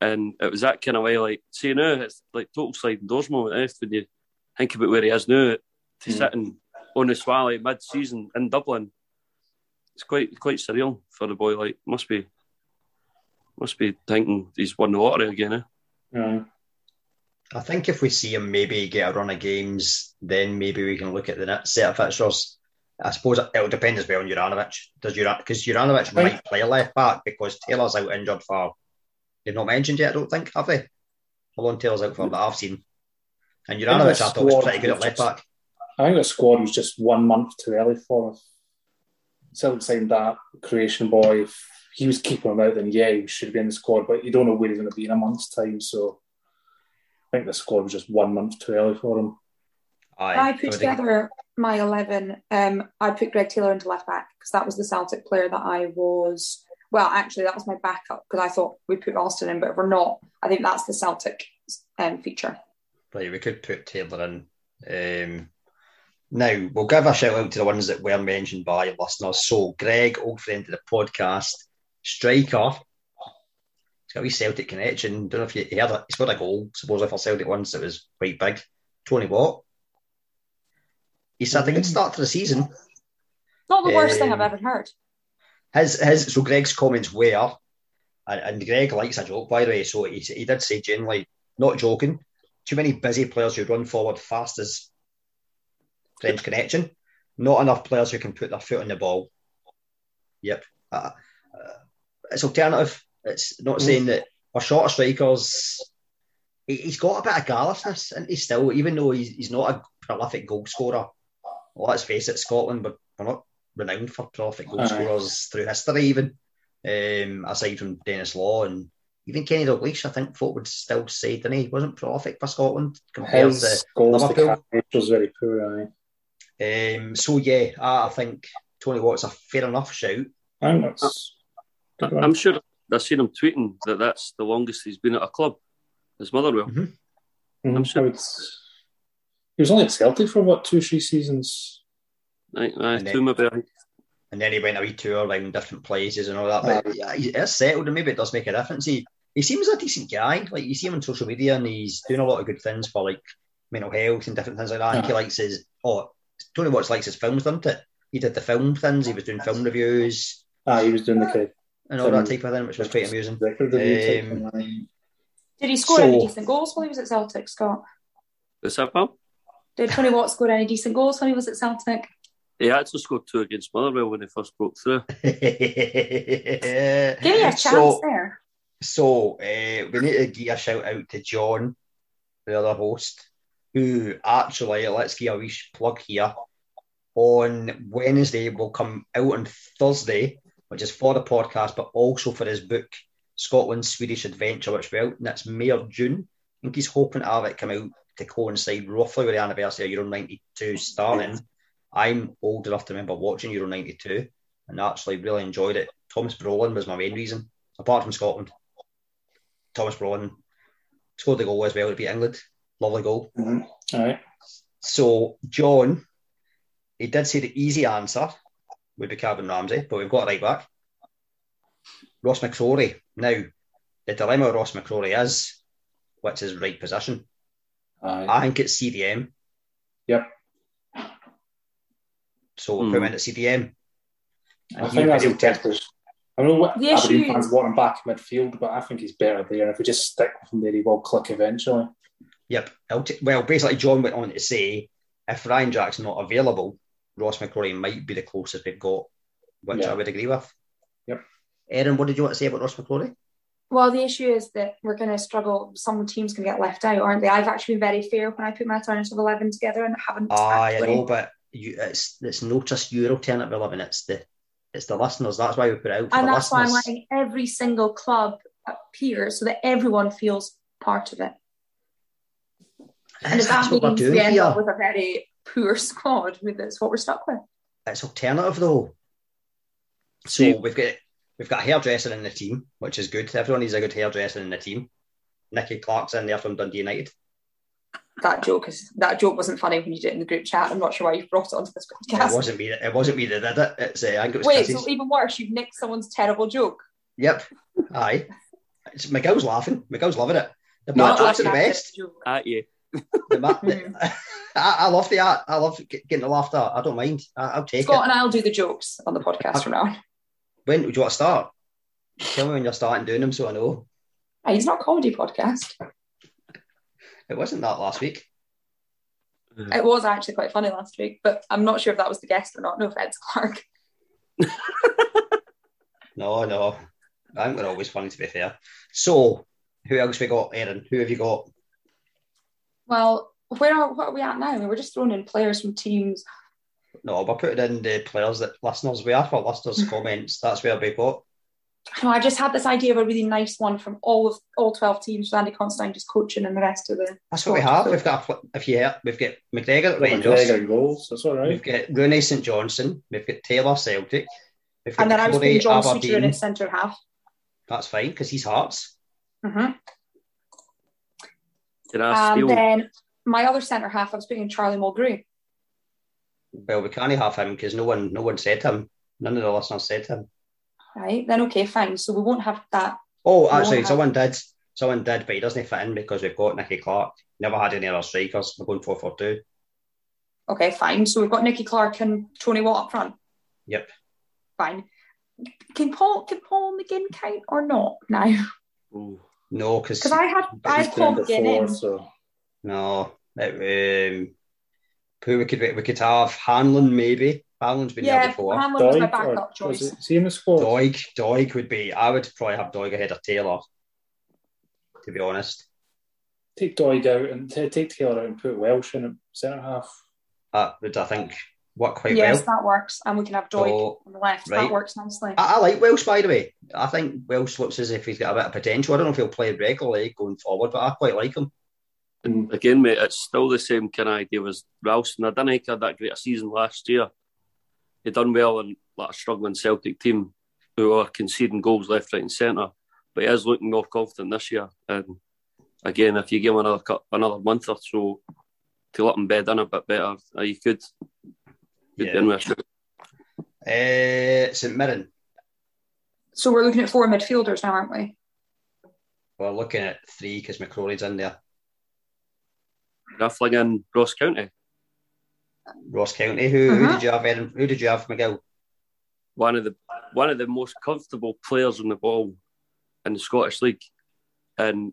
And it was that kind of way, like, see now, it's like total sliding doors moment, eh, when you think about where he is now to mm. sitting on the Swally mid season in Dublin. It's quite quite surreal for the boy. Like must be must be thinking he's won the lottery again. Eh? Yeah. I think if we see him maybe get a run of games, then maybe we can look at the set of fixtures. I suppose it'll depend as well on Juranovic. Does Juran because Juranovic might play left back because Taylor's out injured for. They've not mentioned yet, I don't think, have they? How long Taylor's out for that I've seen. And Juranovic, I, I thought, was pretty good at left back. I think the squad was just one month too early for us. Celtic signed that Croatian boy. If he was keeping him out, then yeah, he should be in the squad, but you don't know where he's going to be in a month's time. So I think the squad was just one month too early for him. I, I put together my 11. Um, I put Greg Taylor into left back because that was the Celtic player that I was. Well, actually, that was my backup because I thought we put Austin in, but if we're not, I think that's the Celtic um, feature. Right, we could put Taylor in. Um, now, we'll give a shout out to the ones that were mentioned by listeners. So, Greg, old friend of the podcast, striker. He's got a wee Celtic connection. Don't know if you heard it. He scored a goal, supposedly for Celtic once. It was quite big. Tony Watt. He's had a good start to the season. Not the worst um, thing I've ever heard. His, his, so Greg's comments were, and, and Greg likes a joke, by the way, so he, he did say generally, not joking, too many busy players who run forward fast as French connection. Not enough players who can put their foot on the ball. Yep. Uh, uh, it's alternative. It's not mm. saying that our shorter strikers. He, has got a bit of garrulous, and he's still, even though he's, he's not a prolific goal scorer. Well, let's face it, Scotland, but we're not renowned for prolific goal scorers through history, even um, aside from Denis Law and even Kenny Dalglish. I think folk would still say, didn't he? wasn't prolific for Scotland compared His to goals Liverpool. was very poor, um, so yeah, I, I, think Tony Watt's a fair enough shout. I'm, I'm sure I've seen him tweeting that that's the longest he's been at a club. His Motherwell. Mm-hmm. Mm-hmm. I'm sure. He was only at Celtic for what two, three seasons. Aye, aye, two maybe. And then he went a wee tour around different places and all that. But yeah, it's settled, and maybe it does make a difference. He he seems a decent guy. Like you see him on social media, and he's doing a lot of good things for like mental health and different things like that. I think he likes his oh Tony Watts likes his films, doesn't it? He did the film things. He was doing film reviews. Ah, he was doing the kid and all that type of thing, which was quite amusing. Um, did he score so, any decent goals while he was at Celtic, Scott? What's that, pal? Did Tony Watt score any decent goals when he was at Celtic? He actually scored two against Motherwell when he first broke through. (laughs) Give me a chance so, there. So uh, we need to give a shout out to John, the other host, who actually, let's give a wee plug here. On Wednesday, will come out on Thursday which is for the podcast, but also for his book, Scotland's Swedish Adventure, which will out that's May or June. I think he's hoping to have it come out to coincide roughly with the anniversary of Euro 92 starting. I'm old enough to remember watching Euro 92 and actually really enjoyed it. Tomas Brolin was my main reason, apart from Scotland. Tomas Brolin scored the goal as well to beat England. Lovely goal. Mm-hmm. All right. So, John, he did say the easy answer would be Calvin Ramsay, but we've got a right back. Ross McCrorie. Now, the dilemma of Ross McCrorie is what's his right position? Aye. I think it's CDM. Yep. So we'll mm. put him into CDM. I think that's intense. I know what the Aberdeen issue... fans want him back midfield, but I think he's better there. And if we just stick with him there, he will click eventually. Yep. T- well, basically, John went on to say if Ryan Jack's not available, Ross McCrorie might be the closest we've got, which yeah. I would agree with. Yep. Erin, what did you want to say about Ross McCrorie? Well, the issue is that we're going to struggle. Some teams can get left out, aren't they? I've actually been very fair when I put my alternative eleven together and haven't. Ah. I know, but you, it's it's not just your alternative eleven; it's the it's the listeners. That's why we put it out. and that's listeners. why I'm letting every single club appear so that everyone feels part of it. And does that mean we end up with a very poor squad with this. What we're stuck with. It's alternative though. So See, we've got we've got a hairdresser in the team, which is good. Everyone needs a good hairdresser in the team. Nicky Clark's in there from Dundee United. That joke is that joke wasn't funny when you did it in the group chat. I'm not sure why you brought it onto this podcast. It wasn't me. It wasn't me that did it. It's, uh, I think it was Wait, so even worse, you've nicked someone's terrible joke. Yep. Aye. It's, McGill's laughing. McGill's loving it. The no, jokes are the best. At you. the, the, (laughs) I, I, love the art. I love getting the laughter. I don't mind. I, will take Scott it. Scott and I'll do the jokes on the podcast from now When would you want to start? Tell me when you're starting doing them so I know. Hey, it's not a comedy podcast. It wasn't that last week. It was actually quite funny last week, but I'm not sure if that was the guest or not. No offense, Clark. (laughs) no, no. I think they're always funny to be fair. So, who else we got, Erin? Who have you got? Well, where are what are we at now? We're just throwing in players from teams. No, we're putting in the players that listeners we are for listeners' (laughs) comments. That's where we got. No, I just had this idea of a really nice one from all of all twelve teams. Andy Considine just coaching and the rest of the. That's what we have. We've got if you hear, we've got McGregor at Rangers. McGregor goals. That's all right. We've got Rooney St Johnstone. We've got Taylor Celtic. We've got and then I was putting John Streeter in centre half. That's fine because he's Hearts. Mm-hmm. Did I and then my other centre half, I was picking Charlie Mulgrew. Well, we can't have him because no one, no one said him. None of the listeners said him. Right then, okay, fine. So we won't have that. Oh, actually, someone have... did. Someone did, but he doesn't fit in because we've got Nicky Clark. Never had any other strikers. We're going four four two. Okay, fine. So we've got Nicky Clark and Tony Watt up front. Yep. Fine. Can Paul can Paul McGinn count or not now? Ooh. No, because I had I had Paul McGinn in. So. No, it, um, who we could we could have Hanlon maybe. Hanlon's been there before. Hanlon was my Doig, or backup was choice. it- See in the squad? Doig, Doig would be. I would probably have Doig ahead of Taylor. To be honest, Take Doig out and t- take Taylor out and put Welsh in centre half. that would I think work quite Yes, well. Yes, that works. And we can have Doig So, on the left. right. That works nicely. I, I like Welsh by the way. I think Welsh looks as if he's got a bit of potential. I don't know if he'll play regularly going forward, but I quite like him. And Again, mate, it's still the same kind of idea as Ralston. I didn't think he had that great a season last year. He done well in like a struggling Celtic team who are conceding goals left, right, and centre. But he is looking more confident this year. And again, if you give him another another month or so to let him bed in a bit better, uh, you could. could Yeah. be in with a. Uh, St Mirren. So we're looking at four midfielders now, aren't we? We're looking at three because McCrorie's in there. Raffling in Ross County, Ross County. Who, who Uh-huh. did you have? Aaron? Who did you have, Miguel? one of the one of the most comfortable players on the ball in the Scottish League, and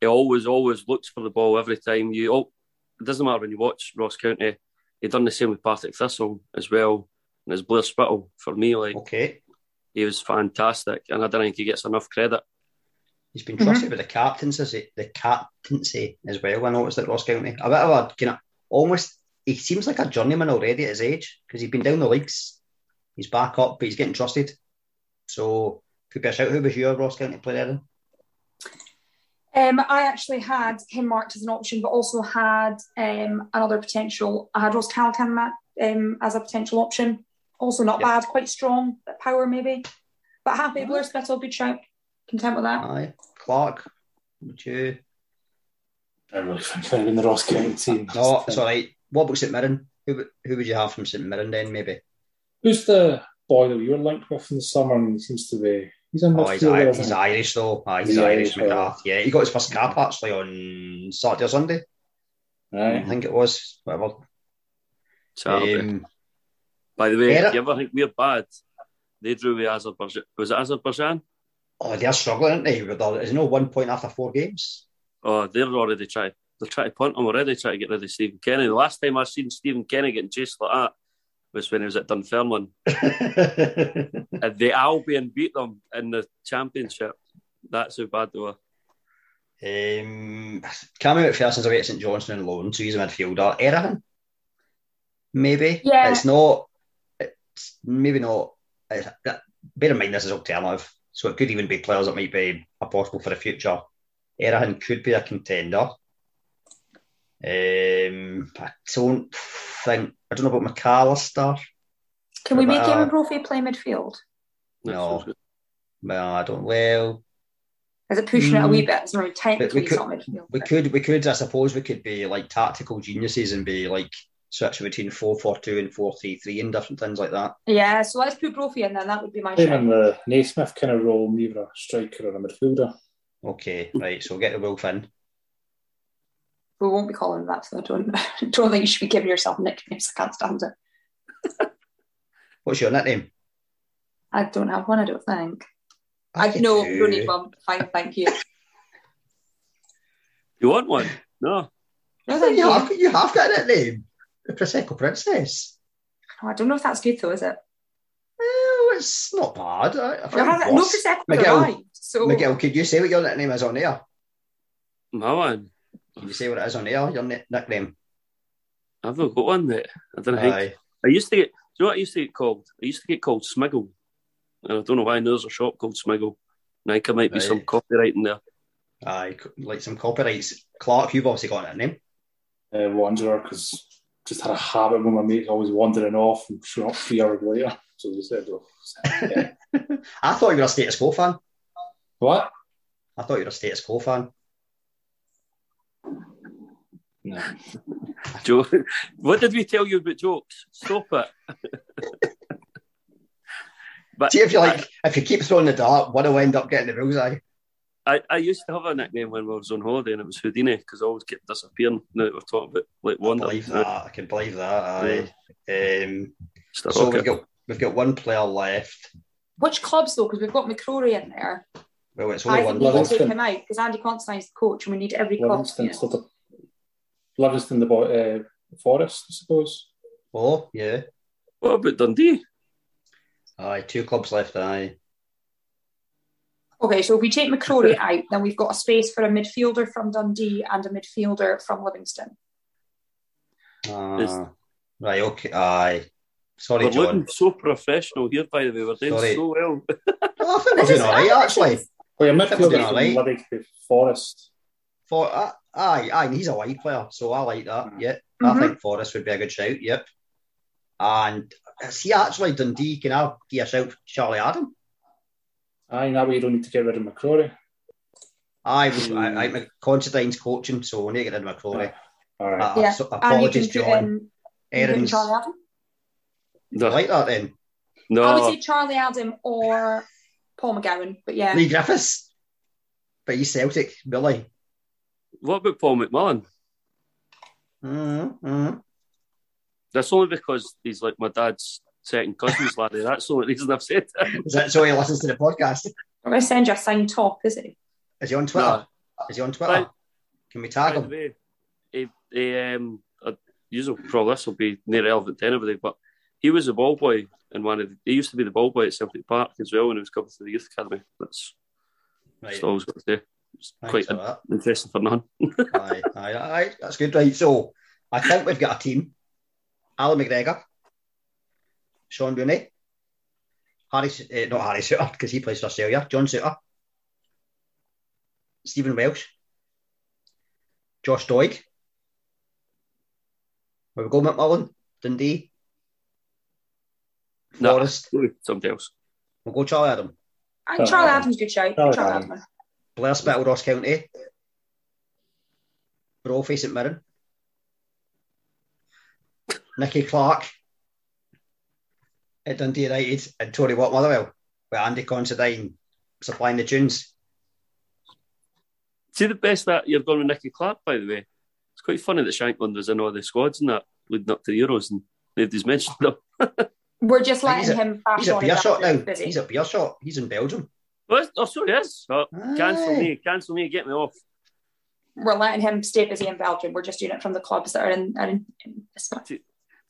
he always always looks for the ball every time. You oh, it doesn't matter when you watch Ross County. He done the same with Partick Thistle as well, and as Blair Spittal for me. Like Okay. he was fantastic, and I don't think he gets enough credit. He's been trusted with the captaincy, the captaincy as well. I noticed at Ross County. A bit of a kind of almost. He seems like a journeyman already at his age because he's been down the leagues. He's back up, but he's getting trusted. So could be a shout. Who was your Ross County player? Then? Um, I actually had him marked as an option, but also had um, another potential. I had Ross Callaghan um, as a potential option. Also not Yeah. bad, quite strong, bit power maybe. But happy Blair Spittal, good shout. Content with that. Aye, Clark. Would you? I really think they're in the Ross County team. No, it's all right. What about St Mirren? Who would- who would you have from St Mirren then? Maybe. Who's the boy that you were linked with in the summer? And he seems to be. He's in Oh, he's, midfield, I- he's? Irish though. Aye, he's, He's Irish. Irish, McGrath. Yeah, he got his first cap actually on Saturday or Sunday. I think it was. Whatever. Saturday. Um, By the way, Era- do you ever think we're bad? They drew with Azerbaijan. Was it Azerbaijan? oh, they're struggling, aren't they? With their, there's no one point after four games. Oh, they're already trying. They're trying to punt him already, trying to get rid of Stephen Kenny. The last time I seen Stephen Kenny getting chased like that was when he was at Dunfermline. (laughs) And the Albion beat them in the championship. That's how bad they were. Um, Cammy McPherson's away at St Johnstone and loan, so he's a midfielder. Erhahon, maybe. Yeah. it's not. It's maybe not. It's, bear in mind this is alternative, so it could even be players that might be a possible for the future. Erhahon could be a contender. Um, I don't think. I don't know about McAllister. Can we make Eamonn Brophy play midfield? That No. Well, I don't. Well, Is it pushing it a Mm. wee bit? It's not really technically We he's could- not midfield. we could. We could. I suppose we could be like tactical geniuses and be like switching between four four two and four three three and different things like that. Yeah, so let's put Brophy in then. That would be my Him shout. in the Naismith kind of role, neither a striker or a midfielder. Okay, right. So get the Wolf in. We won't be calling that, so I don't, (laughs) don't think you should be giving yourself nicknames. I can't stand it. What's your nickname? I don't have one, I don't think. I, I no, do. you don't need one. Fine, thank you. (laughs) You want one? No. No, thank you, you. have, you have got a nickname. The Prosecco Princess. Oh, I don't know if that's good though, is it? Oh, it's not bad. I, I Well, think has it- no Prosecco Miguel. arrived, so Miguel, could you say what your nickname is on air? My one. Can you say what it is on air? Your ni- nickname? I've not got one, mate. I don't think. Aye. I used to get. Do you know what I used to get called? I used to get called Smiggle. And I don't know why there's a shop called Smiggle. And I think there might be Right. some copyright in there. Aye, like some copyrights. Clark, you've obviously got a nickname. Uh, Wanderer, because just had a habit with my mates always wandering off and showing up three hours later. So we said, oh, yeah. (laughs) I thought you were a status quo fan. What? I thought you were a status quo fan. No. (laughs) Joe, what did we tell you about jokes? Stop it. (laughs) but See if you like, if you keep throwing the dart, what do will end up getting the bullseye. I, I used to have a nickname when I was on holiday, and it was Houdini because I always kept disappearing. Now that we're talking about like I believe that. I can believe that. Aye. Um, Stuff so we've got we've got one player left. which clubs though? Because we've got McCrorie in there. Well, it's I only think one. we will club. take him out because Andy Considine's the coach, and we need every club. Livingston, Yeah. sort of. Livingston, the boy, uh, Forrest, I suppose. Oh, yeah. What about Dundee? Aye, two clubs left, aye. Okay, so if we take McCrorie (laughs) out, then we've got a space for a midfielder from Dundee and a midfielder from Livingston. Uh, right, okay, aye. Sorry, We're John. looking so professional here, by the way. We're doing Sorry. so well. (laughs) Oh, I think we're doing all right, actually. Well, your That's midfielder doing from alright. Livingston Forrest. For uh, aye, aye, and he's a wide player, so I like that. Mm. Yeah, Mhm. I think Forrest would be a good shout. Yep. And see, actually, Dundee can I give a shout Charlie Adam? Aye, that way you don't need to get rid of McCrorie. I, Mm. I, I, Considine's coaching, so we need to get rid of McCrorie. All right. Uh, Yeah, so, and you apologies, can put John. in, you can put Aaron's Charlie Adam. No, like that then. I would say Charlie Adam or Paul McGowan, but yeah. Lee Griffiths, but he's Celtic, Billy. What about Paul McMullan? Mm-hmm. mm-hmm. That's only because he's like my dad's second cousins, Larry. That's the only reason I've said that. Is that so he listens to the podcast? I'm going to send you a signed top, is it? Is he on Twitter? No. Is he on Twitter? Right. Can we tag By the him? way, he, he, um, uh, usual probably this will be near relevant to anybody, but he was a ball boy in one of the, he used to be the ball boy at Celtic Park as well when he was coming to the youth academy. That's Right. just all I was going to say. It's Thanks quite for that. interesting for none. (laughs) aye, aye, aye, that's good. Right, so I think we've got a team. Allan McGregor, Shaun Rooney, Harry, uh, not Harry Souttar because he plays for Australia. John Souttar, Stephen Welsh, Josh Doig. Where we go, McMullan, Dundee, No. Forrest. Somebody else. We'll go Charlie Adam, I think Charlie Charlie Adam's a good shout. Charlie Charlie Adam. Adam. Blair Spittal, Ross County, Brophy St Mirren, Nicky Clark at Dundee United, and Tony Watt Motherwell, with Andy Considine supplying the tunes. See the best that you've gone with Nicky Clark, by the way. It's quite funny that Shankland was in all the squads and that leading up to the Euros and nobody's mentioned them. (laughs) We're just letting he's a- him bash He's a on Beerschot now. busy. He's a Beerschot. He's in Belgium. Oh, oh sorry, yes. Oh, cancel me, cancel me, get me off. We're letting him stay busy in Belgium. We're just doing it from the clubs that are in, are in, in this one. See,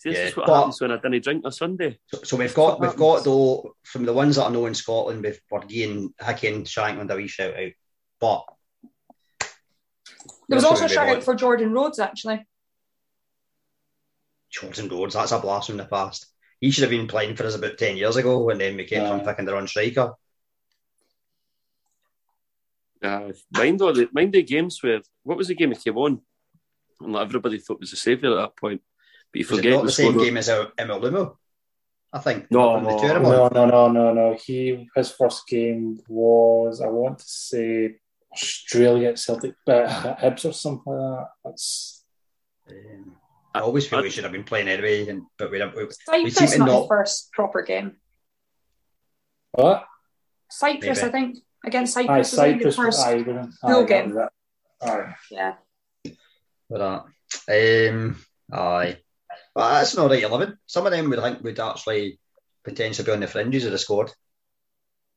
this Yeah, is what but- happens when I didn't drink on Sunday. So, so we've got we've got though from the ones that I know in Scotland, we've got Ian Hickey and Shankland a wee shout out. But There was also a shout out for Jordan Rhodes, actually. Jordan Rhodes, that's a blast from the past. He should have been playing for us about 10 years ago when then we came on Aye. picking the wrong striker. Uh, mind all the mind the games where what was the game that came on? And like, everybody thought was the saviour at that point. But you Was it forget not we the same game as our Emil Lumo? I think. No, the no, two of them on. No, no, no, no, no. He his first game was I want to say Australia at Celtic, but Hibs or something like that. That's Um, I always feel we should have been playing anyway, and, but we don't. We, Cyprus, seem to not not- his first proper game. what? Cyprus, Maybe. I think, against Aye, Cyprus. was the Cyprus. first. Aye, wouldn't- aye, game. was. Aye. Yeah. for that. Um, aye. But that's not right 11. Some of them would think would actually potentially be on the fringes of the squad,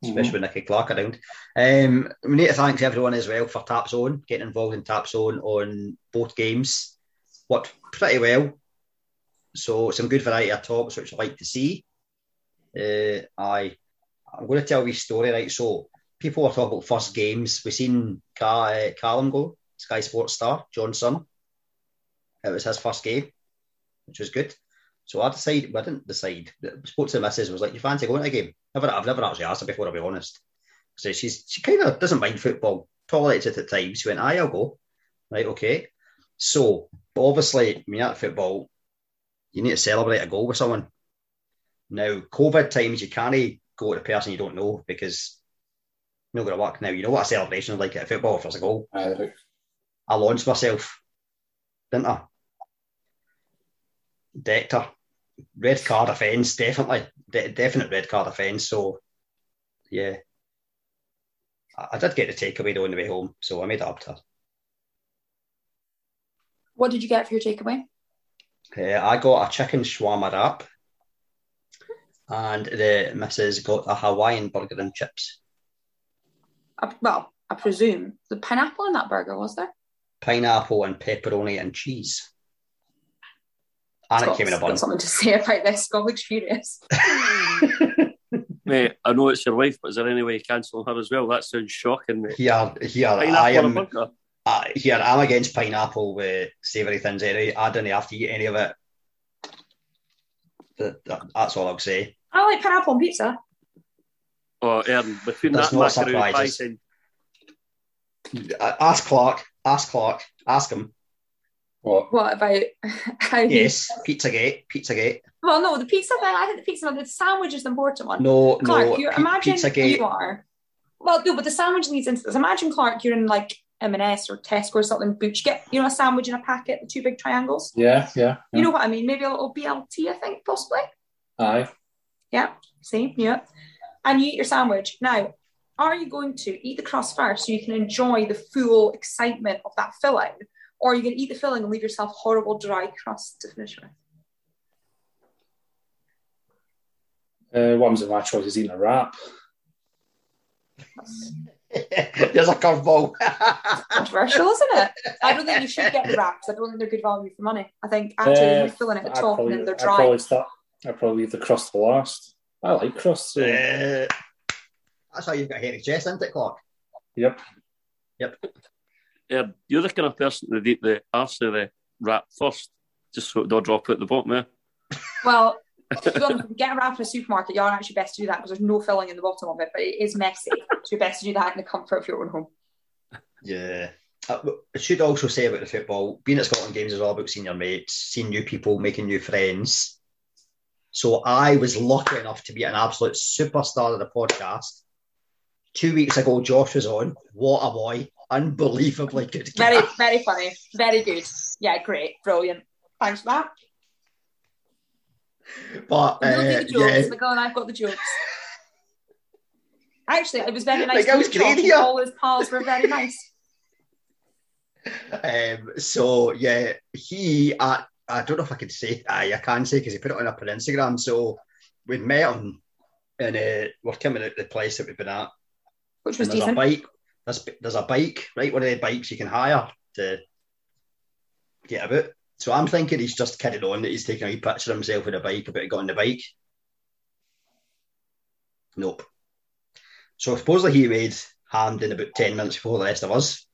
especially with Nicky Clark around. Um, we need to thank everyone as well for Tap Zone, getting involved in Tap Zone on both games. Worked pretty well. So some good variety of tops, which I like to see. Uh, I, I'm going to tell you a story, right? So people were talking about first games. We've seen Car- uh, Callum go, Sky Sports star, John Sun. It was his first game, which was good. So I decided, well, I didn't decide. but spoke to was like, "You fancy going to a game?" Never, I've never actually asked her before. I'll be honest. So she's she kind of doesn't mind football. Tolerates it at times. She went, "Aye, I'll go." Right, okay. So obviously, when you're at football, you need to celebrate a goal with someone. Now, COVID times, you can't go to the person you don't know because not going to work now. You know what a celebration is like at football if there's a goal. Aye, right. I launched myself, didn't I? Decked her. Red card offence, definitely. De- definite red card offence. So, yeah. I, I did get the takeaway though on the way home, so I made it up to her. What did you get for your takeaway? Uh, I got a chicken shawarma wrap, and the missus got a Hawaiian burger and chips. I, well, I presume the pineapple in that burger was there. Pineapple and pepperoni and cheese. And it came in a got bun. something to say about this. Scott looks furious. (laughs) Mate, I know it's your wife, but is there any way you cancel her as well? That sounds shocking, mate. Here, here, Pineapple I am. burger. Uh, here, I'm against pineapple with savoury things anyway. I didn't have to eat any of it. That- that- that's all I'll say. I like pineapple on pizza. Oh, Aaron, um, between That's that not macaroni pie surprises. thing, uh, Ask Clark. Ask Clark. Ask him. What? What about how? Yes, Pizzagate. Pizzagate. Well, no, the pizza thing. I think the pizza, the sandwich is the important one. No, Clark, no. you Pi- imagine Pizzagate. you are. Well, no, but the sandwich leads into this. Imagine Clark, you're in like M&S or Tesco or something. But you get, you know, a sandwich in a packet, the two big triangles. Yeah, yeah. You know what I mean? Maybe a little BLT, I think, possibly. Aye. Yeah, see, yeah. And you eat your sandwich. Now, are you going to eat the crust first so you can enjoy the full excitement of that filling? Or are you going to eat the filling and leave yourself horrible dry crust to finish with? Uh, what was it? My choice is eating a wrap. (laughs) There's a curveball. Controversial, isn't it? I don't think you should get the wraps. I don't think they're good value for money. I think actually Uh, you're filling it at the I'd top probably, and then they're dry. I'd probably start. I'd probably leave the crust to last. I like crust. So. Uh, that's how you've got a hairy chest, isn't it, Clark? Yep. Aaron, you're the kind of person that eat the arse of the wrap first, just so it don't drop out the bottom there. Well, to be honest, if you get a wrap in a supermarket, you're actually best to do that because there's no filling in the bottom of it, but it is messy. so you're best to do that in the comfort of your own home. Yeah. Uh, I should also say about the football, being at Scotland Games is all about seeing your mates, seeing new people, making new friends. So I was lucky enough to be an absolute superstar of the podcast. Two weeks ago, Josh was on. What a boy. Unbelievably good. Very, guy. very funny. Very good. Yeah, great. Brilliant. Thanks for that. But uh, the jokes. yeah, Miguel and I've got the jokes. Actually, it was very nice. Like, to I was great here. All his pals were very nice. (laughs) Um, so yeah, he I, I don't know if I can say aye, I can say because he put it on up on Instagram. So we met him and uh, we're coming out the place that we've been at. Which was there's a bike. There's there's a bike, right? One of the bikes you can hire to get about. So I'm thinking he's just kidding on that he's taking a wee picture of himself with a bike about to get on the bike. Nope. So supposedly he weighed hand in about ten minutes before the rest of us.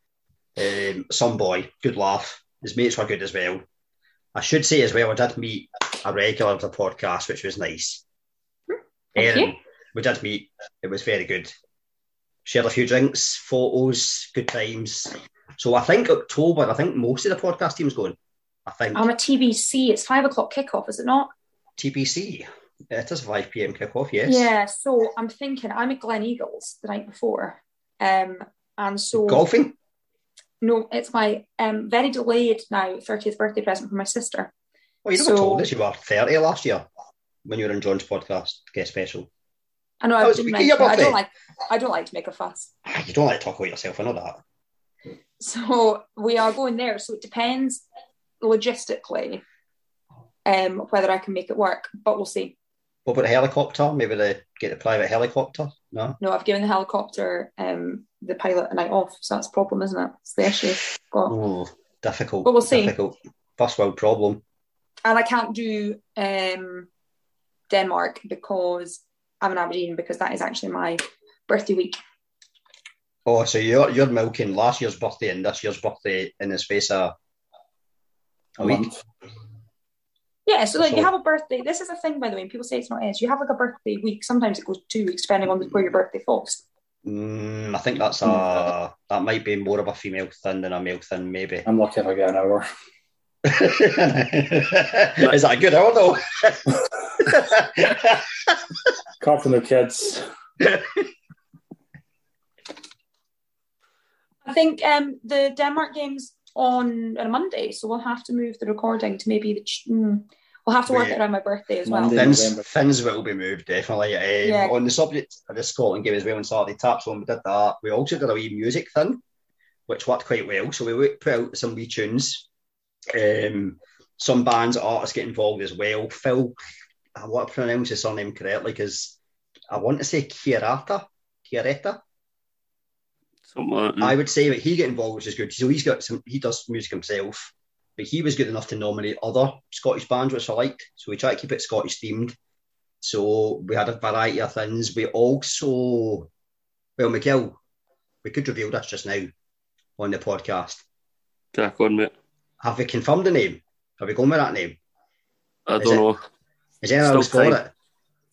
Um, some boy, good laugh. His mates were good as well. I should say as well, I did meet a regular of the podcast, which was nice. Thank Erin, you. we did meet. It was very good. Shared a few drinks, photos, good times. So I think October, I think most of the podcast team's going. I think I'm a TBC. It's five o'clock kickoff, is it not? TBC. It is 5 pm kickoff, yes. Yeah. So I'm thinking I'm at Gleneagles the night before. Um, and so Golfing? No, it's my um very delayed now 30th birthday present for my sister. Oh, you never So- told us you were 30 last year when you were on John's podcast, guest special. I know I it's didn't because your mention it. I don't like I don't like to make a fuss. Ah, You don't like to talk about yourself, I know that. So we are going there. So it depends logistically um whether I can make it work, but we'll see. What about a helicopter? Maybe they get a private helicopter? No? No, I've given the helicopter um the pilot a night off, so that's a problem, isn't it? It's the issue. But, Oh, difficult. But we'll see. Difficult. First world problem. and I can't do um Denmark because I'm in Aberdeen because that is actually my birthday week. Oh, so you're you're milking last year's birthday and this year's birthday in the space of a A week. month. Yeah, so like you have a birthday. This is a thing, by the way. and People say it's not is. You have like a birthday week. Sometimes it goes two weeks, depending on where your birthday falls. Mm, I think that's a that might be more of a female thing than a male thing, maybe. I'm lucky if I get an hour. (laughs) Is that a good hour though? (laughs) Apart from the kids. I think um the Denmark game's on on a Monday, so we'll have to move the recording to maybe the. Ch- mm, we'll have to work Wait. it around my birthday as well. Monday. Things, November. things will be moved definitely. Um, Yeah. On the subject of the Scotland game as well on Saturday Taps, when we did that, we also did a wee music thing, which worked quite well. So we put out some wee tunes. Um, some bands, artists get involved as well. Phil, I want to pronounce his surname correctly because I want to say Chiarata. Chiaretta. Something like that. I would say that he get involved, which is good. So he's got some. He does music himself. But he was good enough to nominate other Scottish bands, which I liked. So we tried to keep it Scottish themed. So we had a variety of things. We also, well, Miguel, we could reveal this just now on the podcast. Crack on, mate. Have we confirmed the name? Have we gone with that name? I Is don't it- know. Is anyone else for time. it?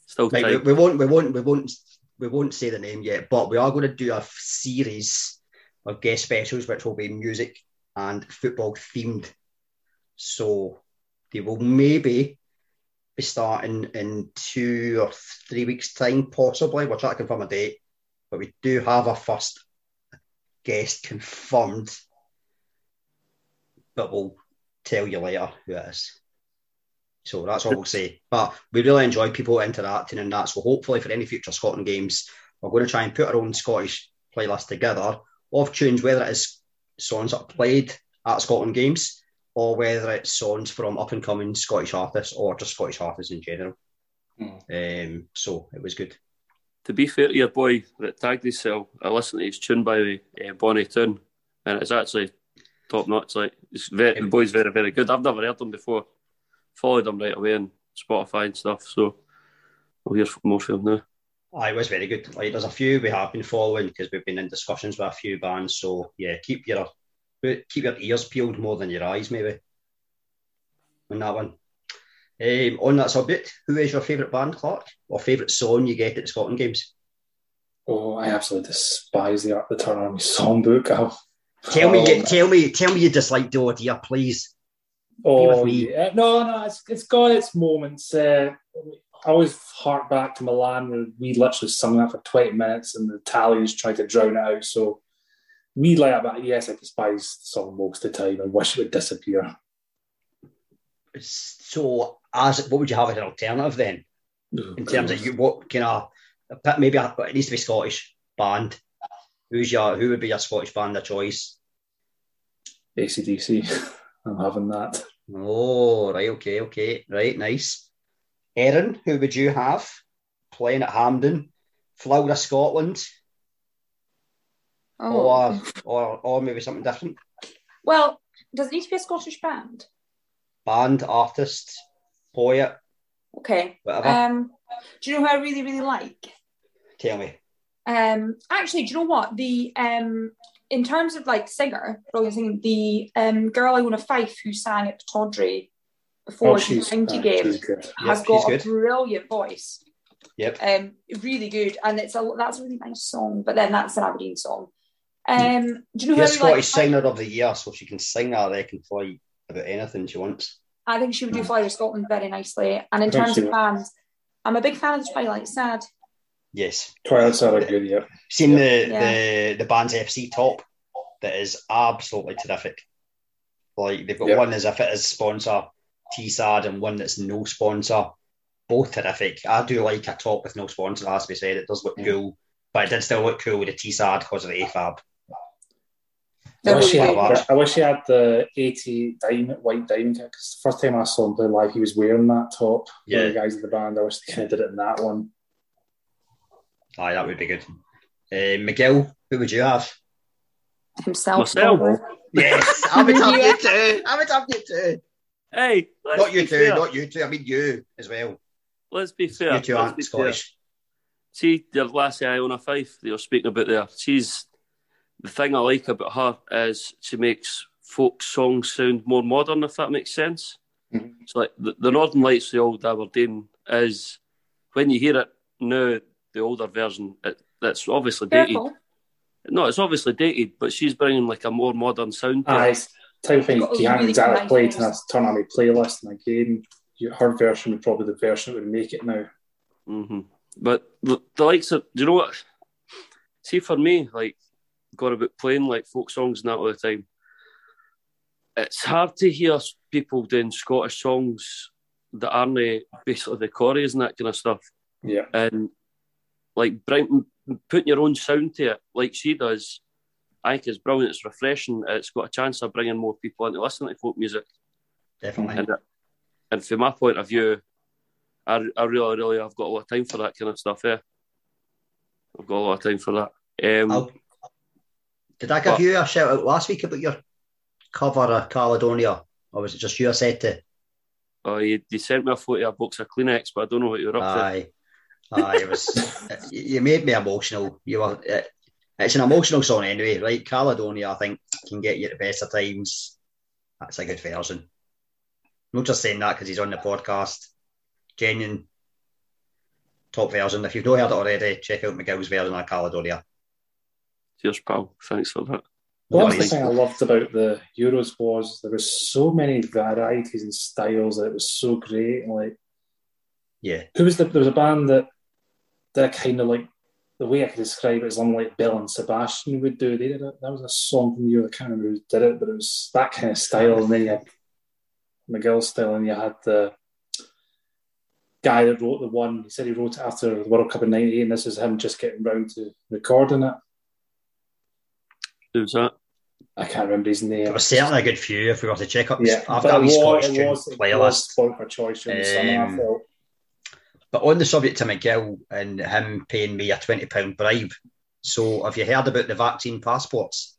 Still Right, we, we won't, we won't, we won't, we won't say the name yet, but we are going to do a series of guest specials, which will be music and football themed. So they will maybe be starting in two or three weeks' time, possibly. We'll try to confirm a date, but we do have our first guest confirmed, but we'll tell you later who it is. So that's all we'll say. But we really enjoy people interacting and that. So hopefully for any future Scotland games, we're going to try and put our own Scottish playlist together of tunes, whether it is songs that are played at Scotland games or whether it's songs from up and coming Scottish artists or just Scottish artists in general. Um, so it was good. To be fair to your boy that tagged himself, I listened to his tune by uh, Bonnie Toon, and it's actually top notch. Like it's very, the boy's very, very good. I've never heard him before. Followed him right away on Spotify and stuff. So I'll hear more from him now. I was very good. Like there's a few we have been following because we've been in discussions with a few bands. So yeah, keep your keep your ears peeled more than your eyes, maybe. On that one. Um, on that subject, who is your favourite band, Clark, or favourite song you get at the Scotland games? Oh, I absolutely despise the Art of the Tartan Army songbook. I'll, Tell me, Oh, tell me, tell me you dislike the idea, please. Oh, yeah. no, no, it's, it's got its moments. Uh, I always hark back to Milan where we literally sung that for 20 minutes and the Italians tried to drown it out. So we like that, yes, I despise the song most of the time and wish it would disappear. So, as what would you have as an alternative then, oh, in terms of you, what kind of maybe it needs to be Scottish band. Who's your who would be your Scottish band of choice? ACDC. (laughs) I'm having that. Oh, right, okay, okay, right, nice. Erin, who would you have playing at Hampden, Flower of Scotland, Oh. or or or maybe something different? Well, does it need to be a Scottish band? Band, artist, poet, Okay. whatever. Um, do you know who I really, really like? Tell me. Um, actually, do you know what? The um, in terms of like singer, brilliant singing, the um girl Iona Fyfe who sang at Tawdry before Oh, the she's, County uh, game she's has Yep, got she's a good. brilliant voice. Yep. Um, really good, and it's a that's a really nice song. But then that's an Aberdeen song. Um, do you know who I She's like? Scottish Singer of the Year, so she can sing, that, I reckon, fly about anything she wants. I think she would do Fly to Scotland very nicely. And in terms of would. bands, I'm a big fan of the Twilight Sad. Yes. Twilight Sad are good, yeah. Seen the, Yeah. the the band's FC top that is absolutely terrific. Like they've got Yeah. one as if it is sponsor T-Sad and one that's no sponsor. Both terrific. I do like a top with no sponsor, as we said. It does look Yeah. cool. But it did still look cool with the T-Sad because of the AFAB. I wish, he had. I wish he had the 80 diamond, white diamond kit because the first time I saw him play live, he was wearing that top. Yeah. The guys in the band, I wish they kind of did it in that one. Aye, that would be good. Uh, Miguel, who would you have? himself. Myself? probably. Yes, I would have you too. I would have you too. Hey, let's Not you be two, fair. not you two. I mean you as well. Let's be fair. You two let's aren't be Scottish. fair. See, the last Iona Fyfe that you're speaking about there, she's the thing I like about her is she makes folk songs sound more modern, if that makes sense. Mhm. It's like the, the Northern Lights, the old Aberdeen, is when you hear it now, the older version, it, that's obviously dated. Careful. No, it's obviously dated, but she's bringing like a more modern sound to Aye, it. it's the type of thing Got you those can't exactly nice play to a songs. turn on my playlist. And again, her version would probably the version that would make it now. hmm But the, the likes of, do you know what? See, for me, like, got about playing like folk songs and that all the time. It's hard to hear people doing Scottish songs that aren't basically the choruses and that kind of stuff. Yeah. And like bring, putting your own sound to it, like she does, I think is brilliant. It's refreshing. It's got a chance of bringing more people into listening to folk music. Definitely. And, and from my point of view, I, I really, really, I've got a lot of time for that kind of stuff. Yeah, I've got a lot of time for that. Um, I'll- did I give What? you a shout out last week about your cover of Caledonia or was it just you I said to? Oh, you, you sent me a photo of a box of Kleenex, but I don't know what you're up to. Aye, aye, it was. (laughs) you made me emotional. You were. It, it's an emotional song anyway, right? Caledonia, I think, can get you to better times. That's a good version. I'm not just saying that because he's on the podcast. Genuine top version. If you've not heard it already, check out McGill's version of Caledonia. Cheers, pal. Thanks for that. Well, that's the thing I loved about the Euros was there was so many varieties and styles that it was so great. And like, yeah, who was the? There was a band that that kind of like the way I could describe it is unlike Belle and Sebastian would do. They did it. That was a song from you. I can't remember who did it, but it was that kind of style. And then you had McGill style, and you had the guy that wrote the one. He said he wrote it after the World Cup in '98, and this is him just getting round to recording it. Who's that? I can't remember his name. There was certainly a good few if we were to check up. Yeah, I've got a wee Scottish tune playlist. for choice during the summer, I Um, felt. But on the subject of McGill and him paying me a twenty pound bribe. So have you heard about the vaccine passports?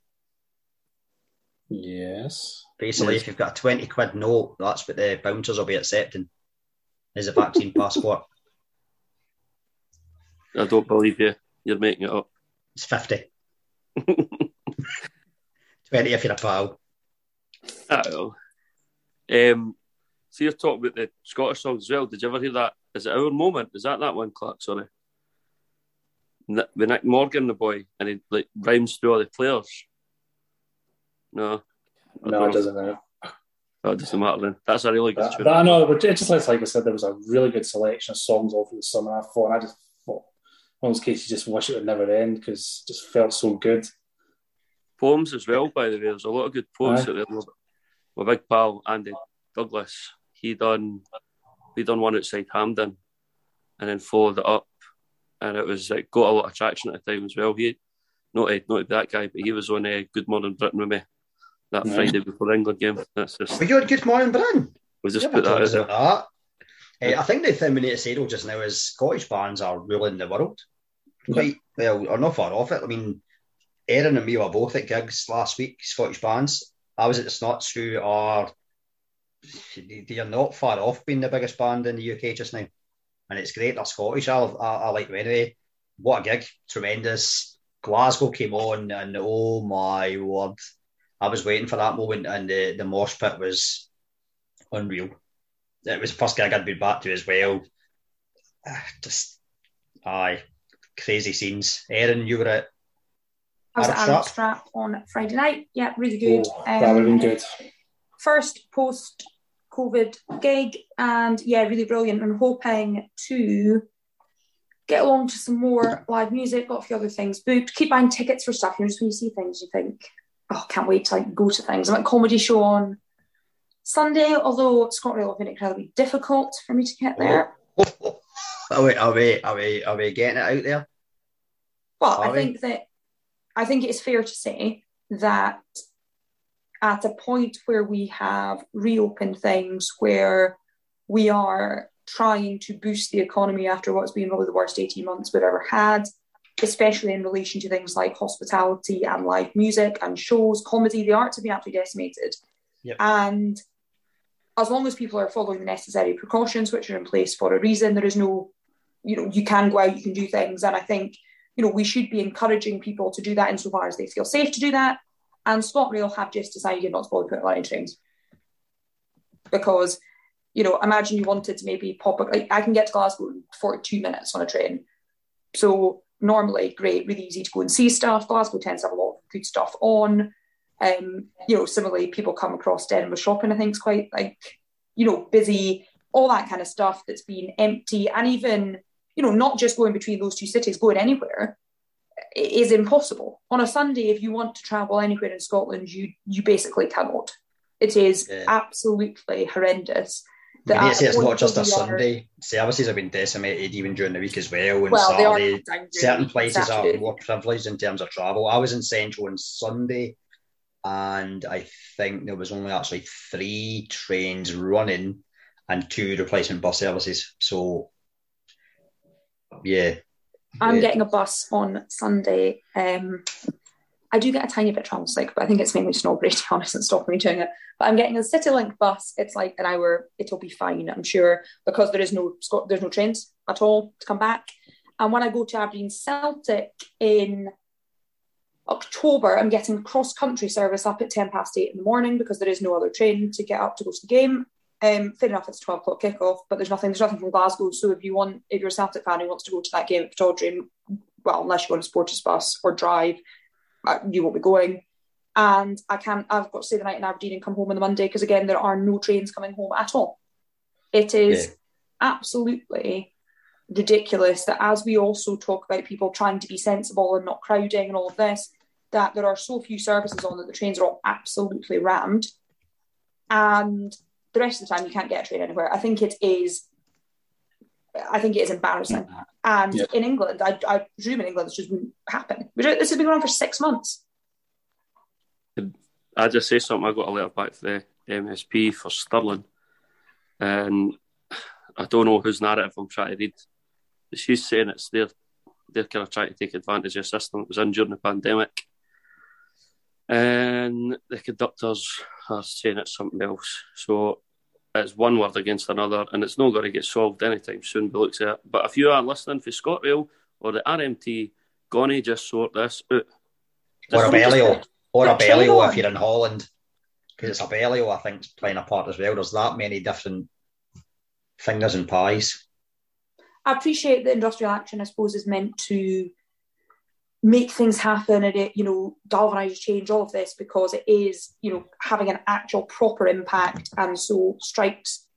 Yes. Basically, Yes. if you've got a twenty quid note, that's what the bouncers will be accepting as a vaccine passport. I don't believe you. You're making it up. It's fifty. (laughs) Twenty if you're a pal. I don't know. Um, so you're talking about the Scottish songs as well. Did you ever hear that? Is it Our Moment? Is that that one, Clark? Sorry. Ni- With Nick Morgan, the boy, and he like rhymes through all the players. No. I No, it doesn't matter. Oh, it doesn't matter then. That's a really good But, tune. but I know, but it just like, like I said, there was a really good selection of songs all through the summer. I thought, and I just thought, one of those cases, you just wish it would never end because it just felt so good. Poems as well, by the way. There's a lot of good poems Aye. out there. My, my big pal Andy Douglas, he done we done one outside Hampden, and then followed it up, and it was like got a lot of traction at the time as well. He not to, not to be that guy, but he was on uh, Good Morning Britain with me that Yeah. Friday before the England game. That's just Were you on Good Morning, Britain? we just Never put that out there. that. Eh, I think the thing we need to say though just now is Scottish bands are ruling the world. Quite well, or not far off it. I mean, Erin and me were both at gigs last week, Scottish bands. I was at the Snuts, who are they are not far off being the biggest band in the UK just now, and it's great. They're Scottish. I, I, I like them anyway. What a gig! Tremendous. Glasgow came on, and oh my word, I was waiting for that moment, and the the mosh pit was unreal. It was the first gig I'd been back to as well. Ah, Just aye, crazy scenes. Erin, you were at I was at Arab Arab Strap? Strap on Friday night. Yeah, really good. Oh, that would have been Um, good. First post COVID gig, and yeah, really brilliant. And hoping to get along to some more live music. Got a few other things booked. Keep buying tickets for stuff. You know, just when you see things, you think, oh, can't wait to like go to things. I'm at comedy show on Sunday, although ScotRail have been incredibly difficult for me to get there. (laughs) are we, are we, are we, are we getting it out there? Well, Are I we? think that I think it's fair to say that at a point where we have reopened things, where we are trying to boost the economy after what's been probably the worst 18 months we've ever had, especially in relation to things like hospitality and live music and shows, comedy, the arts have been absolutely decimated. Yep. And as long as people are following the necessary precautions, which are in place for a reason, there is no, you know, you can go out, you can do things. And I think you know, we should be encouraging people to do that insofar as they feel safe to do that. And ScotRail have just decided not to bother putting in trains. Because, you know, imagine you wanted to maybe pop, like, I can get to Glasgow in 42 minutes on a train. So, normally, great, really easy to go and see stuff. Glasgow tends to have a lot of good stuff on. Um, you know, similarly, people come across Edinburgh shopping, I think, is quite like, you know, busy, all that kind of stuff that's been empty. And even, you know, not just going between those two cities, going anywhere is impossible. On a Sunday, if you want to travel anywhere in Scotland, you you basically cannot. It is Yeah. absolutely horrendous. Need say it's not just a Sunday. Services have been decimated even during the week as well. And Well, Saturday, down during the certain places Saturday. are more privileged in terms of travel. I was in Central on Sunday, and I think there was only actually three trains running and two replacement bus services. So, yeah, I'm Yeah. getting a bus on Sunday. Um, I do get a tiny bit travel sick, but I think it's mainly snobbery (laughs) to be honest and stopping me doing it. But I'm getting a CityLink bus. It's like an hour. It'll be fine, I'm sure, because there is no there's no trains at all to come back. And when I go to Aberdeen Celtic in October, I'm getting cross country service up at 10 past eight in the morning because there is no other train to get up to go to the game. Um, fair enough, it's 12 o'clock kickoff, but there's nothing, there's nothing from Glasgow. So if you want, if you're a Celtic fan who wants to go to that game at Pittodrie, well, unless you go on a Sportus bus or drive, uh, you won't be going. And I can't, I've got to stay the night in Aberdeen and come home on the Monday because again, there are no trains coming home at all. It is yeah. absolutely ridiculous that as we also talk about people trying to be sensible and not crowding and all of this, that there are so few services on that the trains are all absolutely rammed. And the rest of the time you can't get a train anywhere. I think it is I think it is embarrassing. And yeah. in England, I, I presume in England this just wouldn't happen. This has been going on for six months. I just say something. I got a letter back to the MSP for Stirling, and I don't know whose narrative I'm trying to read. She's saying it's they're they're kind of trying to take advantage of a system that was in during the pandemic, and the conductors are saying it's something else. So it's one word against another, and it's not going to get solved anytime soon. But looks at But if you are listening for ScotRail or the RMT, gonna just sort this out. Or a Abellio, or a Abellio if you're in Holland, because it's a Abellio I think is playing a part as well. There's that many different fingers and pies. I appreciate that industrial action, I suppose, is meant to make things happen and it, you know, galvanize change, all of this, because it is, you know, having an actual proper impact and so strikes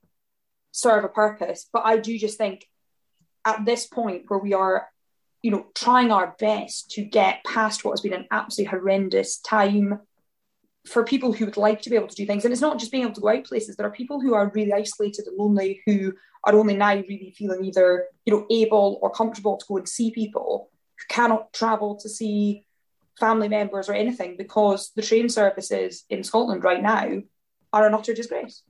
serve a purpose. But I do just think at this point where we are, you know, trying our best to get past what has been an absolutely horrendous time for people who would like to be able to do things. And it's not just being able to go out places. There are people who are really isolated and lonely who are only now really feeling either, you know, able or comfortable to go and see people cannot travel to see family members or anything because the train services in Scotland right now are an utter disgrace.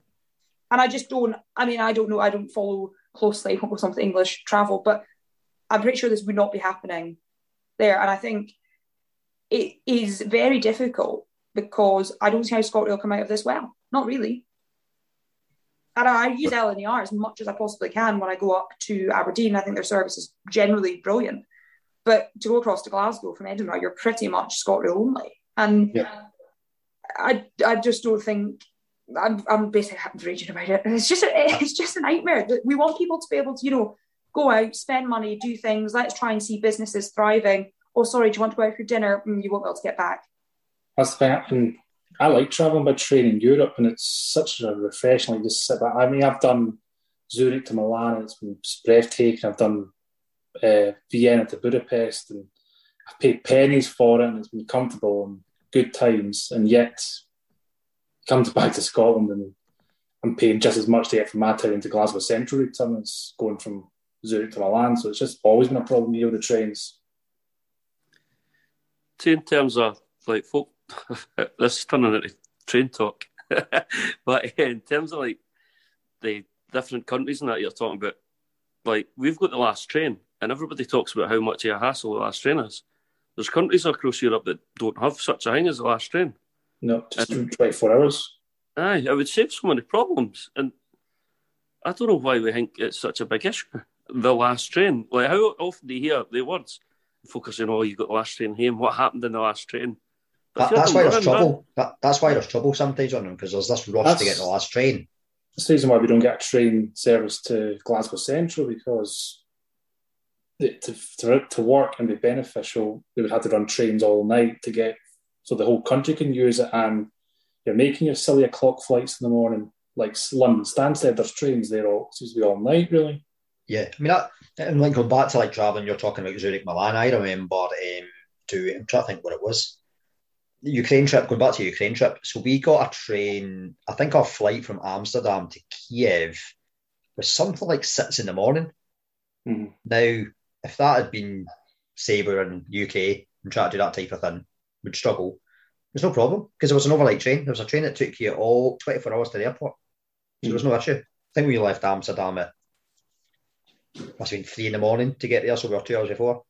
And I just don't, I mean, I don't know, I don't follow closely with some of the English travel, but I'm pretty sure this would not be happening there. And I think it is very difficult because I don't see how ScotRail will come out of this well. Not really. And I use LNER as much as I possibly can when I go up to Aberdeen. I think their service is generally brilliant. But to go across to Glasgow from Edinburgh, you're pretty much ScotRail only. And yeah. I, I just don't think I'm, I'm basically raging about it. (laughs) It's just a, it's just a nightmare. We want people to be able to, you know, go out, spend money, do things. Let's try and see businesses thriving. Oh, sorry, do you want to go out for dinner? Mm, you won't be able to get back. That's the thing. And I like traveling by train in Europe, and it's such a refreshing. Like just sit back. I mean, I've done Zurich to Milan. It's been breathtaking. I've done uh, Vienna to Budapest, and I've paid pennies for it, and it's been comfortable and good times. And yet, come (laughs) back to Scotland, and I'm paying just as much to get from my town to Glasgow Central time as going from Zurich to Milan. So it's just always been a problem here with the trains. See, in terms of like folk, (laughs) this is turning into train talk, (laughs) but in terms of like the different countries and that you're talking about, like we've got the last train and everybody talks about how much of a hassle the last train is. There's countries across Europe that don't have such a thing as the last train. No, just and, 24 hours. Aye, it would save so many problems. And I don't know why we think it's such a big issue. The last train. Like, how often do you hear the words focusing, oh, you got the last train home? What happened in the last train? That, that's why there's trouble. That, that's why there's trouble sometimes on them because there's this rush that's, to get the last train. That's the reason why we don't get a train service to Glasgow Central because to, to, to work and be beneficial, they would have to run trains all night to get so the whole country can use it. And you're making your silly o'clock flights in the morning, like London Stansted. There's trains there all seems to be all night, really. Yeah, I mean, that, and like going back to like traveling, you're talking about Zurich, Milan. I remember um, to I'm trying to think what it was. The Ukraine trip, going back to Ukraine trip. So we got a train. I think our flight from Amsterdam to Kiev was something like six in the morning. Mm-hmm. Now if that had been Sabre in UK and try to do that type of thing, would struggle. There's no problem because there was an overnight train. There was a train that took you all 24 hours to the airport. So mm. there was no issue. I think we left Amsterdam at must have been three in the morning to get there, so we were two hours before.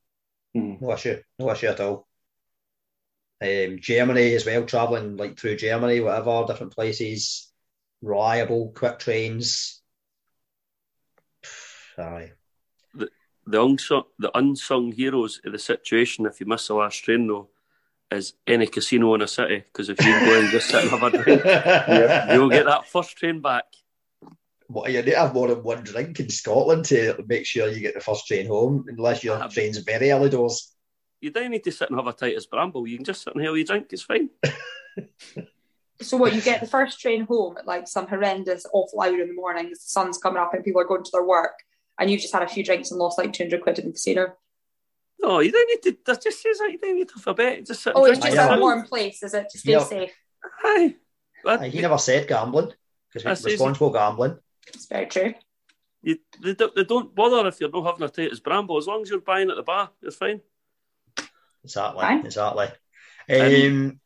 Mm. No issue, no issue at all. Um, Germany as well, traveling like through Germany, whatever, different places, reliable, quick trains. Aye. The, the unsung, the unsung heroes of the situation, if you miss the last train, though, is any casino in a city. Because if you go and just sit and have a drink, you'll get that first train back. What, you need to have more than one drink in Scotland to make sure you get the first train home, unless your Ah, train's very early doors. You don't need to sit and have a Titus Bramble. You can just sit and have your drink. It's fine. (laughs) So what you get the first train home at like some horrendous awful hour in the morning, the sun's coming up and people are going to their work, and you've just had a few drinks and lost like two hundred quid in the casino. No, you don't need to. That just says that you don't need to have a bet. Just. Oh, it's just a warm place, is it, to stay Yeah. safe? Aye. But Aye, he never said gambling, because That's responsible gambling. It's very true. you, they, don't, they don't bother if you're not having a Titus Bramble. As long as you're buying at the bar, you're fine. Exactly, Fine. exactly. Um,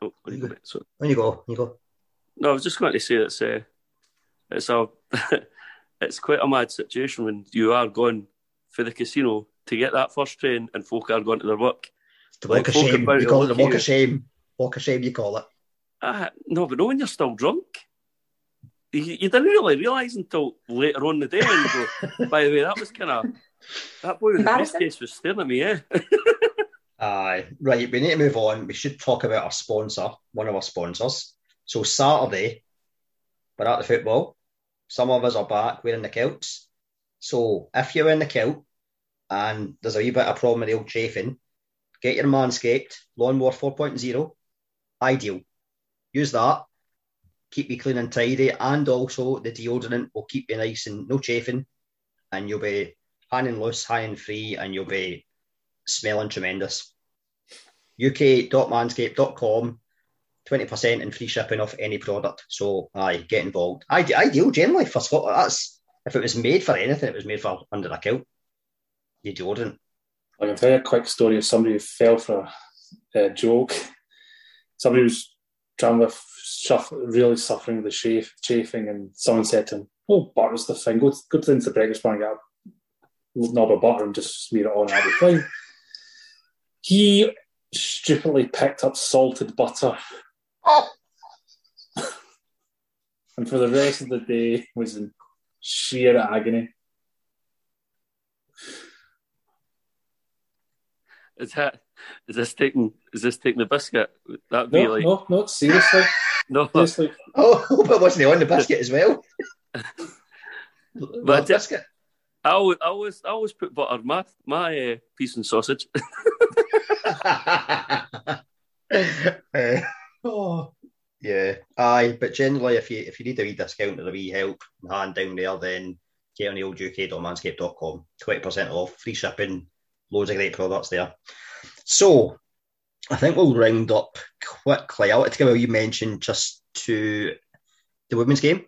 Oh, there you go. So, when you go, you go. no, I was just going to say it's uh, it's a (laughs) it's quite a mad situation when you are going for the casino to get that first train and folk are going to their work. The Like walk of shame. You call it the look walk you. of shame. Walk of shame, you call it. Ah, no, but no, when you're still drunk. You, you didn't really realise until later on in the day. And you go, (laughs) by the way, that was kind of that boy with the Embarrassing. briefcase was staring at me. Eh? (laughs) Aye, right. We need to move on. We should talk about our sponsor, one of our sponsors. So Saturday, we're at the football. Some of us are back wearing the kilts. So if you're in the kilt and there's a wee bit of problem with the old chafing, get your Manscaped Lawnmower 4.0. Ideal. Use that. Keep you clean and tidy, and also the deodorant will keep you nice and no chafing, and you'll be hanging loose, hanging free, and you'll be smelling tremendous. uk.manscaped.com, 20% and free shipping off any product. So, aye, get involved. I, Ideal generally for Scotland. That's if it was made for anything, it was made for under a kilt. You. I tell you a quick story of somebody who fell for a uh, joke. Somebody was trying with suff- really suffering with the chafe, chafing, and someone said to him, "Oh, butter's the thing. Go, go to the breakfast bar and get a knob of butter and just smear it on. That'll. He stupidly picked up salted butter, and for the rest of the day was in sheer agony. Is that is this taking is this taking the biscuit? That'd be No, like no, no, seriously, (laughs) no. seriously. (laughs) Oh, but wasn't he on the biscuit as well? (laughs) But the biscuit. I always, I always I always put butter my my uh, piece and sausage. Oh, yeah. Aye, but generally, if you if you need a wee discount or a wee help, hand down there, then get on the old uk.manscaped.com. 20% off, free shipping, loads of great products there. So, I think we'll round up quickly. I wanted to give a wee mention just to the women's game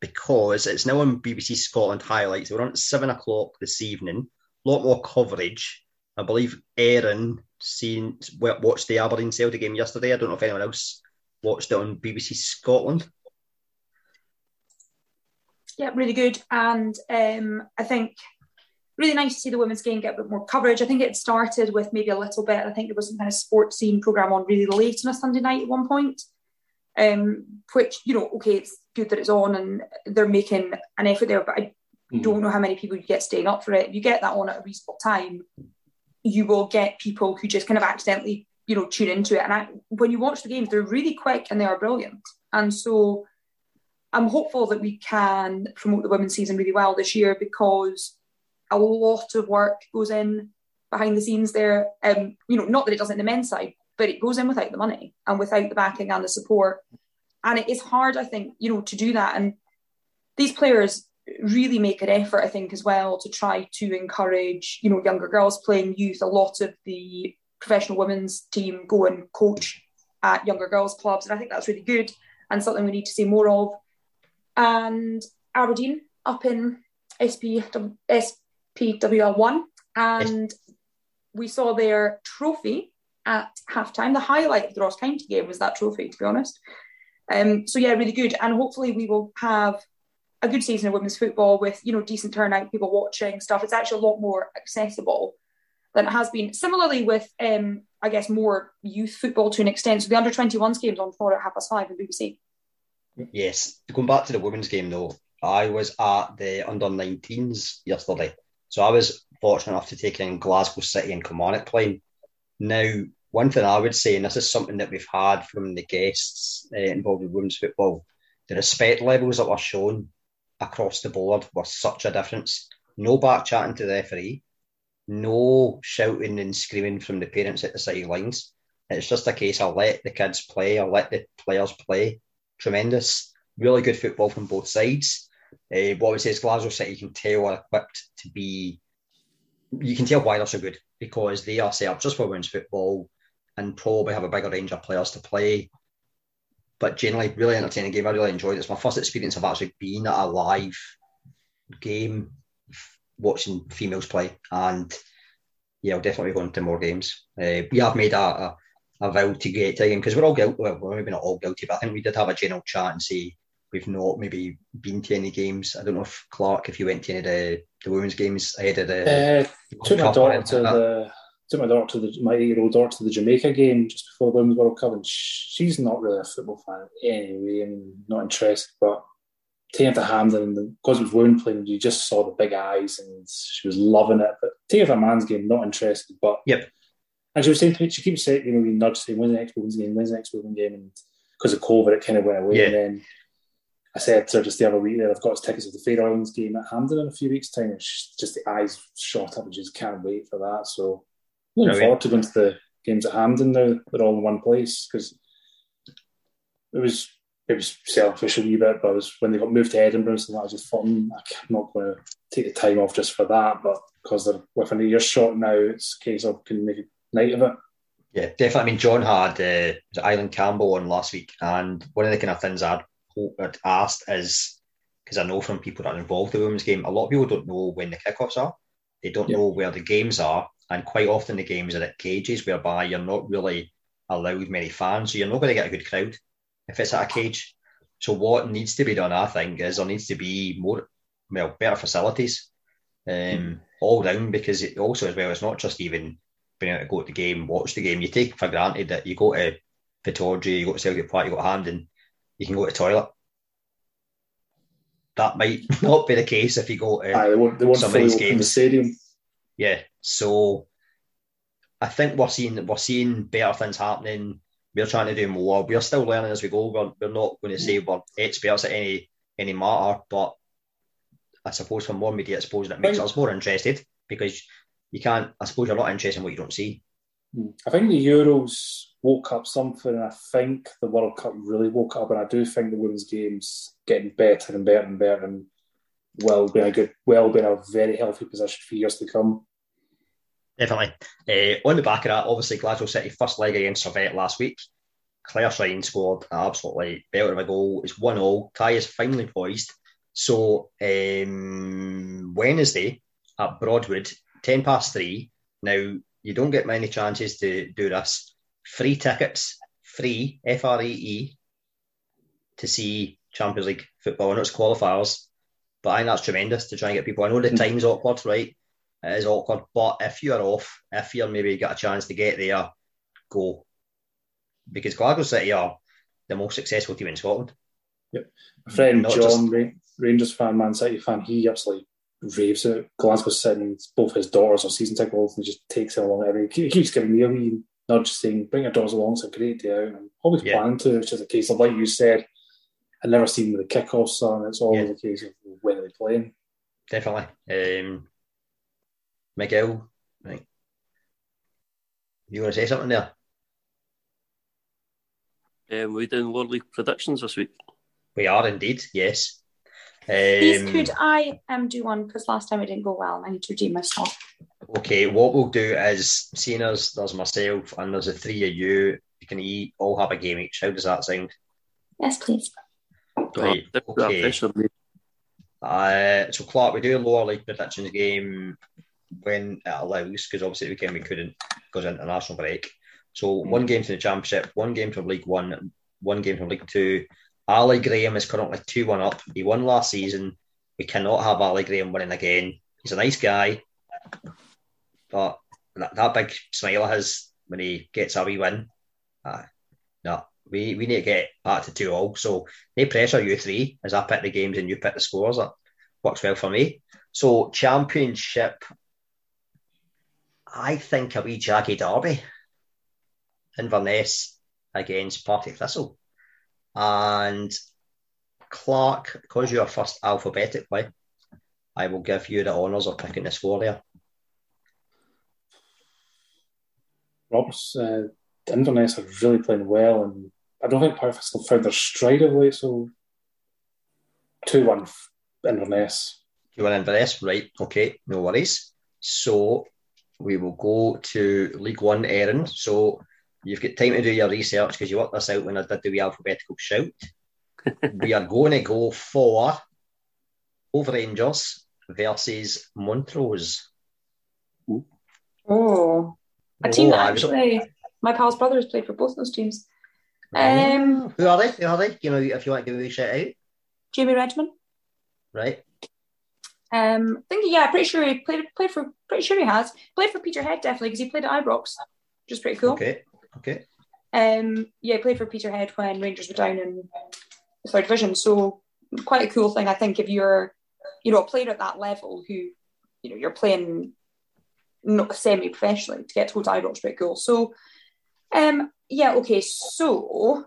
because it's now on BBC Scotland highlights. We're on at seven o'clock this evening. A lot more coverage. I believe Erin seen watched the Aberdeen Celtic game yesterday. I don't know if anyone else watched it on BBC Scotland. Yeah, really good. And um, I think really nice to see the women's game get a bit more coverage. I think it started with maybe a little bit. I think there was some kind of sports scene program on really late on a Sunday night at one point. Um, which you know, okay, it's good that it's on and they're making an effort there, but I Mhm. don't know how many people you get staying up for it. If you get that on at a reasonable time, you will get people who just kind of accidentally, you know, tune into it. And I, when you watch the games, they're really quick and they are brilliant. And so I'm hopeful that we can promote the women's season really well this year because a lot of work goes in behind the scenes there. Um, you know, not that it doesn't in the men's side, but it goes in without the money and without the backing and the support. And it is hard, I think, you know, to do that. And these players really make an effort, I think, as well to try to encourage, you know, younger girls playing youth. A lot of the professional women's team go and coach at younger girls clubs, and I think that's really good and something we need to see more of. And Aberdeen up in SP, SPWL1, and we saw their trophy at halftime. The highlight of the Ross County game was that trophy, to be honest. Um, so yeah, really good, and hopefully we will have a good season of women's football with you know decent turnout, people watching stuff. It's actually a lot more accessible than it has been. Similarly with um, I guess, more youth football to an extent. So the under 21s games on four at half past five in BBC. Yes. Going back to the women's game though, I was at the under 19s yesterday. So I was fortunate enough to take in Glasgow City and Kilmarnock playing. Now, one thing I would say, and this is something that we've had from the guests uh, involved in women's football, the respect levels that were shown across the board were such a difference. No back chatting to the referee, no shouting and screaming from the parents at the sidelines. It's just a case of let the kids play or let the players play. Tremendous, really good football from both sides. Uh, what would say is Glasgow City you can tell are equipped to be. You can tell why they're so good because they are set up just for women's football and probably have a bigger range of players to play. But generally, really entertaining game. I really enjoyed it. It's my first experience of actually being at a live game watching females play. And yeah, I'll definitely be going to more games. Uh, we have made a, a, a vow to get to a game because we're all guilty. Well, we're maybe not all guilty, but I think we did have a general chat and say we've not maybe been to any games. I don't know if Clark, if you went to any of the, the women's games ahead of the. Uh, took my daughter to the. Took my daughter to the my eight-year-old daughter to the Jamaica game just before the Women's World Cup, and she's not really a football fan anyway. Mean, not interested. But taking to Hampden, and because it was women playing, you just saw the big eyes, and she was loving it. But taking a man's game, not interested. But yep. And she was saying, she keeps saying, you know, we nudge saying, when's the next women's game? When's the next women's game? And because of COVID, it kind of went away. Yeah. And then I said to her just the other week that I've got us tickets to the Faroe Islands game at Hampden in a few weeks' time. And she's just the eyes shot up and she just can't wait for that. So looking Brilliant. forward to going to the games at Hampden now. They're all in one place because it was it was selfish a wee bit, but it was when they got moved to Edinburgh, so I was just thought, "Hmm, I'm not going to take the time off just for that. But because they're within a year shot now, it's a case of can make a night of it. Yeah, definitely. I mean, John had uh, Island Campbell on last week, and one of the kind of things I'd, hope- I'd asked is because I know from people that are involved in the women's game, a lot of people don't know when the kickoffs are. They don't Yeah. know where the games are, and quite often the games are at cages whereby you're not really allowed many fans, so you're not going to get a good crowd if it's at a cage. So what needs to be done, I think, is there needs to be more, well, better facilities um, all round because it also as well, it's not just even being able to go to the game, watch the game. You take for granted that you go to Pittodrie, you go to Celtic Park, you go to Hampden, you can go to the toilet. That might (laughs) not be the case if you go to Aye, they won't, they won't Some of these open the games. stadium. yeah. So I think we're seeing we're seeing better things happening. We're trying to do more. We're still learning as we go. We're, we're not going to say we're experts at any any matter, but I suppose for more media exposure, it makes us more interested because you can't. I suppose you're not interested in what you don't see. Hmm. I think the Euros woke up something, and I think the World Cup really woke up, and I do think the women's games getting better and better and better, and will be a good, will be in a very healthy position for years to come. Definitely. Uh, on the back of that, obviously Glasgow City first leg against Servette last week. Clare Shine scored an absolutely belter of a goal. It's one all. Tie is finally poised. So um, Wednesday at Broadwood, ten past three. Now you don't get many chances to do this. Free tickets, free F R E E, to see Champions League football. I know it's qualifiers, but I think that's tremendous to try and get people. I know the (laughs) time's awkward, right? It is awkward, but if you're off, if you're maybe got a chance to get there, go. Because Glasgow City are the most successful team in Scotland. My friend Not John, Ra- Rangers fan, Man City fan, he absolutely raves it. Glasgow City, and both his daughters are season ticket holders, and he just takes them along every. He keeps giving me a wee nudge saying, "Bring your daughters along, it's a great day out." I'm always Yeah. planning to. which is a case of like you said. I've never seen the kickoffs on. It's always Yeah. a case of when are they playing. Definitely. Um, Miguel, right. You want to say something there? Um, we doing World League predictions this week. We are indeed, yes. Please, Um, could I um, do one? Because last time it didn't go well and I need to redeem myself. Okay, what we'll do is, seeing as there's myself and there's the three of you, you can eat, all have a game each. How does that sound? Yes, please. Right, okay. Uh, so Clark, we do a lower league predictions game when it allows, because obviously the weekend we couldn't because of international break. So one game to the championship, one game from League One, one game from League Two. Ali Graham is currently two one up. He won last season. We cannot have Ali Graham winning again. He's a nice guy, but that, that big smile of his when he gets a wee win. Uh, no, we, we need to get back to two all. So no pressure, you three, as I pick the games and you pick the scores. That works well for me. So championship, I think a wee Jaggy Derby. Inverness against Partick Thistle. And Clark, because you're first alphabetically, I will give you the honours of picking the score there. Roberts, uh, Inverness are really playing well, and I don't think Partick Thistle found their stride of late, so 2 1 Inverness. 2 1 Inverness, right, okay, no worries. So we will go to League One, Erin. So You've got time to do your research because you worked this out when I did the alphabetical shout. (laughs) we are going to go for Cove Rangers versus Montrose. Oh, a team that actually my pal's brother has played for both those teams. Um, Who are they? Who are they? You know, if you want to give a shout out. Jamie Redmond. Right. Um, I think yeah, pretty sure he played played for pretty sure he has played for Peterhead definitely because he played at Ibrox, which is pretty cool. Okay. Okay. Um, yeah, played for Peterhead when Rangers were down in the third division. So quite a cool thing, I think, if you're, you know, a player at that level who, you know, you're playing not semi-professionally to get to go to Ibrox, pretty cool. So, um, yeah, okay. So,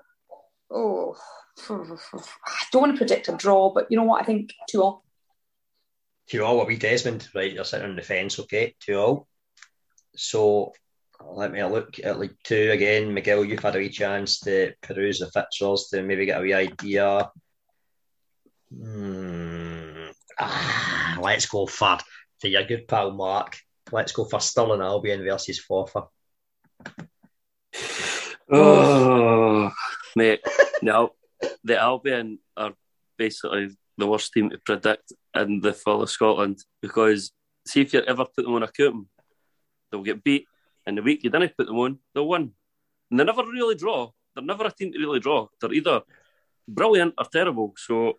oh, (sighs) I don't want to predict a draw, but you know what? I think two all. Two all. What we Desmond? Right, you're sitting on the fence. Okay, two all. So let me look at League Two again. Miguel, you've had a wee chance to peruse the fixtures to maybe get a wee idea. Hmm. Ah, let's go for to your good pal Mark. Let's go for Stirling Albion versus Forfar. Oh, mate, no, the Albion are basically the worst team to predict in the fall of Scotland because see if you ever put them on a coupon, they'll get beat and the week you didn't put them on, they'll win. And they never really draw. They're never a team to really draw. They're either brilliant or terrible. So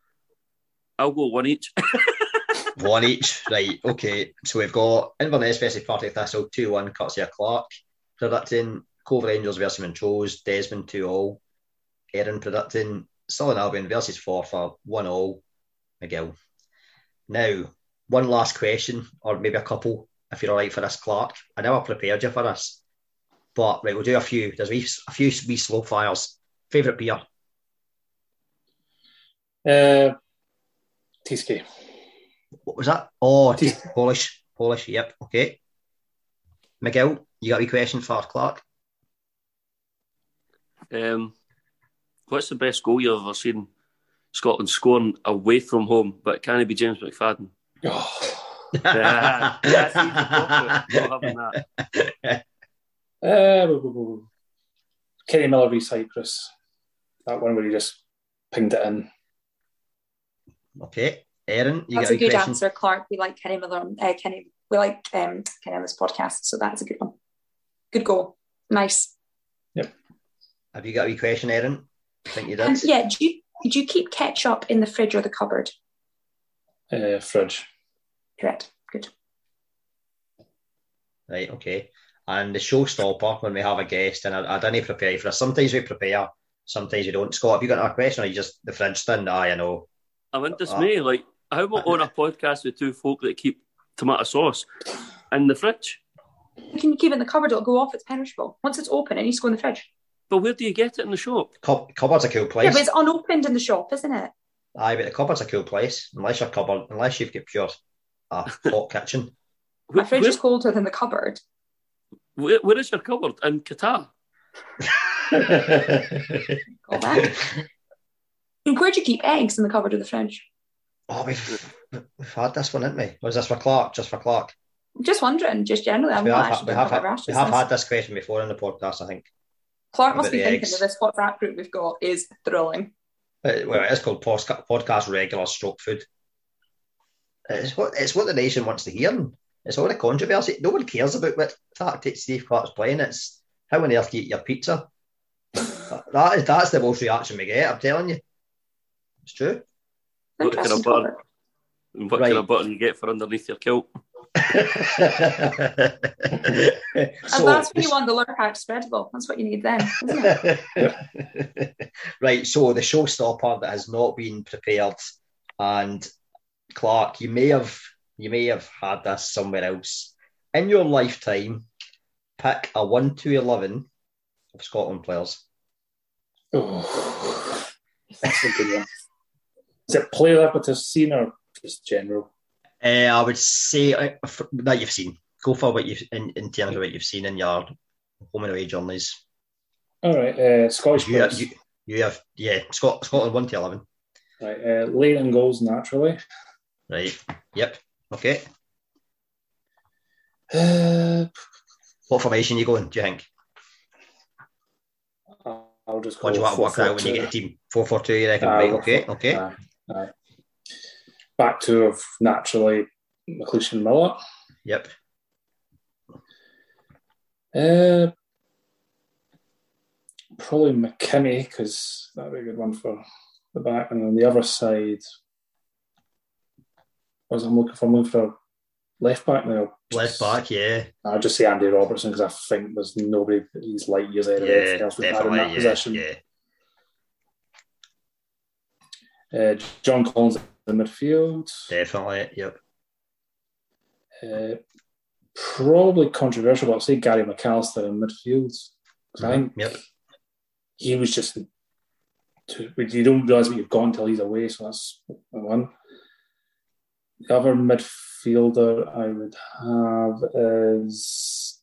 I'll go one each. (laughs) one each, right? Okay. So we've got Inverness versus Partick Thistle two one, courtesy of Clark. Predicting Cove Rangers versus Montrose, Desmond two all. Erin predicting Southern Albion versus Forfar one all. Miguel. Now, one last question, or maybe a couple if you're all right for this, Clark. I know I prepared you for this, but right, we'll do a few. There's a few wee slow fires. Favourite beer? Uh, Tyskie. What was that? Oh, t- Polish. Polish, yep, okay. Miguel, you got a question for Clark? Um, what's the best goal you've ever seen Scotland scoring away from home, but can't be James McFadden? Oh yeah, uh, Kenny Miller v Cyprus. That one where he just pinged it in. Okay, Erin, you that's a good question? answer, Clark. We like Kenny Miller. Uh, Kenny, we like um, Kenny on this podcast, so that's a good one. Good goal. Nice. Yep. Have you got a question, Erin? I think you did. Um, yeah. Do you do you keep ketchup in the fridge or the cupboard? Uh, fridge. Correct. Good. Right, okay. And the showstopper when we have a guest, and I, I didn't prepare for us. Sometimes we prepare, sometimes we don't. Scott, have you got a question or you just the fridge stand? Ah, you know. I'm in dismay. Uh, like, how about on a (laughs) podcast with two folk that keep tomato sauce in the fridge? You can keep it in the cupboard, it'll go off, it's perishable. Once it's open, it needs to go in the fridge. But where do you get it in the shop? cupboard's a cool place. Yeah, but it's unopened in the shop, isn't it? Aye, but the cupboard's a cool place. Unless your cupboard, unless you've got pure a hot (laughs) kitchen. My fridge is colder than the cupboard. Where, where is your cupboard? In Qatar? (laughs) where do you keep eggs in the cupboard of the fridge? Oh, we've, we've had this one, haven't we? Was this for Clark? Just for Clark? Just wondering, just generally. I'm we not have, we have, had, we have had this question before in the podcast, I think. Clark must be thinking eggs. that this WhatsApp group we've got is thrilling. Uh, well, it is called podcast regular stroke food. It's what it's what the nation wants to hear. It's all the controversy. No one cares about what tactic Steve Clarke's playing. It's how on earth do you eat your pizza? that is that's the most reaction we get. I'm telling you, it's true. What kind of button? What right. kind of button you get for underneath your kilt? And that's when you want the Lurpak spreadable. That's what you need then, isn't it? (laughs) right. So the showstopper that has not been prepared, and Clark, you may have you may have had this somewhere else in your lifetime. Pick a one to eleven of Scotland players. Oh, (laughs) that's a good one. Is it player that have seen or just general? Uh, I would say uh, that you've seen. Go for what you've in, in terms of what you've seen in your home and away journeys. All right, uh, Scottish you, you, you, have yeah, Scot- Scotland one to eleven. Right, uh, Leighton goals naturally. Right. Yep. Okay. Uh, what formation are you going? Do you think? I'll just. Go What do you want to work out when you get a team? Four four two. You reckon? Right. Okay. Okay. Back two of naturally McLeish and Miller. Yep. Uh, probably McKimmie because that'd be a good one for the back, and on the other side, was I'm looking for? I'm looking for left back now. Left back, yeah. I'll just say Andy Robertson because I think there's nobody he's light years ahead of yeah, else we've had in that yeah, position. Yeah. Uh, John Collins in midfield. Definitely, yep. Uh, probably controversial, but I'll say Gary McAllister in midfield. Mm-hmm. I think yep. he was just. Too, you don't realise what you've got until he's away, so that's one. The other midfielder I would have is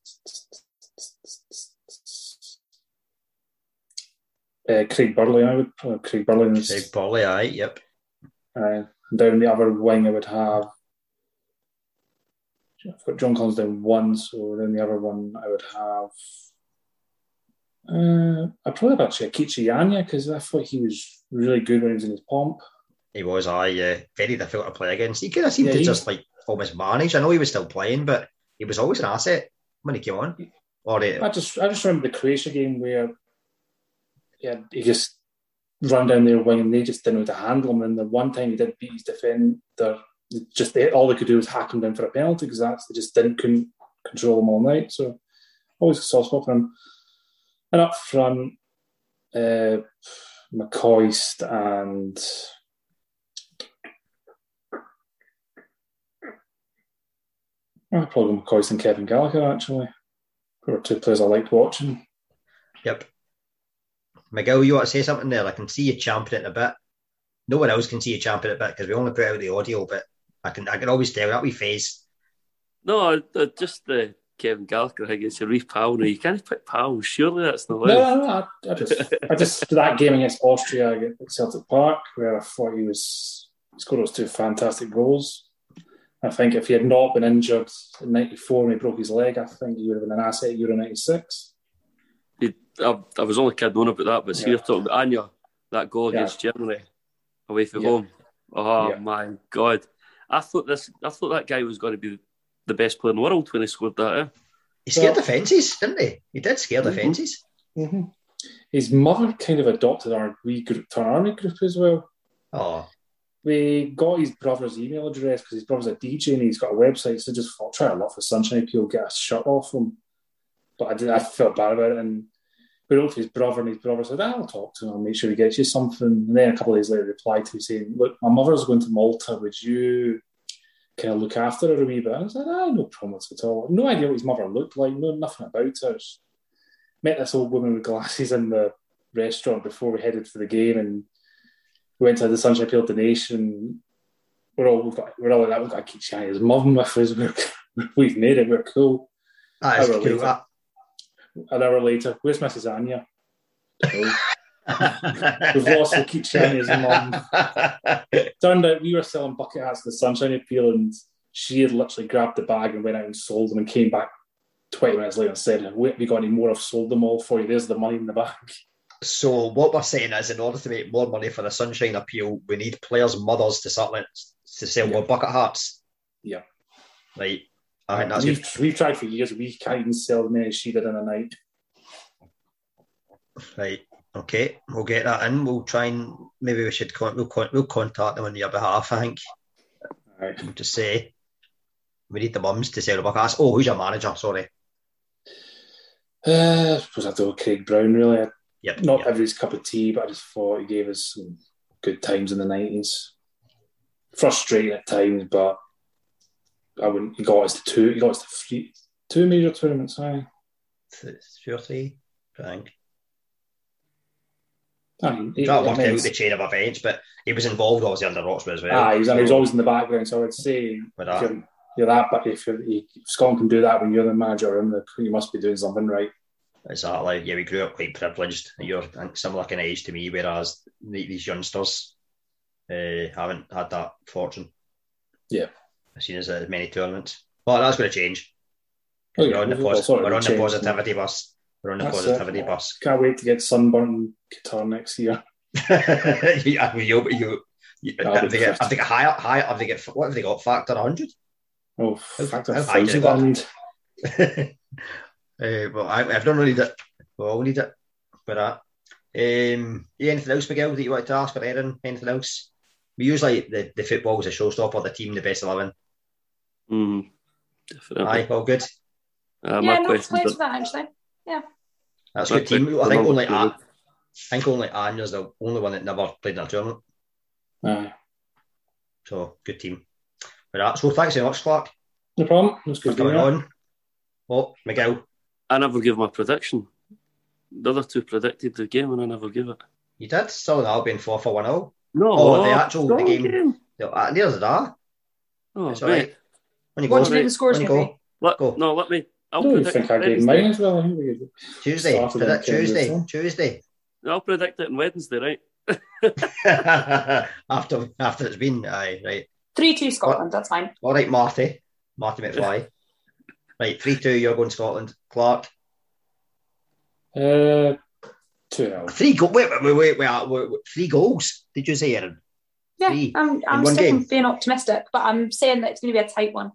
uh, Craig Burley. I would uh, Craig Burley. Craig Burley, aye, yep. Uh, down the other wing, I would have. I've got John Collins down one, so then the other one I would have. Uh, I'd probably have actually Ikechi Anya because I thought he was really good when he was in his pomp. He was, aye, yeah. Very difficult to play against. He kind of seemed yeah, to he, just like almost manage. I know he was still playing, but he was always an asset when he came on. Or it, I just I just remember the Croatia game where yeah, he just run down their wing and they just didn't know how to handle him. And the one time he did beat his defender, just they, all they could do was hack him down for a penalty because that's they just didn't couldn't control him all night. So always a soft spot for him. And up front, uh, McCoist and I'd probably McCoist and Kevin Gallacher actually. Who are two players I liked watching. Yep. Miguel, you want to say something there? I can see you champing it a bit. No one else can see you champing it a bit because we only put out the audio, but I can I can always tell that we face. No, just the Kevin Gallacher, I think it's a reef pal now. You can't put pals, surely that's not no, no, no, I, I just I just that game against Austria at Celtic Park where I thought he was he scored those two fantastic goals. I think if he had not been injured in '94 when he broke his leg, I think he would have been an asset at Euro '96. I, I, was only kidding on about that, but see, yeah. you're talking about Anya, that goal yeah. against Germany away from yeah. home. Oh yeah. my god! I thought this. I thought that guy was going to be the best player in the world when he scored that. Eh? He scared well, the fences, didn't he? He did scare mm-hmm. the fences. Mm-hmm. His mother kind of adopted our wee group, our army group as well. Oh, we got his brother's email address because his brother's a DJ and he's got a website. So just thought, try a lot for Sunshine Appeal, get a shirt off him. But I did. I felt bad about it, and we wrote to his brother, and his brother said, "I'll talk to him, I'll make sure he gets you something." And then a couple of days later, replied to me saying, "Look, my mother's going to Malta. Would you kind of look after her a wee bit?" And I said, "Ah, no problems at all. No idea what his mother looked like. No, nothing about her." Met this old woman with glasses in the restaurant before we headed for the game, and we went to the Sunshine Appeal donation. We're all we've got, we're all like that. We've got to keep shining his mum with us. We're, (laughs) we've made it. We're cool. That is cool. Later, an hour later, where's Mrs. Anya? we've (laughs) lost the keep shining his mum. (laughs) Turned out we were selling bucket hats to the Sunshine Appeal, and she had literally grabbed the bag and went out and sold them, and came back 20 minutes later and said, Wait, have you got any more? I've sold them all for you. There's the money in the bag. So what we're saying is, in order to make more money for the Sunshine Appeal, we need players' mothers to start to sell yeah. more bucket hats. Yeah. Right. I think that's we've, good. we've tried for years. We can't even sell the many she did in a night. Right. Okay. We'll get that in. We'll try and maybe we should con- we'll, con- we'll contact them on your behalf. I think. All right. To say. we need the mums to say the podcast. Oh, who's your manager? Sorry. Uh, I suppose I do Craig Brown, really. Yep. Not yep. every cup of tea, but I just thought he gave us some good times in the 90s. Frustrating at times, but I wouldn't. He got us to two. He got us to three, two major tournaments. Aye. Two or three, I think. I mean, he, That I worked out the chain of events, but he was involved obviously under Roxburgh as well. Ah, he was, he was always in the background. So I'd say with if you're, you're that, but if, you're, if Scotland can do that when you're the manager, and you must be doing something right. Exactly. Yeah, we grew up quite privileged. You're similar kind of age to me, whereas these youngsters uh, haven't had that fortune. Yeah. Seen as uh, many tournaments. But that's going to change. Oh, yeah, we're on the, we'll posi- we're on the positivity bus. We're on the That's positivity it. bus. Can't wait to get sunburnt in Qatar next year. (laughs) (laughs) yeah, well, you, you, you, have, they get, have they got higher, higher, have they got, what have they got, factor 100? Oh, factor how high did it thousand (laughs) uh, well, I, I've not need it. We all need it for that. Um, yeah, anything else, Miguel, that you wanted to ask or Aaron? Anything else? We usually the, the football is a showstopper, the team, the best 11. Mm, definitely. Aye, all good. Uh, yeah, my no questions complaints are- with that actually. That's a my good team. I think my only number I think only Anya's the only one that never played in a tournament. Aye. So good team. For that. So thanks very much, Clark, No problem. That's for good. coming Yeah. on. Oh, Miguel, I never give my prediction. The other two predicted the game and I never give it. you did. So that'll be in 4 for 1 0. No, Oh, the actual- the wrong game. Uh, There's a da. Oh, It's all right. When you What go, do you think the scores when you go. Let, Go. No, let me. I'll I don't predict think I it gave mine as well. I think we gave Tuesday, predict Tuesday, Tuesday, so. Tuesday. I'll predict it on Wednesday, right? (laughs) (laughs) after after it's been, aye, right. 3 2 Scotland, that's fine. All right, Marty, Marty (laughs) McFly. right, three two. You're going Scotland. Clark, Uh, two nil. three go. Wait, wait, wait, wait, wait, wait, wait. Three goals. Did you say, Aaron? Yeah, Three I'm, I'm one sticking game? being optimistic, but I'm saying that it's going to be a tight one.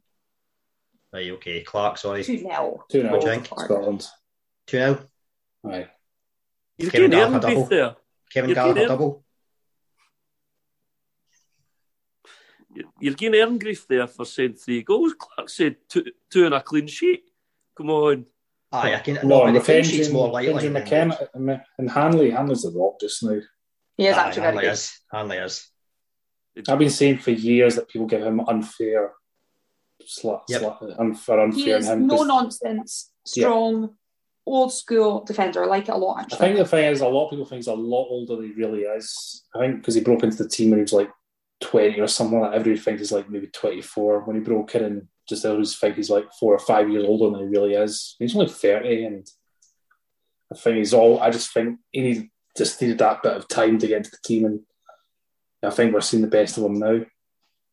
Right, okay. Clark, sorry. 2 0. Two What do nil. Scotland. Two now. Aye. You're Kevin getting Gallacher double. Grief there. Kevin You're Gallacher kidding. double. You're- You're getting Aaron Grief there for saying three goals. Clark said two, two and a clean sheet. Come on. Aye, I can. No, No, but the with clean sheet's more likely. Benji than- McKenna and Hanley. Hanley's a rock just now. He is Aye, actually very Hanley good. is. Hanley is. I've been saying for years that people give him unfair, slut, Yep. slut, unfair, unfair. He is in him, no 'cause nonsense, strong, old school defender. I like it a lot, Actually. I think the thing is, a lot of people think he's a lot older than he really is. I think because he broke into the team when he was like 20 or something like that. Everybody thinks he's like maybe 24 when he broke in, and just others think he's like four or five years older than he really is. He's only 30, and I think he's all. I just think he need, just needed that bit of time to get into the team, and I think we're seeing the best of him now.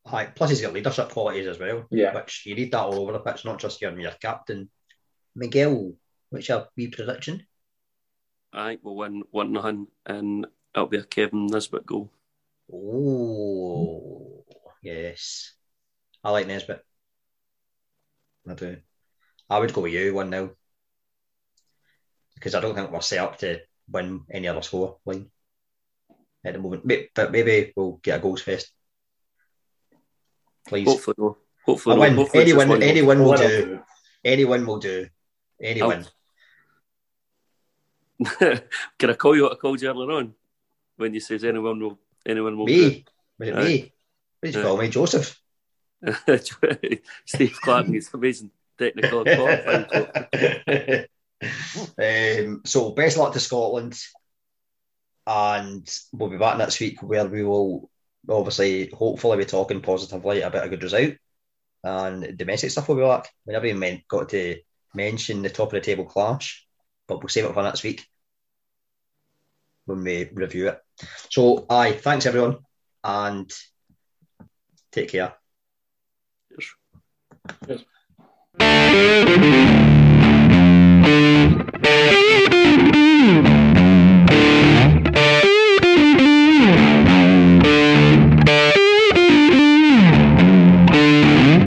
Aye. Plus, he's got leadership qualities as well. Yeah. Which you need that all over the pitch, not just your, your captain. Miguel, what's your wee prediction? I think we'll win 1 nothing and it'll be a Kevin Nisbet goal. Oh, yes. I like Nisbet. I do. I would go with you 1 0. Because I don't think we're set up to win any other score line at the moment. But maybe we'll get a goals fest. Please. Hopefully, no. Hopefully, A no. win. Hopefully it's just Anyone, one anyone will Well, do. Anyone will do. Anyone. (laughs) Can I call you what I called you earlier on? When you says anyone will anyone will Me? Was it Aye. me? What did you Aye. call me? Joseph? do. (laughs) Steve Clarke is amazing technical qualifying. (laughs) um, so best luck to Scotland, and we'll be back next week where we will obviously hopefully we're talking positively about a good result, and domestic stuff will be back. We never even got to mention the top of the table clash, but we'll save it for next week when we review it. So, aye, thanks everyone, and take care. Cheers.